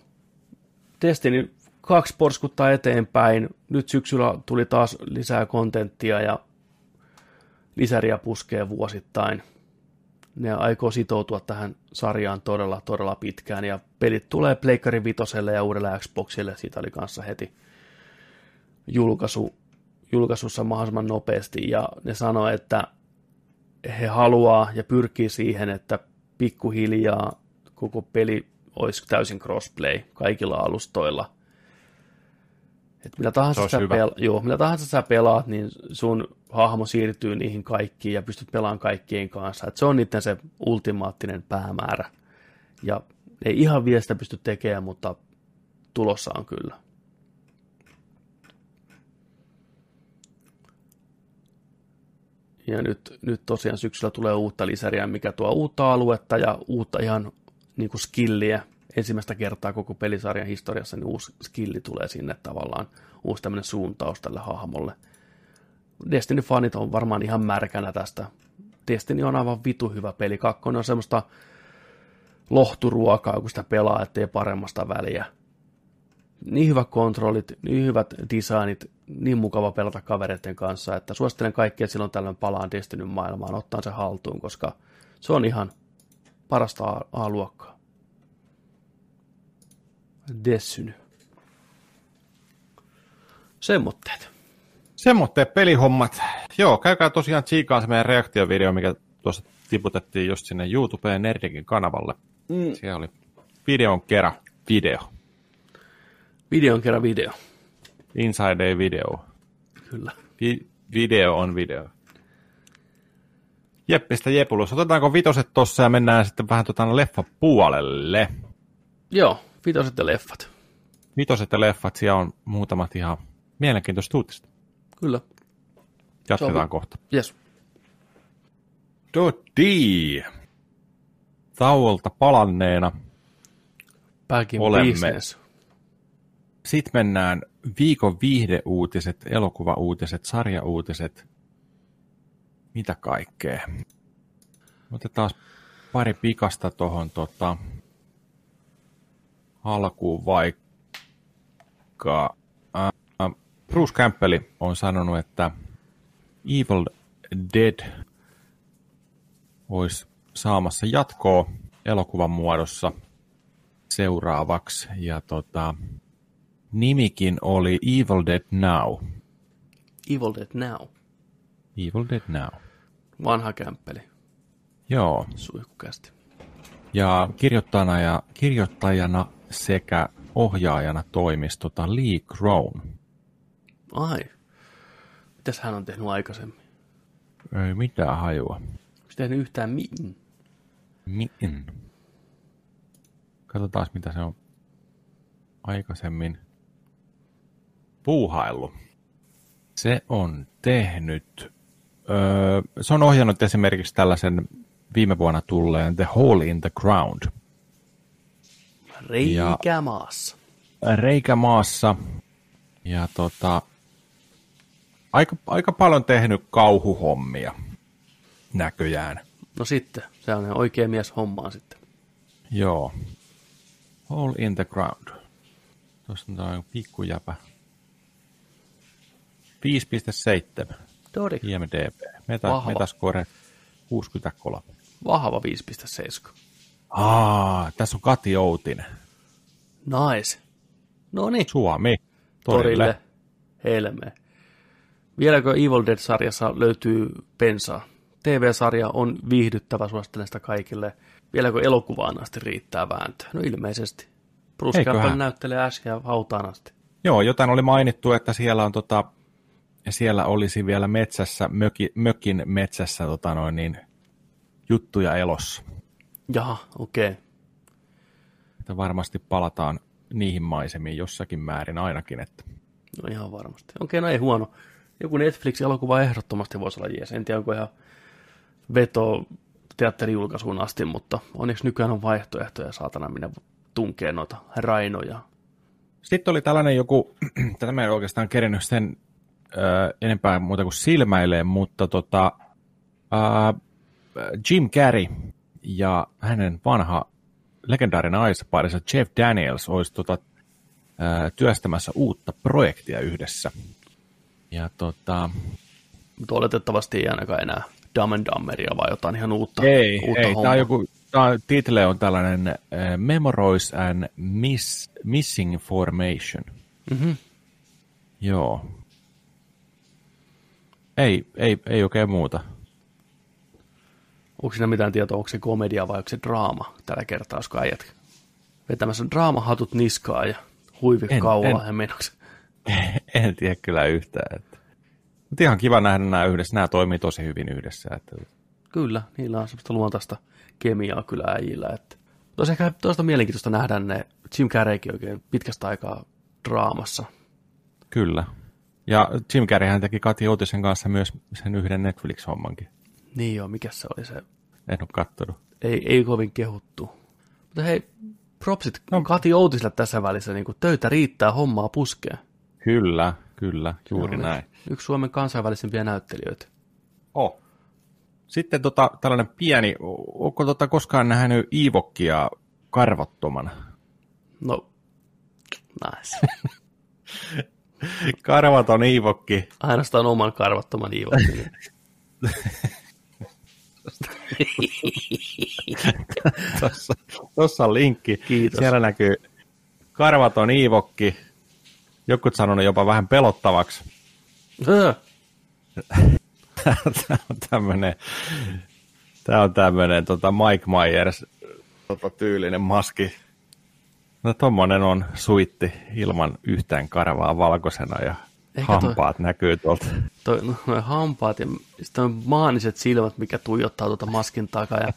Destiny kaksi porskuttaa eteenpäin. Nyt syksyllä tuli taas lisää kontenttia ja lisäriä puskee vuosittain. Ne aikoo sitoutua tähän sarjaan todella, todella pitkään ja pelit tulee Pleikkari Vitoselle ja uudelle Xboxille. Siitä oli kanssa heti julkaisu, julkaisussa mahdollisimman nopeasti ja ne sanoi, että he haluaa ja pyrkii siihen, että pikkuhiljaa koko peli olisi täysin crossplay kaikilla alustoilla. Et mitä, tahansa sä pel- joo, mitä tahansa sä pelaat, niin sun hahmo siirtyy niihin kaikkiin ja pystyt pelaamaan kaikkien kanssa. Et se on niiden se ultimaattinen päämäärä. Ja ei ihan vielä sitä pysty tekemään, mutta tulossa on kyllä. Ja nyt, nyt tosiaan syksyllä tulee uutta lisäriä, mikä tuo uutta aluetta ja uutta ihan niin kuin skilliä. Ensimmäistä kertaa koko pelisarjan historiassa niin uusi skilli tulee sinne tavallaan, uusi tämmöinen suuntaus tälle hahmolle. Destiny-fanit on varmaan ihan märkänä tästä. Destiny on aivan vitu hyvä peli. Kakkonen on semmoista lohturuokaa, kun sitä pelaa, ettei paremmasta väliä. Niin hyvät kontrollit, niin hyvät designit, niin mukava pelata kavereiden kanssa, että suosittelen kaikkia silloin tällöin palaan Destinyn maailmaan, ottaa se haltuun, koska se on ihan parasta A-luokkaa. Dessyn. Semmoitteet. Semmoitteet pelihommat. Joo, käykää tosiaan tsiikaan se meidän reaktiovideo, mikä tuossa tiputettiin just sinne YouTubeen Nerdikin kanavalle. Mm. Siellä oli videon kerran video. Videon kerran video. Inside video. Kyllä. Vi- video on video. Jeppistä Jepulus. Otetaanko vitoset tossa ja mennään sitten vähän tuota leffa puolelle? Joo, vitoset ja leffat. Vitoset ja leffat, siellä on muutamat ihan mielenkiintoista uutista. Kyllä. Jatketaan Sovi. kohta. Yes. Dodi. Tauolta palanneena Back in olemme. Business. Sitten mennään viikon viihdeuutiset, elokuvauutiset, sarjauutiset, mitä kaikkea. Otetaan pari pikasta tuohon tota, alkuun vaikka. Bruce Campbell on sanonut, että Evil Dead olisi saamassa jatkoa elokuvan muodossa seuraavaksi. Ja tota, nimikin oli Evil Dead Now. Evil Dead Now. Evil Dead Now. Vanha kämppeli. Joo. Suihkukästi. Ja kirjoittajana, ja kirjoittajana sekä ohjaajana toimisi tota Lee Crown. Ai. Mitäs hän on tehnyt aikaisemmin? Ei mitään hajua. Onko tehnyt yhtään min? Min. Katsotaan, mitä se on aikaisemmin puuhaillut. Se on tehnyt öö, se on ohjannut esimerkiksi tällaisen viime vuonna tulleen The Hole in the Ground. Reikä maassa. Reikä maassa. Ja tota, aika, aika paljon tehnyt kauhuhommia näköjään. No sitten, se on oikea mies hommaan sitten. Joo. All in the ground. Tuossa on pikkujäpä. 5.7. Dori. IMDB. Meta, Vahva. Metascore 63. Vahva 5.7. Aa, tässä on Kati Outinen. Nice. No niin, Suomi. torille. Torille. Helme. Vieläkö Evil Dead-sarjassa löytyy pensaa? TV-sarja on viihdyttävä, suosittelen sitä kaikille. Vieläkö elokuvaan asti riittää vääntöä? No ilmeisesti. Bruce. Campbell näyttelee äsken hautaan asti. Joo, jotain oli mainittu, että siellä on tota, siellä olisi vielä metsässä, möki, mökin metsässä tota noin, niin, juttuja elossa. Jaha, okei. Okay. Että varmasti palataan niihin maisemiin jossakin määrin ainakin. Että. No ihan varmasti. Okei, okay, no ei huono. Joku Netflix-elokuva ehdottomasti voisi olla jees. En tiedä, onko ihan veto teatterijulkaisuun asti, mutta onneksi nykyään on vaihtoehtoja saatana minne tunkee noita rainoja. Sitten oli tällainen joku, tätä mä en oikeastaan kerinyt sen ö, enempää muuta kuin silmäilee, mutta tota, ää, Jim Carrey ja hänen vanha legendaarinen aisaparinsa Jeff Daniels olisi tota, ää, työstämässä uutta projektia yhdessä. Ja tota, Mutta oletettavasti ei ainakaan enää Dumb and Dumberia, vaan jotain ihan uutta, ei, uutta ei tämä on joku, tää title on tällainen äh, Memorize and miss, Missing Formation. Mm-hmm. Joo. Ei, ei, ei oikein muuta. Onko siinä mitään tietoa, onko se komedia vai onko se draama tällä kertaa, olisiko äijät vetämässä draamahatut niskaa ja huivi En- kaulaa ja menoksi. en tiedä kyllä yhtään. Että. Mutta ihan kiva nähdä nämä yhdessä. Nämä toimii tosi hyvin yhdessä. Että. Kyllä, niillä on semmoista luontaista kemiaa kyllä äijillä. Että. Tosi ehkä toista mielenkiintoista nähdä ne Jim Carreykin oikein pitkästä aikaa draamassa. Kyllä. Ja Jim Carreyhän teki Kati Outisen kanssa myös sen yhden Netflix-hommankin. Niin joo, mikä se oli se? En ole kattonut. Ei, ei kovin kehuttu. Mutta hei, propsit no. Kati Outiselle tässä välissä, niin töitä riittää, hommaa puskee. Kyllä, kyllä, juuri on näin. Yksi Suomen kansainvälisimpiä näyttelijöitä. Oh. Sitten tota, tällainen pieni, onko tota koskaan nähnyt Iivokkia karvattomana? No, nice. Karvaton Iivokki. Ainoastaan oman karvattoman Iivokin. Tuossa, tuossa on linkki. Kiitos. Siellä näkyy karvaton Iivokki. Jotkut sanonut jopa vähän pelottavaksi. Tämä on tämmöinen, tämä on tämmöinen tota Mike Myers tota, tyylinen maski. No tommonen on suitti ilman yhtään karvaa valkoisena ja toi- hampaat näkyy tuolta. toi, no, noi hampaat ja sitten maaniset silmät, mikä tuijottaa tuota maskin takaa. Ja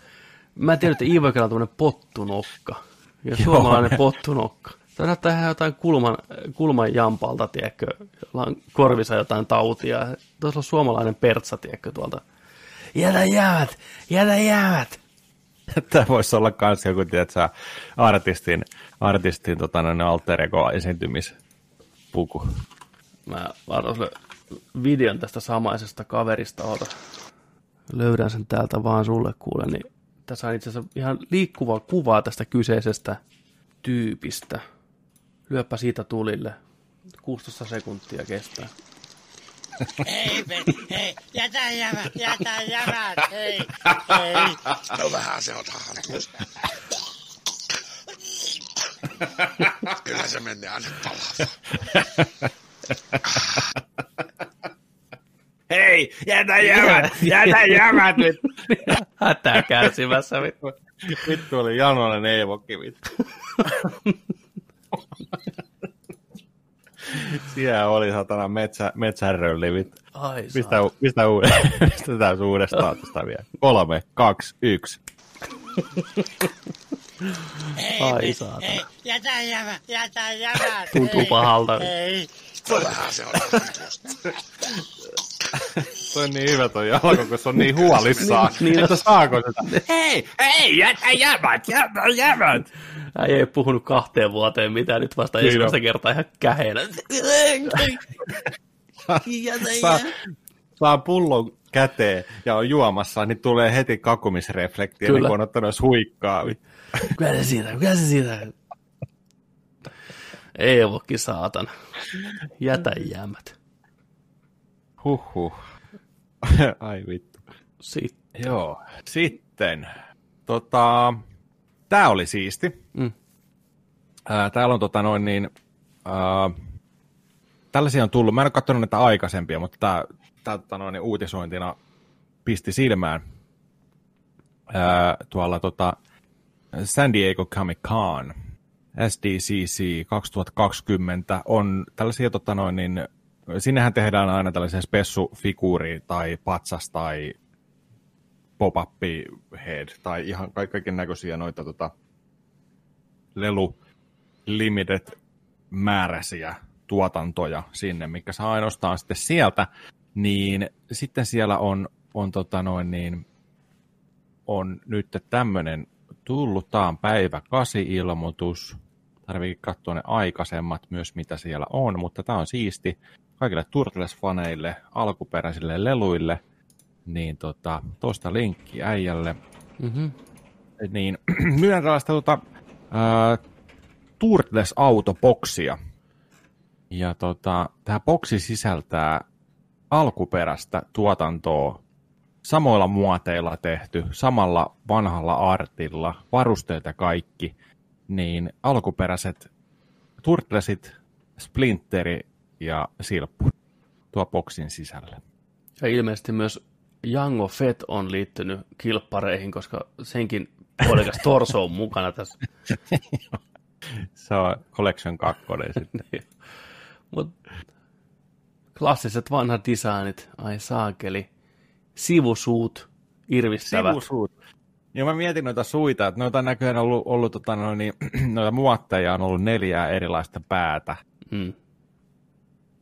mä en tiedä, että Iivokilla on tämmöinen pottunokka. Ja suomalainen pottunokka. Tämä näyttää ihan jotain kulman, kulman jampalta, tiedätkö, on korvissa jotain tautia. Tuossa on suomalainen pertsa, tiedätkö, tuolta. Jätä jäävät, jätä jäävät. Tämä voisi olla myös joku, tiedätkö, artistin, artistin tota, alter ego esiintymispuku. Mä sulle videon tästä samaisesta kaverista, oota. Löydän sen täältä vaan sulle kuule, niin tässä on itse asiassa ihan liikkuvaa kuvaa tästä kyseisestä tyypistä. Lyöpä siitä tulille. 16 sekuntia kestää. Hei, jätä jävät, jätä jävät, hei, hei. No vähän se on harmista. Kyllä se menee aina palaa. Hei, jätä jämät, jätä jämät nyt. Hätää kärsimässä. vittu. Vittu oli janoinen eivokki, vittu. Siellä oli satana metsä, metsänrölli, vittu. Ai Pistä, saa. u- pistä, u- pistetään se uudestaan tästä vielä. Kolme, kaksi, yksi. Ai saatana. Hei, jätä jävät, jätä jävät, Tuntuu hei, pahalta. Hei, No vähän se on. Toi toi niin hyvä toi jalko, kun se on niin huolissaan, Niin, niin. että saako sitä. Hei, hei, jätä jämät, jätä jämät. Äijä ei puhunut kahteen vuoteen mitään, nyt vasta Niin ensimmäistä on. kertaa ihan käheenä. saa, saa pullon käteen ja on juomassa, niin tulee heti kakumisreflekti, ennen Kyllä. kuin on ottanut edes huikkaa. Kyllä se siitä, kyllä se siitä. Eevokki saatana. Jätä jämät. Huhhuh. Ai vittu. Sitten. Joo. Sitten, tota, tää oli siisti. Mm. Ää, täällä on tota noin niin, ää, tällaisia on tullut, mä en ole katsonut näitä aikaisempia, mutta tää, tää tota noin, niin uutisointina pisti silmään. Ää, tuolla tota, San Diego Comic Con, SDCC 2020, on tällaisia tota noin niin, sinnehän tehdään aina tällaisia spessufiguuri tai patsas tai pop-up head tai ihan ka- kaiken näköisiä noita tota, lelu limited määräisiä tuotantoja sinne, mikä saa ainoastaan sitten sieltä, niin sitten siellä on, on tota noin niin, on nyt tämmöinen tullut, tämä on päivä 8 ilmoitus, tarvii katsoa ne aikaisemmat myös, mitä siellä on, mutta tämä on siisti kaikille Turtles-faneille, alkuperäisille leluille, niin tota, tuosta linkki äijälle, Mm-hmm. niin myydään tällaista tota, ää, Turtles-autoboksia. Ja tota, tämä boksi sisältää alkuperäistä tuotantoa, samoilla muoteilla tehty, samalla vanhalla artilla, varusteet ja kaikki, niin alkuperäiset Turtlesit, Splinteri ja Silppu tuo boksin sisälle. Ja ilmeisesti myös Jango Fett on liittynyt kilppareihin, koska senkin puolikas torso on mukana tässä. Se on Collection 2 sitten. Mut klassiset vanhat designit, ai saakeli. Sivusuut, irvistävät. Sivusuut. Ja mä mietin noita suita, että noita on näköjään ollut, ollut tota, no, niin, noita muotteja on ollut neljää erilaista päätä. Mm.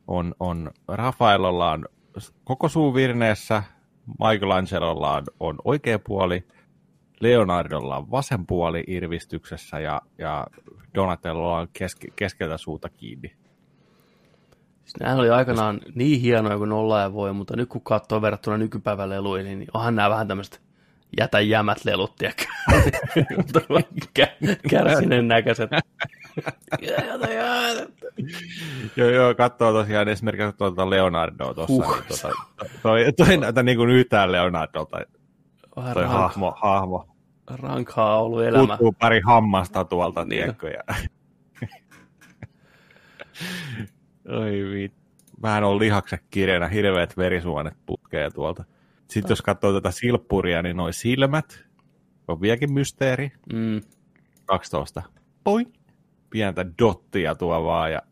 On, on Rafaelolla on koko suu virneessä, Michelangelolla on, on oikea puoli, Leonardolla on vasen puoli irvistyksessä ja, ja Donatellolla on keske, keskeltä suuta kiinni. Siis nämä oli aikanaan niin hienoja kuin olla ja voi, mutta nyt kun katsoo verrattuna nykypäivän leluihin, niin onhan nämä vähän tämmöiset jätä jämät lelut, tiedätkö? Todella kä- kärsineen näköiset. Joo, joo, katsoo tosiaan esimerkiksi tuota Leonardoa tuossa. Huh. Niin, tota, toi, toi näytä niin kuin yhtään Leonardolta, Vähän toi rank, hahmo, hahmo. rankhaa ollut elämä. Puuttuu pari hammasta tuolta, Niin. tiedätkö? Ja... Oi vittu. Vähän on lihakset kirjana, hirveät verisuonet putkee tuolta. Sitten jos katsoo tätä silppuria, niin noi silmät on vieläkin mysteeri. Mm. 12. Poi. Pientä dottia tuo vaan ja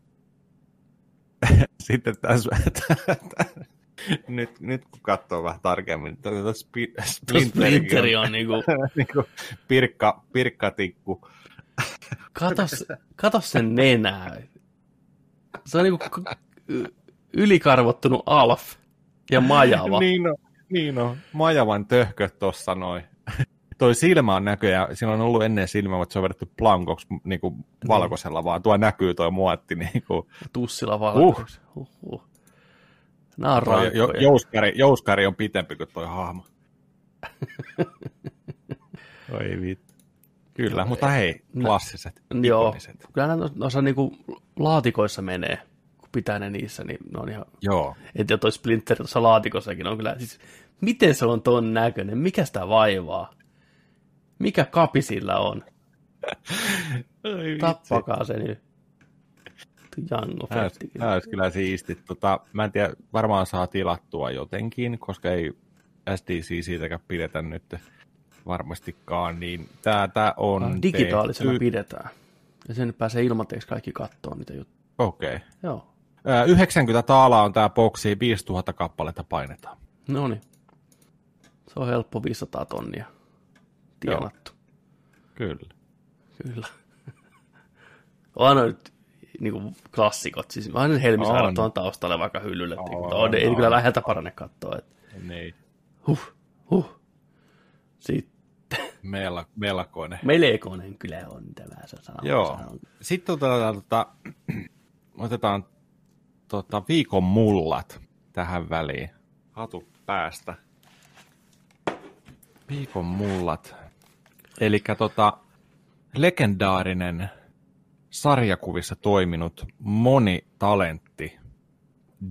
sitten tässä, nyt, nyt kun katsoo vähän tarkemmin, tätä spi, Splinteri on niinku, niinku pirkka, pirkkatikku. kato, s- kato sen nenää. Se on niinku ylikarvottunut Alf ja majava. Niin on, niin on. Majavan töhkö tuossa noin. Toi silmä on näköjään, siinä on ollut ennen silmä, mutta se on vedetty plankoksi niin kuin valkoisella, vaan tuo näkyy tuo muotti. Niin kuin. Tussilla valkoiseksi. Uh. Uh, Nämä on Toi, jo, jouskari, jouskari on pitempi kuin toi hahmo. Oi vittu. Kyllä, mutta hei, klassiset, Joo, ikoniset. kyllä nämä noissa niinku laatikoissa menee, pitää ne niissä, niin ne on ihan... Joo. Et ja toi Splinter tuossa laatikossakin on kyllä, siis miten se on ton näköinen, mikä sitä vaivaa? Mikä kapi sillä on? Tappakaa se nyt. Jango Tämä olisi, kyllä siisti. Tota, mä en tiedä, varmaan saa tilattua jotenkin, koska ei SDC siitäkään pidetä nyt varmastikaan. Niin tämä on Digitaalisena tehty- pidetään. Ja sen pääsee ilmatteeksi kaikki kattoo niitä juttuja. Okei. Okay. Joo. Ö, 90 taalaa on tämä boksi, 5000 kappaletta painetaan. No niin. Se on helppo 500 tonnia. Tienattu. Kyllä. Kyllä. On ne nyt niin klassikot. Siis aina Helmisaarat On. on taustalla vaikka hyllylle. On, On, on, ei kyllä läheltä parane katsoa. Että Niin, Huh, huh. Sitten Mel- melkoinen. melkoinen kyllä on tämä se sana. Joo. Sitten otetaan, tota, otetaan tota, viikon mullat tähän väliin. Hatu päästä. Viikon mullat. Eli tota, legendaarinen sarjakuvissa toiminut monitalentti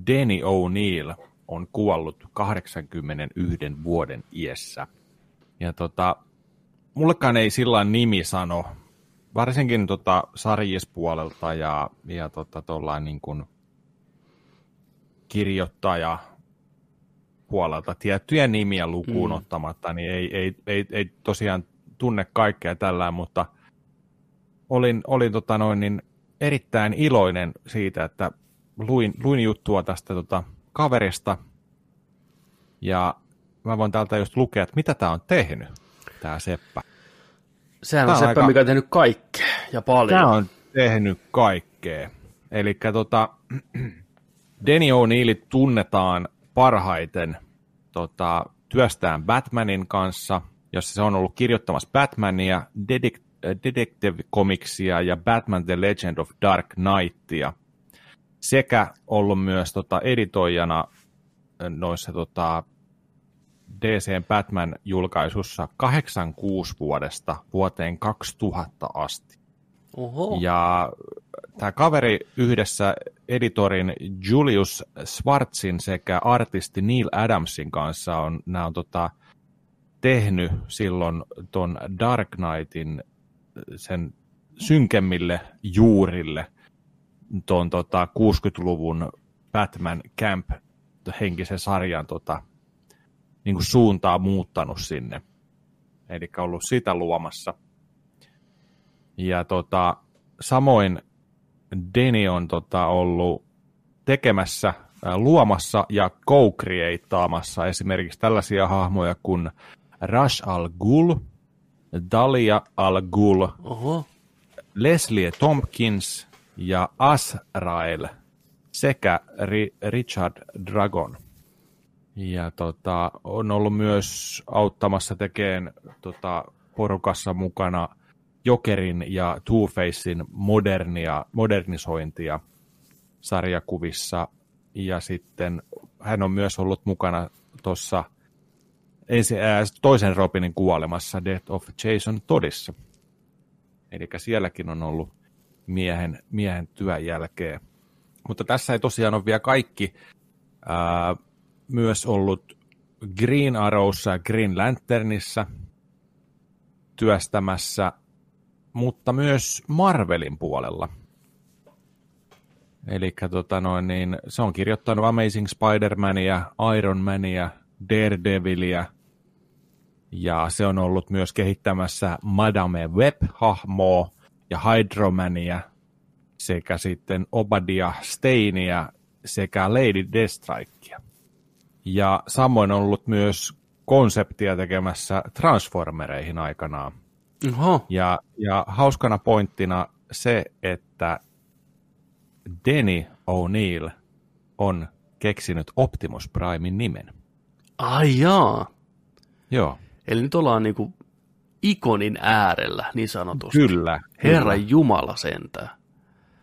Denny O'Neill on kuollut 81 vuoden iässä. Ja tota, mullekaan ei sillä nimi sano, varsinkin tota sarjispuolelta ja, ja tota, niin kuin kirjoittaja puolelta tiettyjä nimiä lukuun Mm. ottamatta, niin ei, ei, ei, ei tosiaan tunne kaikkea tällä, mutta olin, olin tota noin, niin erittäin iloinen siitä, että luin, luin juttua tästä tota kaverista ja mä voin täältä just lukea, että mitä tämä on tehnyt, tämä Seppä. Sehän Tää on on seppä, aika- mikä on tehnyt kaikkea ja paljon. Tämä on tehnyt kaikkea. Eli tota, Denny O'Neill tunnetaan parhaiten tota, työstään Batmanin kanssa, jossa se on ollut kirjoittamassa Batmania, äh, Detective Comicsia ja Batman The Legend of Dark Knightia. Sekä ollut myös tota, editoijana äh, noissa tota, DCn Batman-julkaisussa 86 vuodesta vuoteen 2000 asti. Oho. Ja tämä kaveri yhdessä editorin Julius Schwartzin sekä artisti Neil Adamsin kanssa on, nämä on tota, tehnyt silloin ton Dark Knightin sen synkemmille juurille ton tota, 60-luvun Batman Camp henkisen sarjan tota, niin kuin suuntaa muuttanut sinne. Eli ollut sitä luomassa. Ja tota, samoin Deni on tota, ollut tekemässä, luomassa ja co-createamassa esimerkiksi tällaisia hahmoja kuin Rash al Ghul, Dalia al Ghul, Oho. Leslie Tompkins ja Azrael sekä Ri- Richard Dragon. Ja tota, on ollut myös auttamassa tekemään tota, porukassa mukana Jokerin ja Two-Facein modernia, modernisointia sarjakuvissa. Ja sitten hän on myös ollut mukana tuossa toisen Robinin kuolemassa Death of Jason Toddissa. Eli sielläkin on ollut miehen, miehen työn jälkeen. Mutta tässä ei tosiaan ole vielä kaikki. Ää, myös ollut Green Arrowssa ja Green Lanternissa työstämässä, mutta myös Marvelin puolella. Eli tota noin, niin se on kirjoittanut Amazing Spider-Mania, Iron Mania, Daredevilia, ja se on ollut myös kehittämässä Madame Web-hahmoa ja Hydromania sekä sitten Obadiah Stainia sekä Lady Deathstrikea. Ja samoin on ollut myös konseptia tekemässä Transformereihin aikanaan. Oho. Ja, ja hauskana pointtina se, että Denny O'Neill on keksinyt Optimus Primein nimen. Ai jaa. Joo, Eli nyt ollaan niinku ikonin äärellä, niin sanotusti. kyllä. Herra kyllä. Jumala sentään.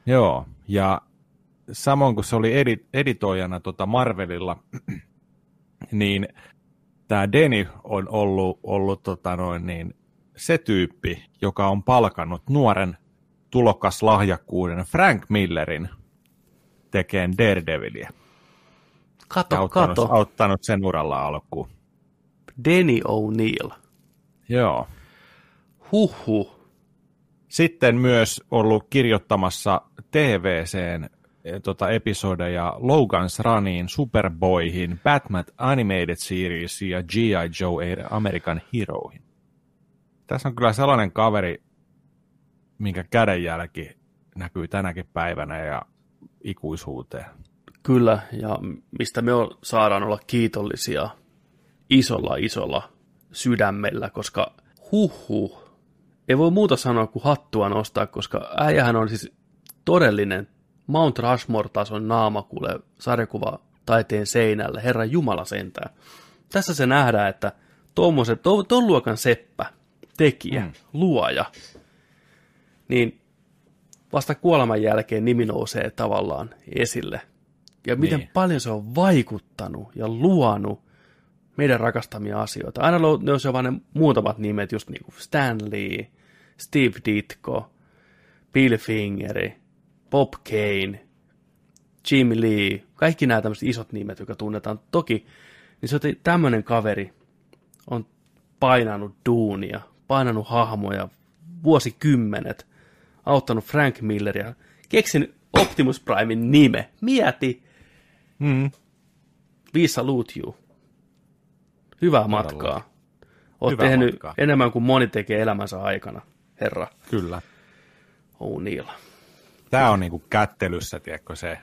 Joo, ja samoin kun se oli edi- editoijana tota Marvelilla, niin tämä Denny on ollut, ollut tota noin, niin, se tyyppi, joka on palkannut nuoren tulokas lahjakkuuden Frank Millerin tekeen Daredevilia. Ja Kato, auttanut, kato. auttanut sen uralla alkuun. Denny O'Neill. Joo. Huhhuh. Sitten myös ollut kirjoittamassa TVCen eh, tota, episodeja Logan's Runiin, Superboyhin, Batman Animated Seriesiin ja G.I. Joe American Heroihin. Tässä on kyllä sellainen kaveri, minkä kädenjälki näkyy tänäkin päivänä ja ikuisuuteen. Kyllä, ja mistä me saadaan olla kiitollisia isolla, isolla sydämellä, koska huhhuh, ei voi muuta sanoa kuin hattua nostaa, koska äijähän on siis todellinen Mount Rushmore-tason naama kuule sarjakuva taiteen seinällä, herra Jumala sentään. tässä se nähdään, että tuommoisen, to, ton luokan seppä, tekijä, Mm. luoja, niin vasta kuoleman jälkeen nimi nousee tavallaan esille. Ja miten Niin. paljon se on vaikuttanut ja luonut meidän rakastamia asioita. Aina on vain ne muutamat nimet, just niin kuin Stan Lee, Steve Ditko, Bill Fingeri, Bob Kane, Jim Lee, kaikki nämä tämmöiset isot nimet, jotka tunnetaan. Toki, niin se on tämmöinen kaveri on painanut duunia, painanut hahmoja vuosikymmenet, auttanut Frank Milleria, keksin Optimus Primein nime, mieti, Mm. we salute you. Hyvää matkaa. Oot Hyvää tehnyt matkaa. enemmän kuin moni tekee elämänsä aikana, herra Kyllä. O'Neill. Tämä on niinku kättelyssä, tiedätkö se.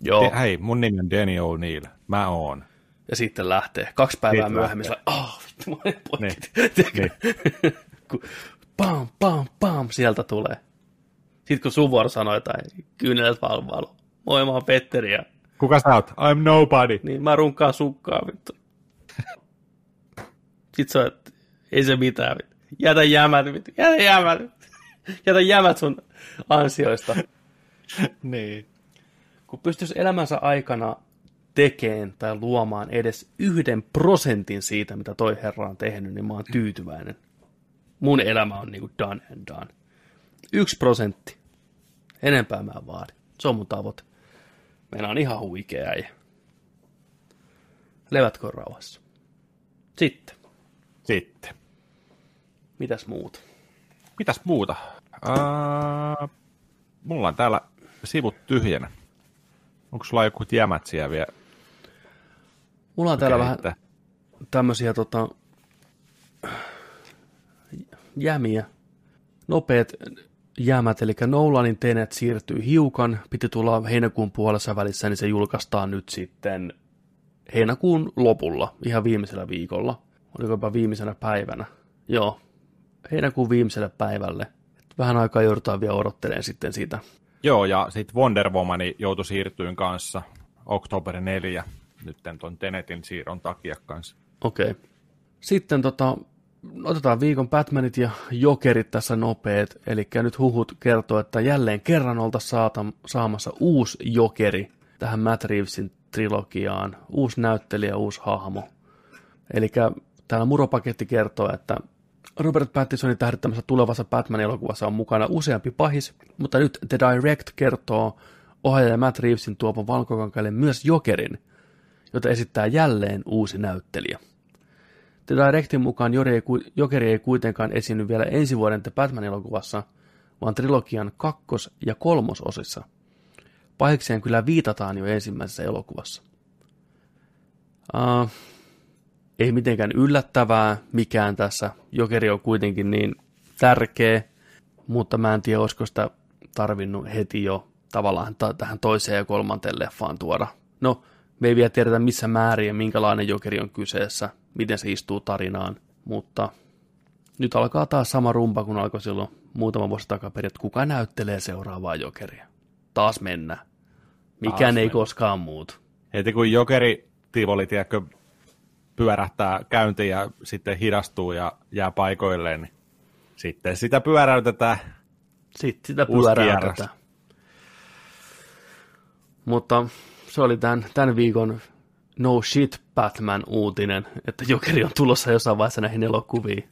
Joo, hei, mun nimi on Danny O'Neill. Mä oon. Ja sitten lähtee. Kaksi päivää Sitten myöhemmin, lähtee. sillä, oh, vittu, mä olen potkit. Niin. Kun pam, pam, pam, sieltä tulee. Sitten kun Suvor sanoi jotain, kyynelet valvailu. Moi, mä oon Petteri, ja Kuka sä oot? I'm nobody. niin mä runkkaan sukkaa, vittu. Sitten se on, että ei se mitään, vittu. Jätä jämät, vittu. Jätä jämät. Jätä jämät sun ansioista. Niin. Kun pystyisi elämänsä aikana tekemään tai luomaan edes yhden prosentin siitä, mitä toi herra on tehnyt, niin mä oon tyytyväinen. Mun elämä on niinku done and done. Yksi prosentti. Enempää mä en vaadi. Se on mun tavoite. Meillä on ihan huikea äijä. Levätkö rauhassa. Sitten, Sitten. mitäs muuta? Mitäs muuta? Uh, mulla on täällä sivut tyhjänä. Onko sulla joku jämät siellä vielä? Mulla on täällä vähän tämmöisiä tota, jämiä, nopeat jämät, eli Nolanin Tenet siirtyy hiukan, piti tulla heinäkuun puolessa välissä, niin se julkaistaan nyt sitten heinäkuun lopulla, ihan viimeisellä viikolla. Oliko jopa viimeisenä päivänä? Joo, heinäkuun viimeiselle päivälle. Vähän aikaa joudutaan vielä odottelemaan sitten siitä. Joo, ja sitten Wonder Woman joutui siirtyyn kanssa Oktober 4 nyt ton Tenetin siirron takia kanssa. Okei. Okay. Sitten tota, otetaan viikon Batmanit ja Jokerit tässä nopeet. Eli nyt huhut kertoo, että jälleen kerran saata, saamassa uusi Jokeri tähän Matt Reevesin trilogiaan. Uusi näyttelijä, uusi hahmo. Eli täällä muropaketti kertoo, että Robert Pattisonin tähdittämässä tulevassa Batman-elokuvassa on mukana useampi pahis, mutta nyt The Direct kertoo ohjaaja Matt Reevesin tuovan valkokankaille myös Jokerin, jota esittää jälleen uusi näyttelijä. The Directin mukaan Jokeri ei kuitenkaan esiinny vielä ensi vuoden The Batman-elokuvassa, vaan trilogian kakkos- ja kolmososissa. Pahikseen kyllä viitataan jo ensimmäisessä elokuvassa. Uh, ei mitenkään yllättävää mikään tässä. Jokeri on kuitenkin niin tärkeä, mutta mä en tiedä, olisiko sitä tarvinnut heti jo tavallaan ta- tähän toiseen ja kolmanteen leffaan tuoda. No, me ei vielä tiedetä missä määrin ja minkälainen jokeri on kyseessä, miten se istuu tarinaan, mutta nyt alkaa taas sama rumpa kuin alkoi silloin muutama vuosi takaperin, että kuka näyttelee seuraavaa jokeria. Taas mennä. Mikään Taas ei mennä. koskaan muutu. Heti kun Jokeri Tivoli, tiedätkö, pyörähtää käyntiin ja sitten hidastuu ja jää paikoilleen, niin sitten sitä pyöräytetään. Sitten sitä pyöräytetään. Mutta se oli tämän, tämän viikon No Shit Batman-uutinen, että Jokeri on tulossa jossain vaiheessa näihin elokuviin.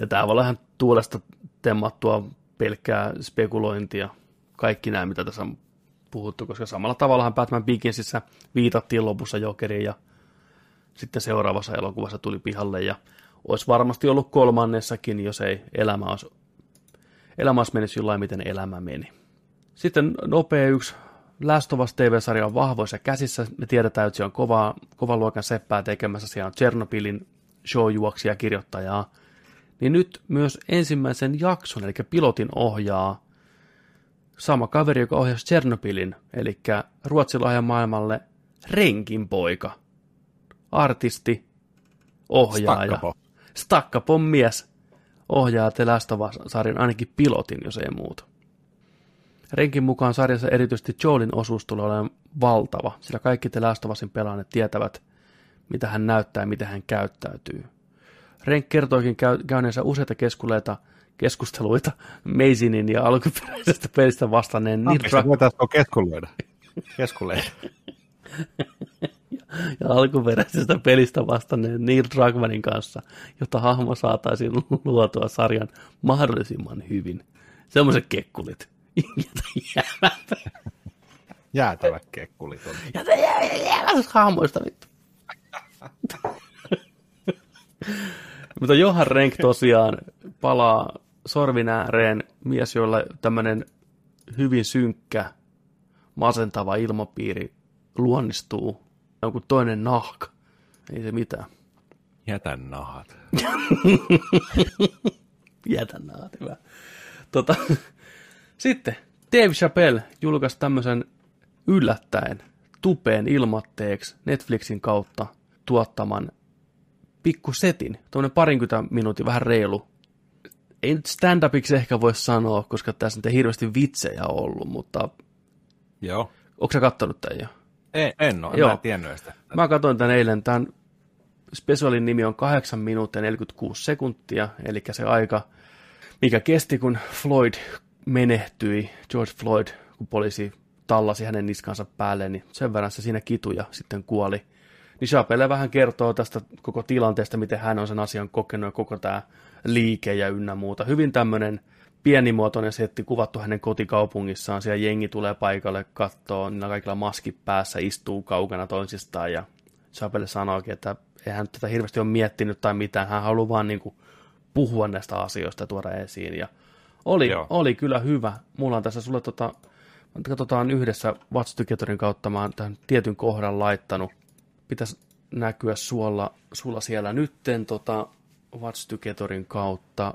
Ja tämä voi olla ihan tuulesta temmattua pelkkää spekulointia. Kaikki nämä, mitä tässä on puhuttu, koska samalla tavallahan Batman Beginsissä viitattiin lopussa Jokeriin ja sitten seuraavassa elokuvassa tuli pihalle ja olisi varmasti ollut kolmannessakin, jos ei elämä olisi, elämä olisi mennyt lailla, miten elämä meni. Sitten nopea yksi Last of Us TV-sarja on vahvoissa käsissä. Me tiedetään, että se on kova, kovan luokan seppää tekemässä. Siellä on Chernobylin showjuoksia kirjoittajaa. Niin nyt myös ensimmäisen jakson, eli pilotin ohjaa sama kaveri, joka ohjasi Chernobylin, eli ruotsilainen maailmalle Renkin poika. Artisti, ohjaaja. Stakkapo. Stakkapon mies ohjaa The Last of Us-sarjan ainakin pilotin, jos ei muuta. Renkin mukaan sarjassa erityisesti Joelin osuus tulee olemaan valtava, sillä kaikki The Last of Usin pelaajat tietävät, mitä hän näyttää ja miten hän käyttäytyy. Renk kertoikin käy, käyneensä useita keskuleita, keskusteluita Meisinin ja alkuperäisestä pelistä vastanneen Neil Anteeksi, Druck- voitaisiinko keskuloida? Keskuleida. ja alkuperäisestä pelistä vastanneen Neil Druckmannin kanssa, jotta hahmo saataisiin luotua sarjan mahdollisimman hyvin. Semmoiset kekkulit. Jätä Jäätävä kekkuli. on. Jätä jäävä hahmoista vittu. Mutta Johan Renk tosiaan palaa sorvin ääreen mies, jolla tämmöinen hyvin synkkä, masentava ilmapiiri luonnistuu. Joku toinen nahka. Ei se mitään. Jätä nahat. Jätän naat, hyvä. Tota, sitten Dave Chappelle julkaisi tämmöisen yllättäen tupeen ilmatteeksi Netflixin kautta tuottaman pikkusetin, tuommoinen parinkymmentä minuutin, vähän reilu. Ei nyt stand-upiksi ehkä voi sanoa, koska tässä nyt ei hirveästi vitsejä ollut, mutta Joo. onko sä kattonut tämän jo? En, en ole, Joo. mä en tiennyt sitä. Mä katsoin tän eilen, tämän specialin nimi on 8 minuuttia 46 sekuntia, eli se aika, mikä kesti, kun Floyd menehtyi, George Floyd, kun poliisi tallasi hänen niskansa päälle, niin sen verran se siinä kituja sitten kuoli. Niin Chappelle vähän kertoo tästä koko tilanteesta, miten hän on sen asian kokenut ja koko tämä liike ja ynnä muuta. Hyvin tämmöinen pienimuotoinen setti kuvattu hänen kotikaupungissaan. Siellä jengi tulee paikalle, katsoo, niillä kaikilla maskit päässä, istuu kaukana toisistaan ja Chappelle sanoikin, että ei hän tätä hirveästi ole miettinyt tai mitään. Hän haluaa vaan niin kuin puhua näistä asioista ja tuoda esiin. Ja oli, Joo. oli kyllä hyvä. Mulla on tässä sulle tota, katsotaan yhdessä Watch Togetorin kautta, mä oon tämän tietyn kohdan laittanut. Pitäisi näkyä sulla, sulla siellä nytten tota Watch Togetorin kautta.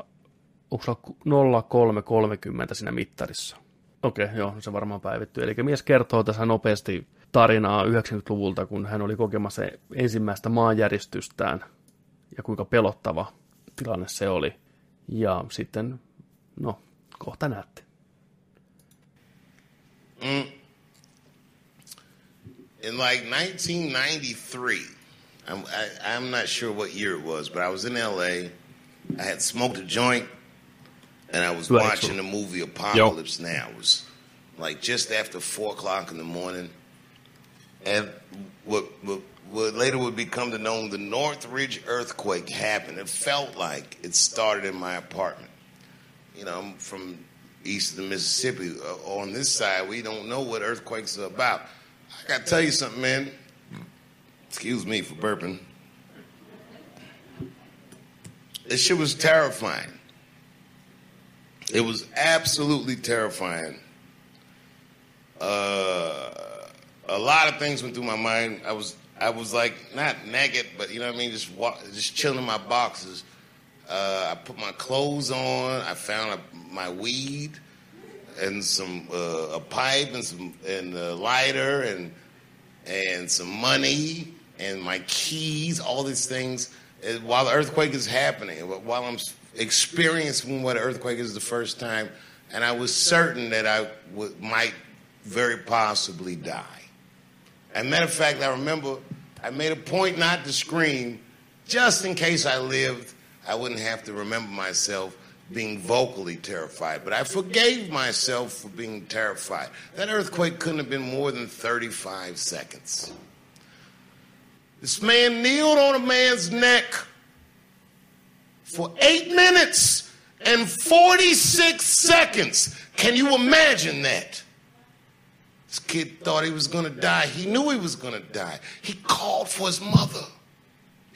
Onko sulla 0330 siinä mittarissa? Okei, okay, joo, se varmaan päivittyy. Eli mies kertoo tässä nopeasti tarinaa 90-luvulta, kun hän oli kokemassa ensimmäistä maanjäristystään ja kuinka pelottava tilanne se oli. Ja sitten, no, kohta näette. Mm. in like 1993. I'm, I, I'm not sure what year it was, but I was in LA. I had smoked a joint, and I was Right, watching the movie Apocalypse Now. It was like just after four o'clock in the morning, and what what, what later would become to known the Northridge earthquake happened. It felt like it started in my apartment. You know, I'm from east of the Mississippi. Uh, on this side, we don't know what earthquakes are about. I gotta tell you something, man. Excuse me for burping. This shit was terrifying. It was absolutely terrifying. Uh, a lot of things went through my mind. I was, I was like not naked, but you know what I mean, just walk, just chilling in my boxes. Uh, I put my clothes on. I found a, my weed and some uh, a pipe and some and a lighter and and some money and my keys, all these things. uh, While the earthquake is happening, while I'm experiencing what an earthquake is the first time, and I was certain that I would, might very possibly die. As a matter of fact, I remember I made a point not to scream, just in case I lived, I wouldn't have to remember myself being vocally terrified. But I forgave myself for being terrified. That earthquake couldn't have been more than 35 seconds. This man kneeled on a man's neck for eight minutes and 46 seconds. Can you imagine that? This kid thought he was going to die. He knew he was going to die. He called for his mother.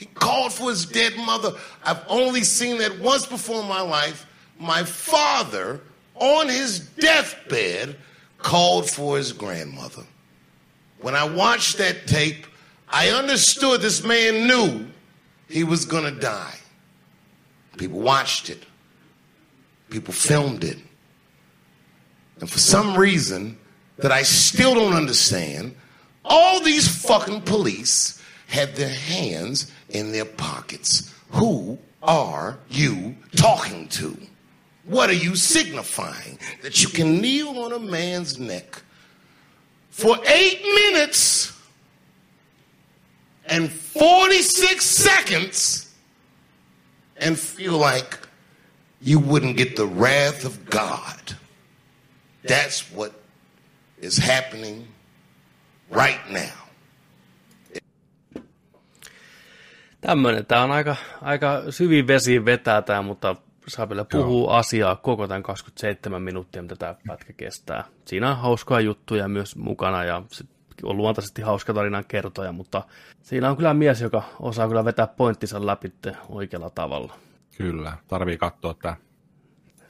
He called for his dead mother. I've only seen that once before in my life. My father, on his deathbed, called for his grandmother. When I watched that tape, I understood this man knew he was going to die. People watched it, people filmed it. And for some reason that I still don't understand, all these fucking police had their hands in their pockets. Who are you talking to? What are you signifying? That you can kneel on a man's neck for eight minutes and 46 seconds and feel like you wouldn't get the wrath of God. That's what is happening right now. Tämmöinen, tämä on aika, aika syviin vesiin vetää tämä, mutta saa vielä puhua asiaa koko tämän 27 minuuttia, mitä tämä pätkä kestää. Siinä on hauskaa juttuja myös mukana ja on luontaisesti hauska tarinan kertoja, mutta siinä on kyllä mies, joka osaa kyllä vetää pointtinsa läpi oikealla tavalla. Kyllä, tarvii katsoa tämä.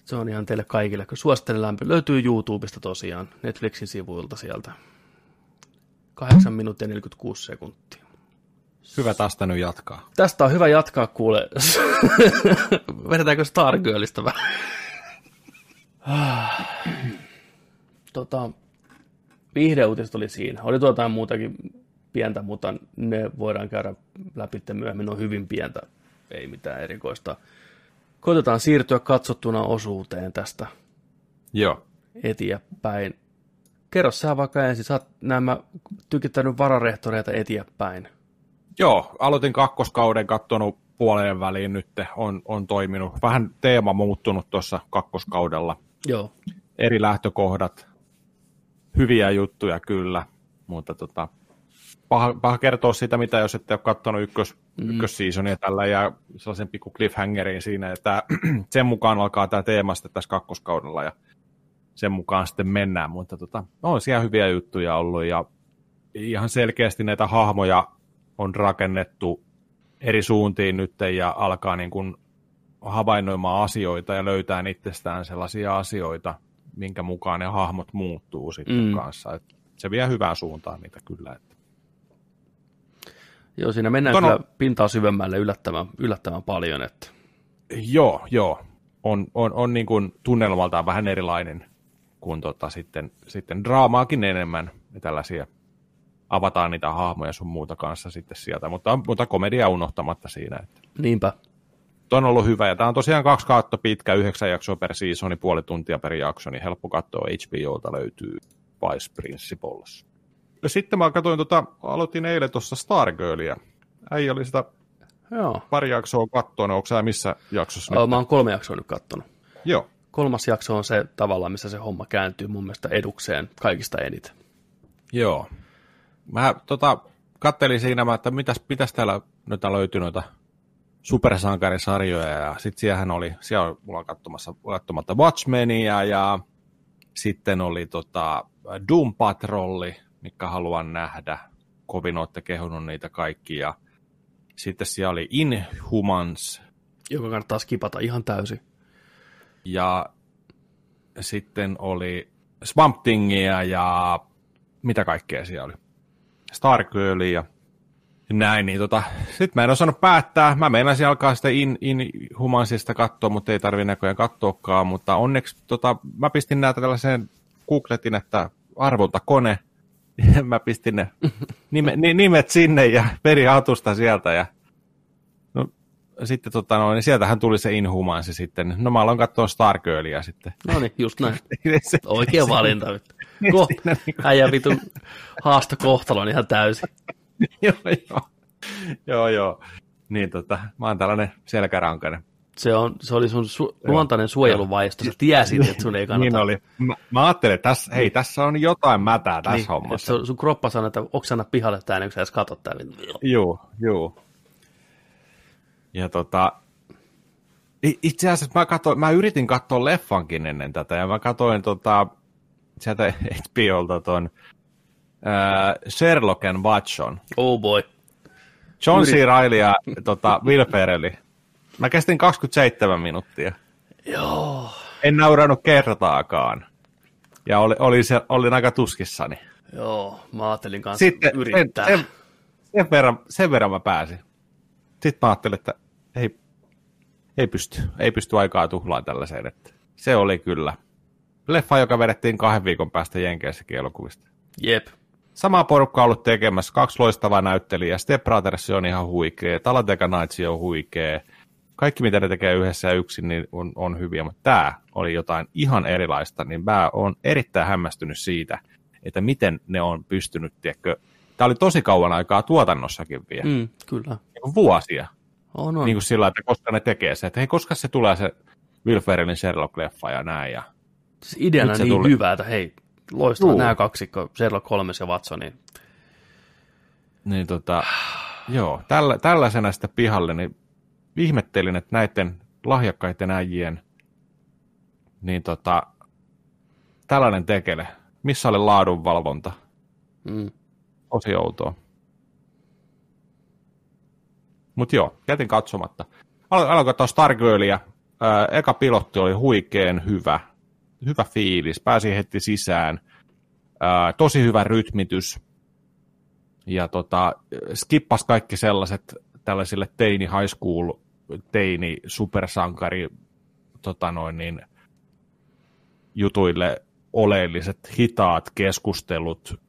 Se on ihan teille kaikille. Suosittelen lämpö. Löytyy YouTubesta tosiaan, Netflixin sivuilta sieltä. 8 minuuttia 46 sekuntia. Hyvä tästä nyt jatkaa. Tästä on hyvä jatkaa, kuule. Vedetäänkö Stargirlista vähän? tota, viihdeuutiset oli siinä. Oli tuota muutakin pientä, mutta ne voidaan käydä läpi myöhemmin. Ne on hyvin pientä, ei mitään erikoista. Koitetaan siirtyä katsottuna osuuteen tästä Joo. eteenpäin. Kerro sä vaikka ensin, sä oot nämä tykittänyt vararehtoreita eteenpäin. Joo, aloitin kakkoskauden, kattonut puoleen väliin nyt, on, on toiminut. Vähän teema muuttunut tuossa kakkoskaudella. Joo. Eri lähtökohdat, hyviä juttuja kyllä, mutta tota, paha, paha kertoa sitä, mitä jos ette ole katsonut ykkös, mm. ykkösseasonia tällä ja sellaisen pikku cliffhangerin siinä, että sen mukaan alkaa tämä teema sitten tässä kakkoskaudella ja sen mukaan sitten mennään, mutta tota, on siellä hyviä juttuja ollut ja ihan selkeästi näitä hahmoja on rakennettu eri suuntiin nyt ja alkaa niin kuin havainnoimaan asioita ja löytää itsestään sellaisia asioita, minkä mukaan ne hahmot muuttuu sitten mm. kanssa. Et se vie hyvään suuntaan niitä kyllä. Että. Joo, siinä mennään Tono, kyllä pintaa syvemmälle yllättävän, yllättävän paljon. Että. Joo, joo. On, on, on niin kuin tunnelmaltaan vähän erilainen kuin tota sitten, sitten draamaakin enemmän ja tällaisia avataan niitä hahmoja sun muuta kanssa sitten sieltä, mutta, mutta komedia unohtamatta siinä. Että. Niinpä. Tuo on ollut hyvä, ja tämä on tosiaan kaksi kautta pitkä, yhdeksän jaksoa per seasoni, puoli tuntia per jakso, niin helppo katsoa HBOlta löytyy Vice Principles. Ja sitten mä katsoin, tota, aloitin eilen tuossa Stargirlia. Äi oli sitä Joo. pari jaksoa kattonut, onko sä missä jaksossa? Oh, mä oon kolme jaksoa nyt kattonut. Joo. Kolmas jakso on se tavallaan, missä se homma kääntyy mun mielestä edukseen kaikista eniten. Joo, Mä tota, kattelin siinä, että mitäs, mitäs täällä nyt löytyy noita supersankarisarjoja, ja sitten siellähän oli, siellä oli, mulla on katsomassa, katsomatta Watchmenia, ja sitten oli tota Doom Patrolli, mikä haluan nähdä. Kovin olette kehunut niitä kaikkia. Sitten siellä oli Inhumans. Joka kannattaa skipata ihan täysin. Ja sitten oli Swamp Thingia ja mitä kaikkea siellä oli. Stargirlia ja näin, niin tota, sitten mä en osannut päättää. Mä meinasin alkaa sitä in, Inhumansista katsoa, mutta ei tarvi näköjään katsoakaan, mutta onneksi tota, mä pistin näitä tällaiseen googletin, että arvolta kone, mä pistin ne nime, nimet sinne ja peri hatusta sieltä ja no, sitten tota, no, niin sieltähän tuli se Inhumansi sitten. No mä aloin katsoa Stargirlia sitten. No niin, just näin. Oikea valinta. Ko, niinku- äijä vitun haasto kohtalon ihan täysin. joo, joo. joo, joo. Niin tota, mä oon tällainen selkärankainen. Se, on, se oli sun su- luontainen suojeluvaisto, sä tiesit, että sun ei kannata. niin oli. Mä, mä ajattelin, että tässä, hei, tässä on jotain mätää tässä niin, hommassa. Sun, sun kroppa sanoo, että oksana pihalle tää, niin kun sä edes katot tää. Joo, joo. Ja tota, itse asiassa mä, katsoin, mä yritin katsoa leffankin ennen tätä, ja mä katsoin tota, sieltä HBOlta ton uh, Sherlock and Watson. Oh boy. John C. Reilly ja tota, Will Ferrelli. Mä kestin 27 minuuttia. Joo. En naurannut kertaakaan. Ja oli, oli se, olin aika tuskissani. Joo, mä ajattelin kanssa Sitten yrittää. Sen, sen, verran, sen verran mä pääsin. Sitten mä ajattelin, että ei, ei pysty, ei pysty aikaa tuhlaamaan tällaiseen. Että se oli kyllä leffa, joka vedettiin kahden viikon päästä Jenkeissäkin elokuvista. Jep. Sama porukka on ollut tekemässä, kaksi loistavaa näyttelijää, Step Brothers on ihan huikea, Talateka Nights on huikea, kaikki mitä ne tekee yhdessä ja yksin niin on, on hyviä, mutta tämä oli jotain ihan erilaista, niin mä oon erittäin hämmästynyt siitä, että miten ne on pystynyt tiedätkö, tämä oli tosi kauan aikaa tuotannossakin vielä, mm. Mm, kyllä. niin vuosia. On, on. Niin kuin sillä, että koska ne tekee se, että hei, koska se tulee se Will Ferrellin Sherlock-leffa ja näin. Ja... Siis ideana niin tuli. hyvä, että hei, loistavaa Juu. nämä kaksikko, Sherlock Holmes ja Watson, niin Niin tota, joo, tällä, tällaisena sitten pihalle, niin ihmettelin, että näiden lahjakkaiden äijien, niin tota, tällainen tekele, missä oli laadunvalvonta, mm, tosi outoa. Mutta joo, jätin katsomatta. Aloin katsoa Stargirlia. Ää, eka pilotti oli huikeen hyvä. Hyvä fiilis. Pääsi heti sisään. Ää, tosi hyvä rytmitys. Ja tota, skippas kaikki sellaiset tällaisille teini high school, teini supersankari tota noin niin, jutuille oleelliset hitaat keskustelut,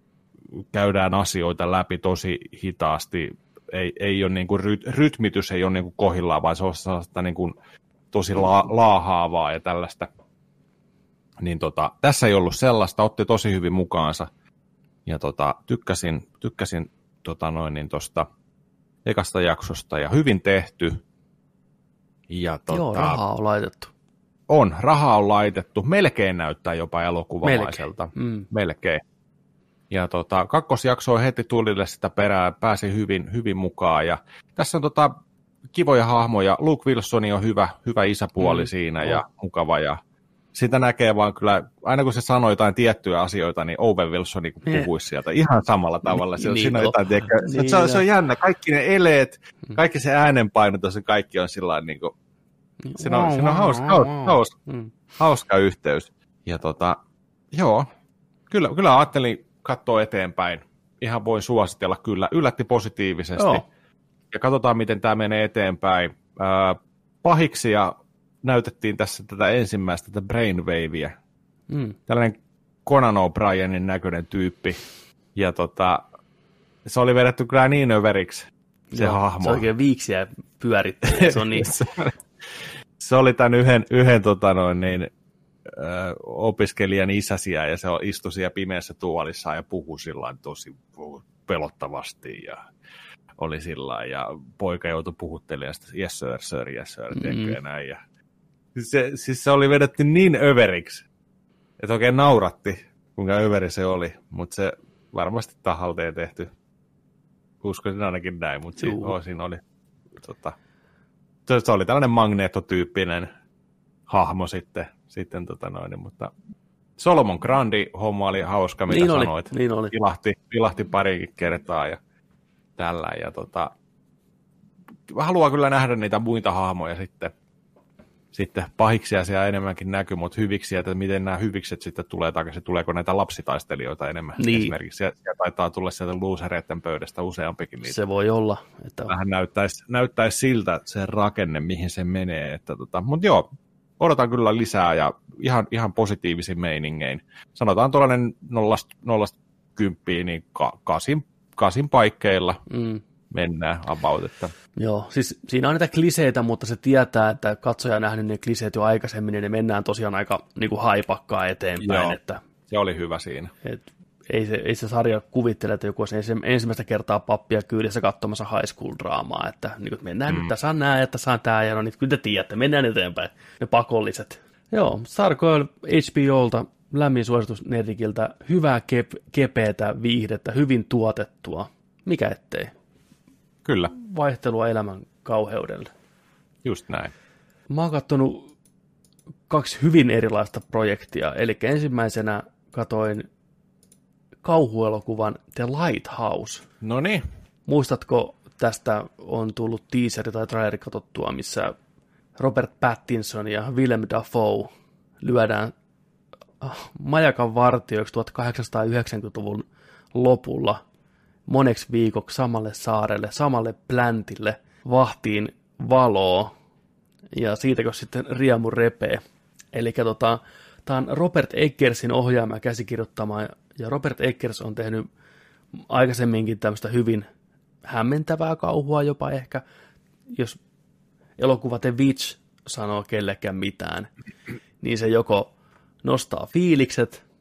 käydään asioita läpi tosi hitaasti, ei, ei ole niin kuin, ryt, rytmitys ei ole niin kuin kohillaan, vaan se on sellaista niin kuin, tosi la, laahaavaa ja tällaista. Niin tota, tässä ei ollut sellaista, otti tosi hyvin mukaansa. Ja tota, tykkäsin, tykkäsin tota noin, niin tosta ekasta jaksosta ja hyvin tehty. Ja tota, joo, rahaa on laitettu. on, rahaa on laitettu, melkein näyttää jopa elokuvamaiselta. Mm. Melkein. Ja tota, kakkosjakso heti tulille sitä perään, pääsi hyvin, hyvin mukaan. Ja tässä on tota, kivoja hahmoja. Luke Wilsoni on hyvä, hyvä isäpuoli Mm, mm, siinä on. ja mukava. Ja sitä näkee vaan kyllä, aina kun se sanoo jotain tiettyjä asioita, niin Owen Wilson niin Niin. puhuisi sieltä ihan samalla tavalla. Se, Niin siinä on jotain, tiedätkö, se, Niin se, on, se on jännä. Kaikki ne eleet, kaikki se äänenpainotus ja kaikki on sillä lailla niin kuin, Siinä on- siinä on hauska- hauska- hauska. Mm. hauska yhteys. Ja tota, joo, kyllä, kyllä ajattelin katsoa eteenpäin. Ihan voin suositella kyllä. Yllätti positiivisesti. Joo. Ja katsotaan, miten tämä menee eteenpäin. Ää, pahiksia näytettiin tässä tätä ensimmäistä, tätä Brainwavea. Mm. Tällainen Conan O'Brienin näköinen tyyppi. Ja tota, se oli vedetty kyllä niin överiksi, se Joo, hahmo. Se oikein viiksiä pyörittää. Se on niin, se, oli tämän yhden, yhden tota noin, niin, ö, opiskelijan isäsiä ja se istui siellä pimeässä tuolissa ja puhui sillä tosi pelottavasti ja oli sillä ja poika joutui puhuttelemaan sitä, yes sir, sir, yes sir, Mm. mm. ja näin. Ja, siis, se, siis se oli vedetty niin överiksi, että oikein nauratti, kuinka överi se oli, mutta se varmasti tahalteen tehty. Uskoisin ainakin näin, mutta siinä, oh, siinä oli tota, se, se oli tällainen magneettotyyppinen hahmo sitten, sitten tota noin, mutta Solomon Grandi homma oli hauska, mitä niin oli, sanoit. niin oli. Ilahti, ilahti parikin kertaa ja tällä. Ja tota, haluaa kyllä nähdä niitä muita hahmoja sitten, sitten pahiksia siellä enemmänkin näkyy, mutta hyviksiä, että miten nämä hyvikset sitten tulee takaisin, tuleeko näitä lapsitaistelijoita enemmän Niin. esimerkiksi. Sieltä taitaa tulla sieltä losereiden pöydästä useampikin niitä Se voi olla. Että vähän näyttäisi, näyttäisi siltä että se rakenne, mihin se menee. Että tota, mutta joo, odotan kyllä lisää ja ihan, ihan positiivisin meiningein. Sanotaan tuollainen nollasta, nollasta kymppiä, niin ka, kasin, kasin paikkeilla mm, mennään about. Että, joo, siis siinä on niitä kliseitä, mutta se tietää, että katsoja on nähnyt ne kliseet jo aikaisemmin, ja ne mennään tosiaan aika niin kuin haipakkaa eteenpäin, Joo. että se oli hyvä siinä. et, ei, se, ei se sarja kuvittele, että joku olisi ensi- ensimmäistä kertaa pappia kyydissä katsomassa high school draamaa, että niin kuin, mennään mm. nyt, tässä on nää, ja tässä on tää, ja no niin, kyllä te tiedätte, mennään eteenpäin, ne pakolliset. Joo, Stargirl HBOlta, lämmin suositus Nerikiltä, hyvää kep, kepeätä viihdettä, hyvin tuotettua, mikä ettei, Kyllä, vaihtelua elämän kauheudelle. just näin. Mä oon kattonut kaksi hyvin erilaista projektia. Eli ensimmäisenä katoin kauhuelokuvan The Lighthouse. No niin, Muistatko, tästä on tullut teaseri tai traileri katsottua, missä Robert Pattinson ja Willem Dafoe lyödään majakan vartioiksi 1890-luvun lopulla moneksi viikoksi samalle saarelle, samalle pläntille, vahtiin valoa, ja siitäkö sitten riemu repee. Eli tota, tämä on Robert Eggersin ohjaama ja käsikirjoittama, ja Robert Eggers on tehnyt aikaisemminkin tämmöistä hyvin hämmentävää kauhua jopa ehkä, jos elokuva The Witch sanoo kellekään mitään, niin se joko nostaa fiilikset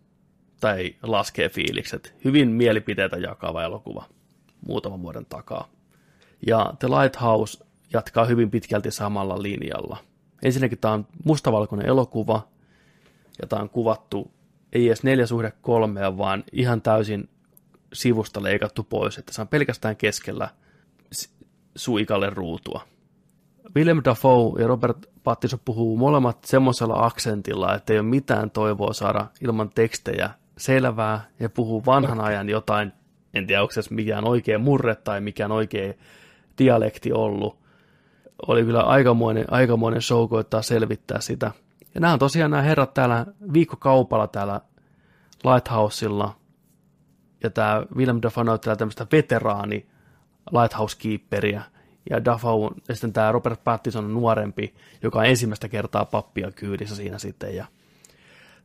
tai laskee fiilikset. Hyvin mielipiteitä jakava elokuva muutaman vuoden takaa. Ja The Lighthouse jatkaa hyvin pitkälti samalla linjalla. Ensinnäkin tämä on mustavalkoinen elokuva, ja tämä on kuvattu ei edes neljä suhde kolmea, vaan ihan täysin sivusta leikattu pois, että se on pelkästään keskellä suikalle ruutua. Willem Dafoe ja Robert Pattinson puhuu molemmat semmoisella aksentilla, että ei ole mitään toivoa saada ilman tekstejä selvää ja puhuu vanhan ajan jotain, en tiedä onko se mikään oikea murre tai mikään oikea dialekti ollut. Oli kyllä aikamoinen, aikamoinen show koittaa selvittää sitä. Ja nämä on tosiaan nämä herrat täällä viikkokaupalla täällä Lighthousella. Ja tämä Willem Dafoe näyttää tämmöistä veteraani Lighthouse-keeperia. Ja Dafoe, ja sitten tämä Robert Pattinson on nuorempi, joka on ensimmäistä kertaa pappia kyydissä siinä sitten. Ja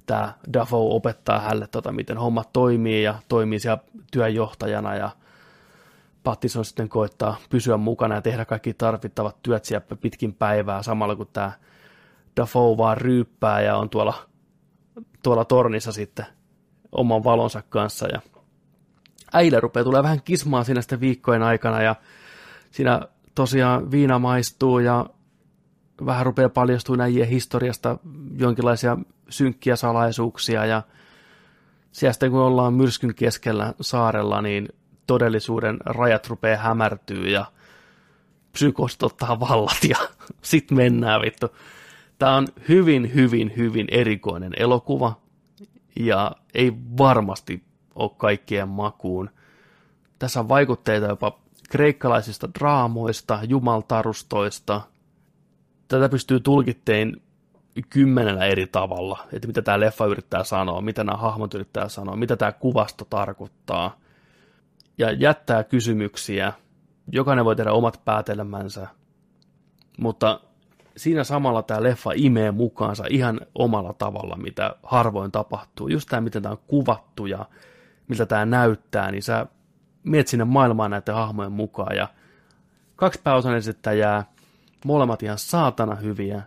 tämä Dafoe opettaa hänelle, tota, miten hommat toimii ja toimii siellä työjohtajana ja Pattison sitten koittaa pysyä mukana ja tehdä kaikki tarvittavat työt siellä pitkin päivää samalla kun tämä Dafoe vaan ryyppää ja on tuolla, tuolla tornissa sitten oman valonsa kanssa. Ja äile rupeaa tulee vähän kismaa siinä sitten viikkojen aikana ja siinä tosiaan viina maistuu ja vähän rupeaa paljastumaan näiden historiasta jonkinlaisia synkkiä salaisuuksia ja siellä sitten kun ollaan myrskyn keskellä saarella, niin todellisuuden rajat rupeaa hämärtyä ja psykost ottaa vallat ja sit mennään vittu. Tämä on hyvin, hyvin, hyvin erikoinen elokuva ja ei varmasti ole kaikkien makuun. Tässä on vaikutteita jopa kreikkalaisista draamoista, jumaltarustoista. Tätä pystyy tulkitteen kymmenellä eri tavalla, että mitä tämä leffa yrittää sanoa, mitä nämä hahmot yrittää sanoa, mitä tämä kuvasto tarkoittaa. Ja jättää kysymyksiä. Jokainen voi tehdä omat päätelmänsä, mutta siinä samalla tämä leffa imee mukaansa ihan omalla tavalla, mitä harvoin tapahtuu. Just tämä, miten tämä on kuvattu ja miltä tämä näyttää, niin sä miet sinne maailmaan näiden hahmojen mukaan. Ja kaksi pääosan esittäjää, molemmat ihan saatana hyviä.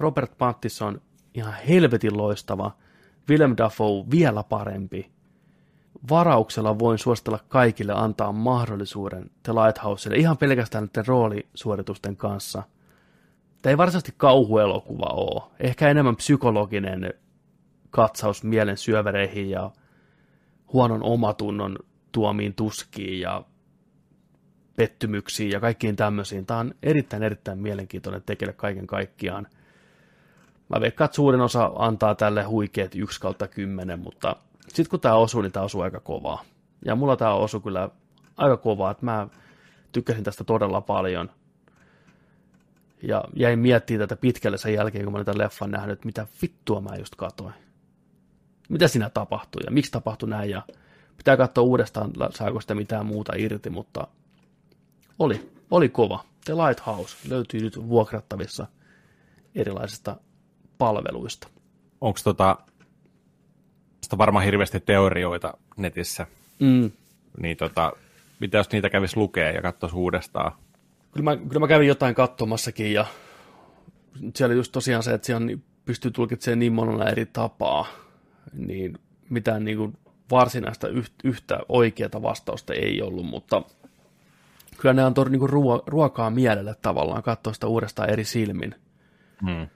Robert Pattinson ihan helvetin loistava. Willem Dafoe vielä parempi. Varauksella voin suositella kaikille antaa mahdollisuuden The Lighthouselle ihan pelkästään näiden roolisuoritusten kanssa – Tämä ei varsinaisesti kauhuelokuva ole. Ehkä enemmän psykologinen katsaus mielen syövereihin ja huonon omatunnon tuomiin tuskiin ja pettymyksiin ja kaikkiin tämmöisiin. Tämä on erittäin, erittäin mielenkiintoinen tekele kaiken kaikkiaan. Mä veikkaan, että suurin osa antaa tälle huikeet 1 kautta 10, mutta sitten kun tämä osuu, niin tämä osuu aika kovaa. Ja mulla tämä osuu kyllä aika kovaa, että mä tykkäsin tästä todella paljon. Ja jäin miettimään tätä pitkälle sen jälkeen, kun mä olin tämän leffan nähnyt, että mitä vittua mä just katoin. Mitä siinä tapahtui ja miksi tapahtui näin ja pitää katsoa uudestaan, saako sitä mitään muuta irti, mutta oli, oli kova. The Lighthouse löytyy nyt vuokrattavissa erilaisista palveluista. Onko tota, varmaan hirveästi teorioita netissä, Mm. niin tota, mitä jos niitä kävisi lukea ja katsoisi uudestaan? Kyllä mä, kyllä mä kävin jotain katsomassakin ja siellä just tosiaan se, että siellä pystyy tulkitsemaan niin monella eri tapaa, niin mitään niin kuin varsinaista yhtä oikeaa vastausta ei ollut, mutta kyllä ne antoi niin kuin ruo- ruokaa mielelle tavallaan katsoa sitä uudestaan eri silmin. Hmm.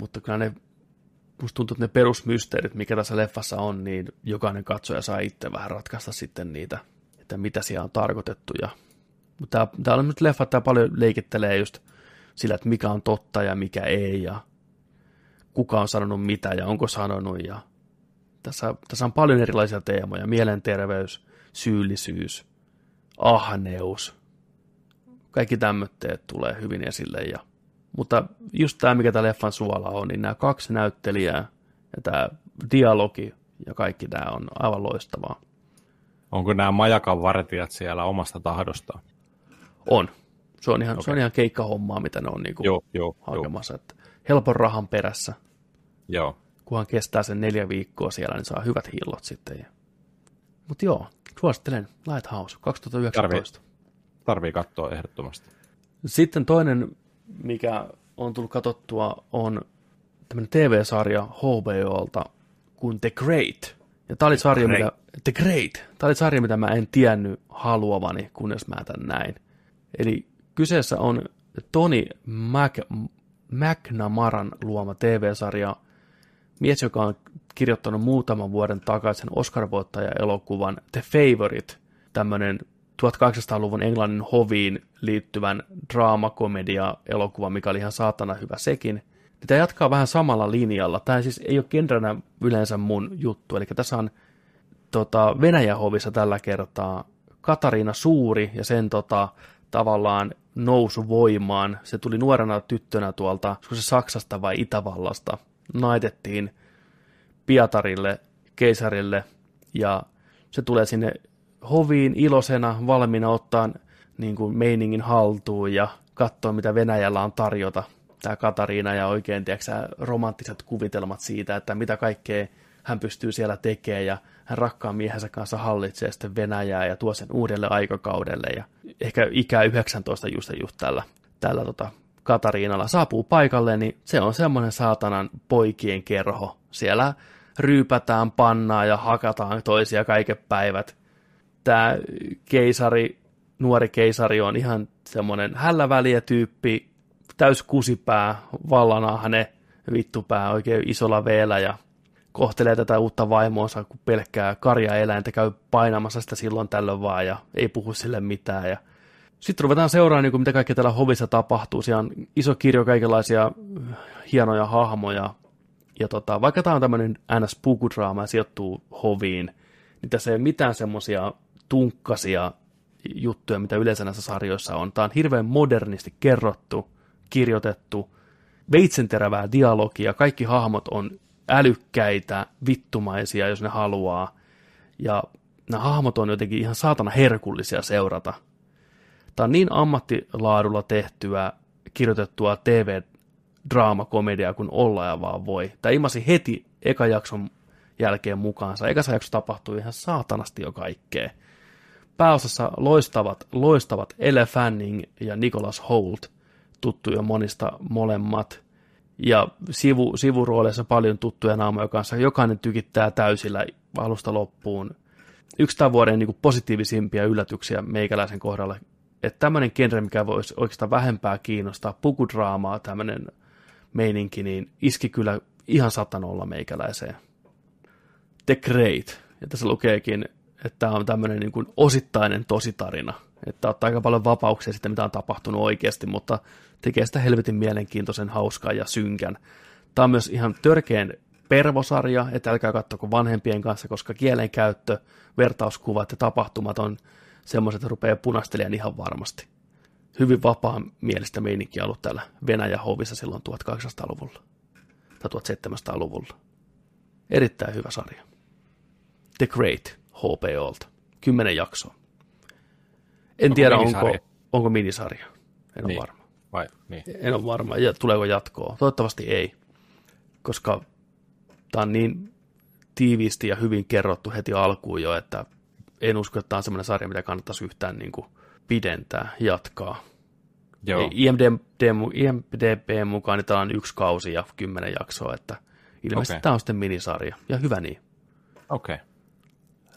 Mutta kyllä ne, musta tuntuu, että ne perusmysteerit, mikä tässä leffassa on, niin jokainen katsoja saa itse vähän ratkaista sitten niitä, että mitä siellä on tarkoitettu. Ja, mutta täällä on nyt leffa, tämä paljon leikittelee just sillä, että mikä on totta ja mikä ei, ja kuka on sanonut mitä ja onko sanonut, ja tässä, tässä on paljon erilaisia teemoja, mielenterveys, syyllisyys, ahneus, kaikki tämmöitteet tulee hyvin esille. Ja, mutta just tämä, mikä tämä leffan suola on, niin nämä kaksi näyttelijää ja tämä dialogi ja kaikki tämä on aivan loistavaa. Onko nämä majakan vartijat siellä omasta tahdostaan? On. Se on ihan, okay. se on ihan keikkahommaa, mitä ne on niinku joo, joo, hakemassa. Että helpon rahan perässä. Joo. Kunhan kestää sen neljä viikkoa siellä, niin saa hyvät hillot sitten. Mutta joo, suosittelen Lighthouse 2019. Tarvii, tarvii katsoa ehdottomasti. Sitten toinen, mikä on tullut katsottua, on tämmöinen TV-sarja HBOlta kuin The Great, Ja tää oli sarja, Great. mitä, The Great. Tää oli sarja, mitä mä en tiennyt haluavani, kunnes mä tän näin. Eli kyseessä on Tony Mac, McNamaran luoma TV-sarja. Mies, joka on kirjoittanut muutaman vuoden takaisin Oscar-voittaja-elokuvan The Favorite, tämmöinen 1800-luvun Englannin hoviin liittyvän draamakomedia-elokuva, mikä oli ihan saatana hyvä sekin. Tämä jatkaa vähän samalla linjalla. Tämä siis ei ole genrenä yleensä mun juttu, eli tässä on tota, Venäjän hovissa tällä kertaa Katariina Suuri ja sen tota, tavallaan nousu voimaan. Se tuli nuorena tyttönä tuolta, olisiko se Saksasta vai Itävallasta. Naitettiin Pietarille, keisarille ja se tulee sinne hoviin iloisena, valmiina ottaa niin kuin meiningin haltuun ja katsoa, mitä Venäjällä on tarjota. Tämä Katariina ja oikein tiedätkö, romanttiset kuvitelmat siitä, että mitä kaikkea hän pystyy siellä tekemään ja hän rakkaan miehensä kanssa hallitsee sitten Venäjää ja tuo sen uudelle aikakaudelle ja ehkä ikää 19 just, just tällä, tällä tota Katariinalla saapuu paikalle, niin se on semmoinen saatanan poikien kerho. Siellä ryypätään pannaa ja hakataan toisia kaiken päivät. Tämä keisari, nuori keisari on ihan semmoinen hälläväliä tyyppi, täys kusipää, vallanahne, vittupää oikein isolla veellä ja kohtelee tätä uutta vaimoonsa, kun pelkkää karjaeläintä käy painamassa sitä silloin tällöin vaan ja ei puhu sille mitään. Ja sitten ruvetaan seuraamaan, niin kuin mitä kaikkea täällä hovissa tapahtuu. Siellä on iso kirjo kaikenlaisia hienoja hahmoja. Ja tota, vaikka tämä on tämmöinen ns. pukudraama ja sijoittuu hoviin, niin tässä ei ole mitään semmoisia tunkkasia juttuja, mitä yleensä näissä sarjoissa on. Tämä on hirveän modernisti kerrottu, kirjoitettu, veitsenterävää dialogia, kaikki hahmot on älykkäitä, vittumaisia, jos ne haluaa. Ja nämä hahmot on jotenkin ihan saatana herkullisia seurata. Tämä on niin ammattilaadulla tehtyä, kirjoitettua TV-draamakomediaa kuin olla ja vaan voi. Tämä imasi heti eka jakson jälkeen mukaansa. Ekassa jakso tapahtui ihan saatanasti jo kaikkea. Pääosassa loistavat, loistavat Elle Fanning ja Nicholas Holt, tuttuja monista molemmat. Ja sivu, sivurooleissa paljon tuttuja naamoja kanssa. Jokainen tykittää täysillä alusta loppuun. Yksi tämän vuoden niin kuin positiivisimpia yllätyksiä meikäläisen kohdalla, että tämmöinen genre, mikä voisi oikeastaan vähempää kiinnostaa, pukudraamaa, tämmöinen meininki, niin iski kyllä ihan satanolla meikäläiseen. The Great. Ja tässä lukeekin, että tämä on tämmöinen niin kuin osittainen tositarina. Että ottaa aika paljon vapauksia sitten, mitä on tapahtunut oikeasti, mutta tekee sitä helvetin mielenkiintoisen, hauskaa ja synkän. Tämä on myös ihan törkeän pervosarja, että älkää katsoko vanhempien kanssa, koska kielenkäyttö, vertauskuvat ja tapahtumat on semmoiset, että rupeaa punastelemaan ihan varmasti. Hyvin vapaa mielistä meininkiä ollut täällä Venäjän hovissa silloin 1800-luvulla tai 1700-luvulla. Erittäin hyvä sarja. The Great HBOlta. Kymmenen jaksoa. En Onko tiedä, onko, minisarja? onko minisarja. En ole Niin. varma. Vai, niin. En ole varma. Ja tuleeko jatkoa? Toivottavasti ei. Koska tämä on niin tiiviisti ja hyvin kerrottu heti alkuun jo, että en usko, että tämä on semmoinen sarja, mitä kannattaisi yhtään niin kuin pidentää, jatkaa. Joo. Ei, IMDb, IMDb mukaan niin tämä on yksi kausi ja kymmenen jaksoa, että ilmeisesti Okei. tämä on sitten minisarja. Ja hyvä niin. Okei. Okay.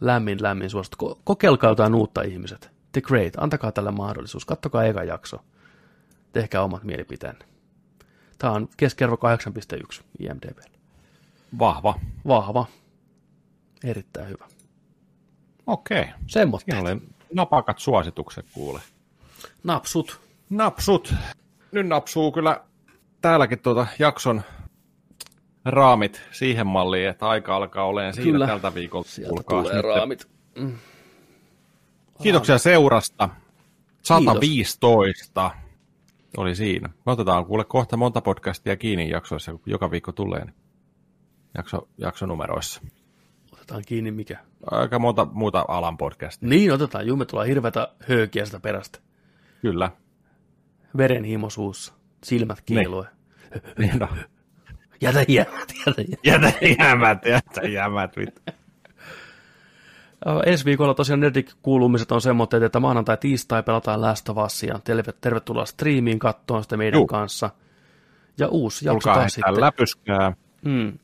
Lämmin, lämmin suositus. Ko- kokeilkaa jotain uutta ihmiset. The Great, antakaa tälle mahdollisuus. Kattokaa eka jakso. Tehkää omat mielipiteenne. Tämä on keskiarvo 8.1 IMDb. Vahva. Vahva. Erittäin hyvä. Okei. Semmoista. Siinä oli napakat suositukset kuule. Napsut. Napsut. Nyt napsuu kyllä täälläkin tuota jakson raamit siihen malliin, että aika alkaa olemaan siinä Kyllä. tältä viikolta. Sieltä Kuulkaas tulee nyt. raamit. Kiitoksia seurasta. 115 oli siinä. Me otetaan kuule kohta monta podcastia kiinni jaksoissa, kun joka viikko tulee. Niin jakso, jaksonumeroissa. Otetaan kiinni mikä. Aika monta muuta alan podcastia. Niin, otetaan. Juu, me tullaan hirveätä höökiä sitä perästä. Kyllä. Verenhimo suussa. Silmät kiilue. Niin, no. Jätä jämät, jätä jämät. Jätä jämät, jätä jämät. Vittu. Ensi viikolla tosiaan Nerdik-kuulumiset on semmoitteet, että maanantai tiistai pelataan Last of Usia. Terve, tervetuloa striimiin kattoon sitä meidän Juu. kanssa. Ja uusi jakso Tulkaa taas sitten. läpyskää. Mm.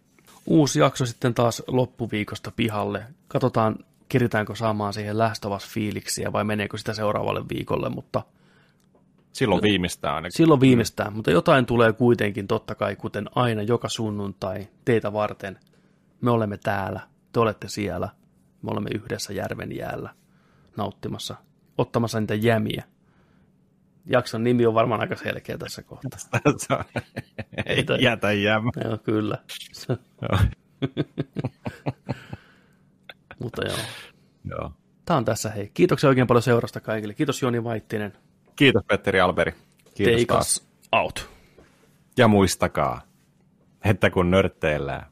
uusi jakso sitten taas loppuviikosta pihalle. Katsotaan, keritäänkö saamaan siihen Last of Us-fiiliksiä vai meneekö sitä seuraavalle viikolle, mutta Silloin viimeistään ainakin. silloin viimeistään. Mutta jotain tulee kuitenkin totta kai, kuten aina joka sunnuntai teitä varten. Me olemme täällä, te olette siellä, me olemme yhdessä järven jäällä nauttimassa, ottamassa niitä jämiä. Jakson nimi on varmaan aika selkeä tässä kohtaa. Ei jätä jäämä. Joo, kyllä. Mutta joo. Joo. Tämä on tässä hei. Kiitoksia oikein paljon seurasta kaikille. Kiitos Joni Vaittinen. Kiitos Petteri Alberi. Kiitos Take taas. us out. Ja muistakaa, että kun nörtteillään,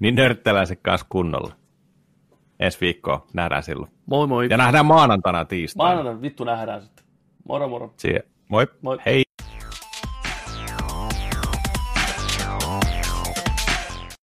niin nörtteillään se kanssa kunnolla. Ensi viikkoa nähdään silloin. Moi moi. Ja nähdään maanantaina tiistaina. Maanantaina vittu nähdään sitten. Moro moro. Siihen. Moi. Moi. Hei.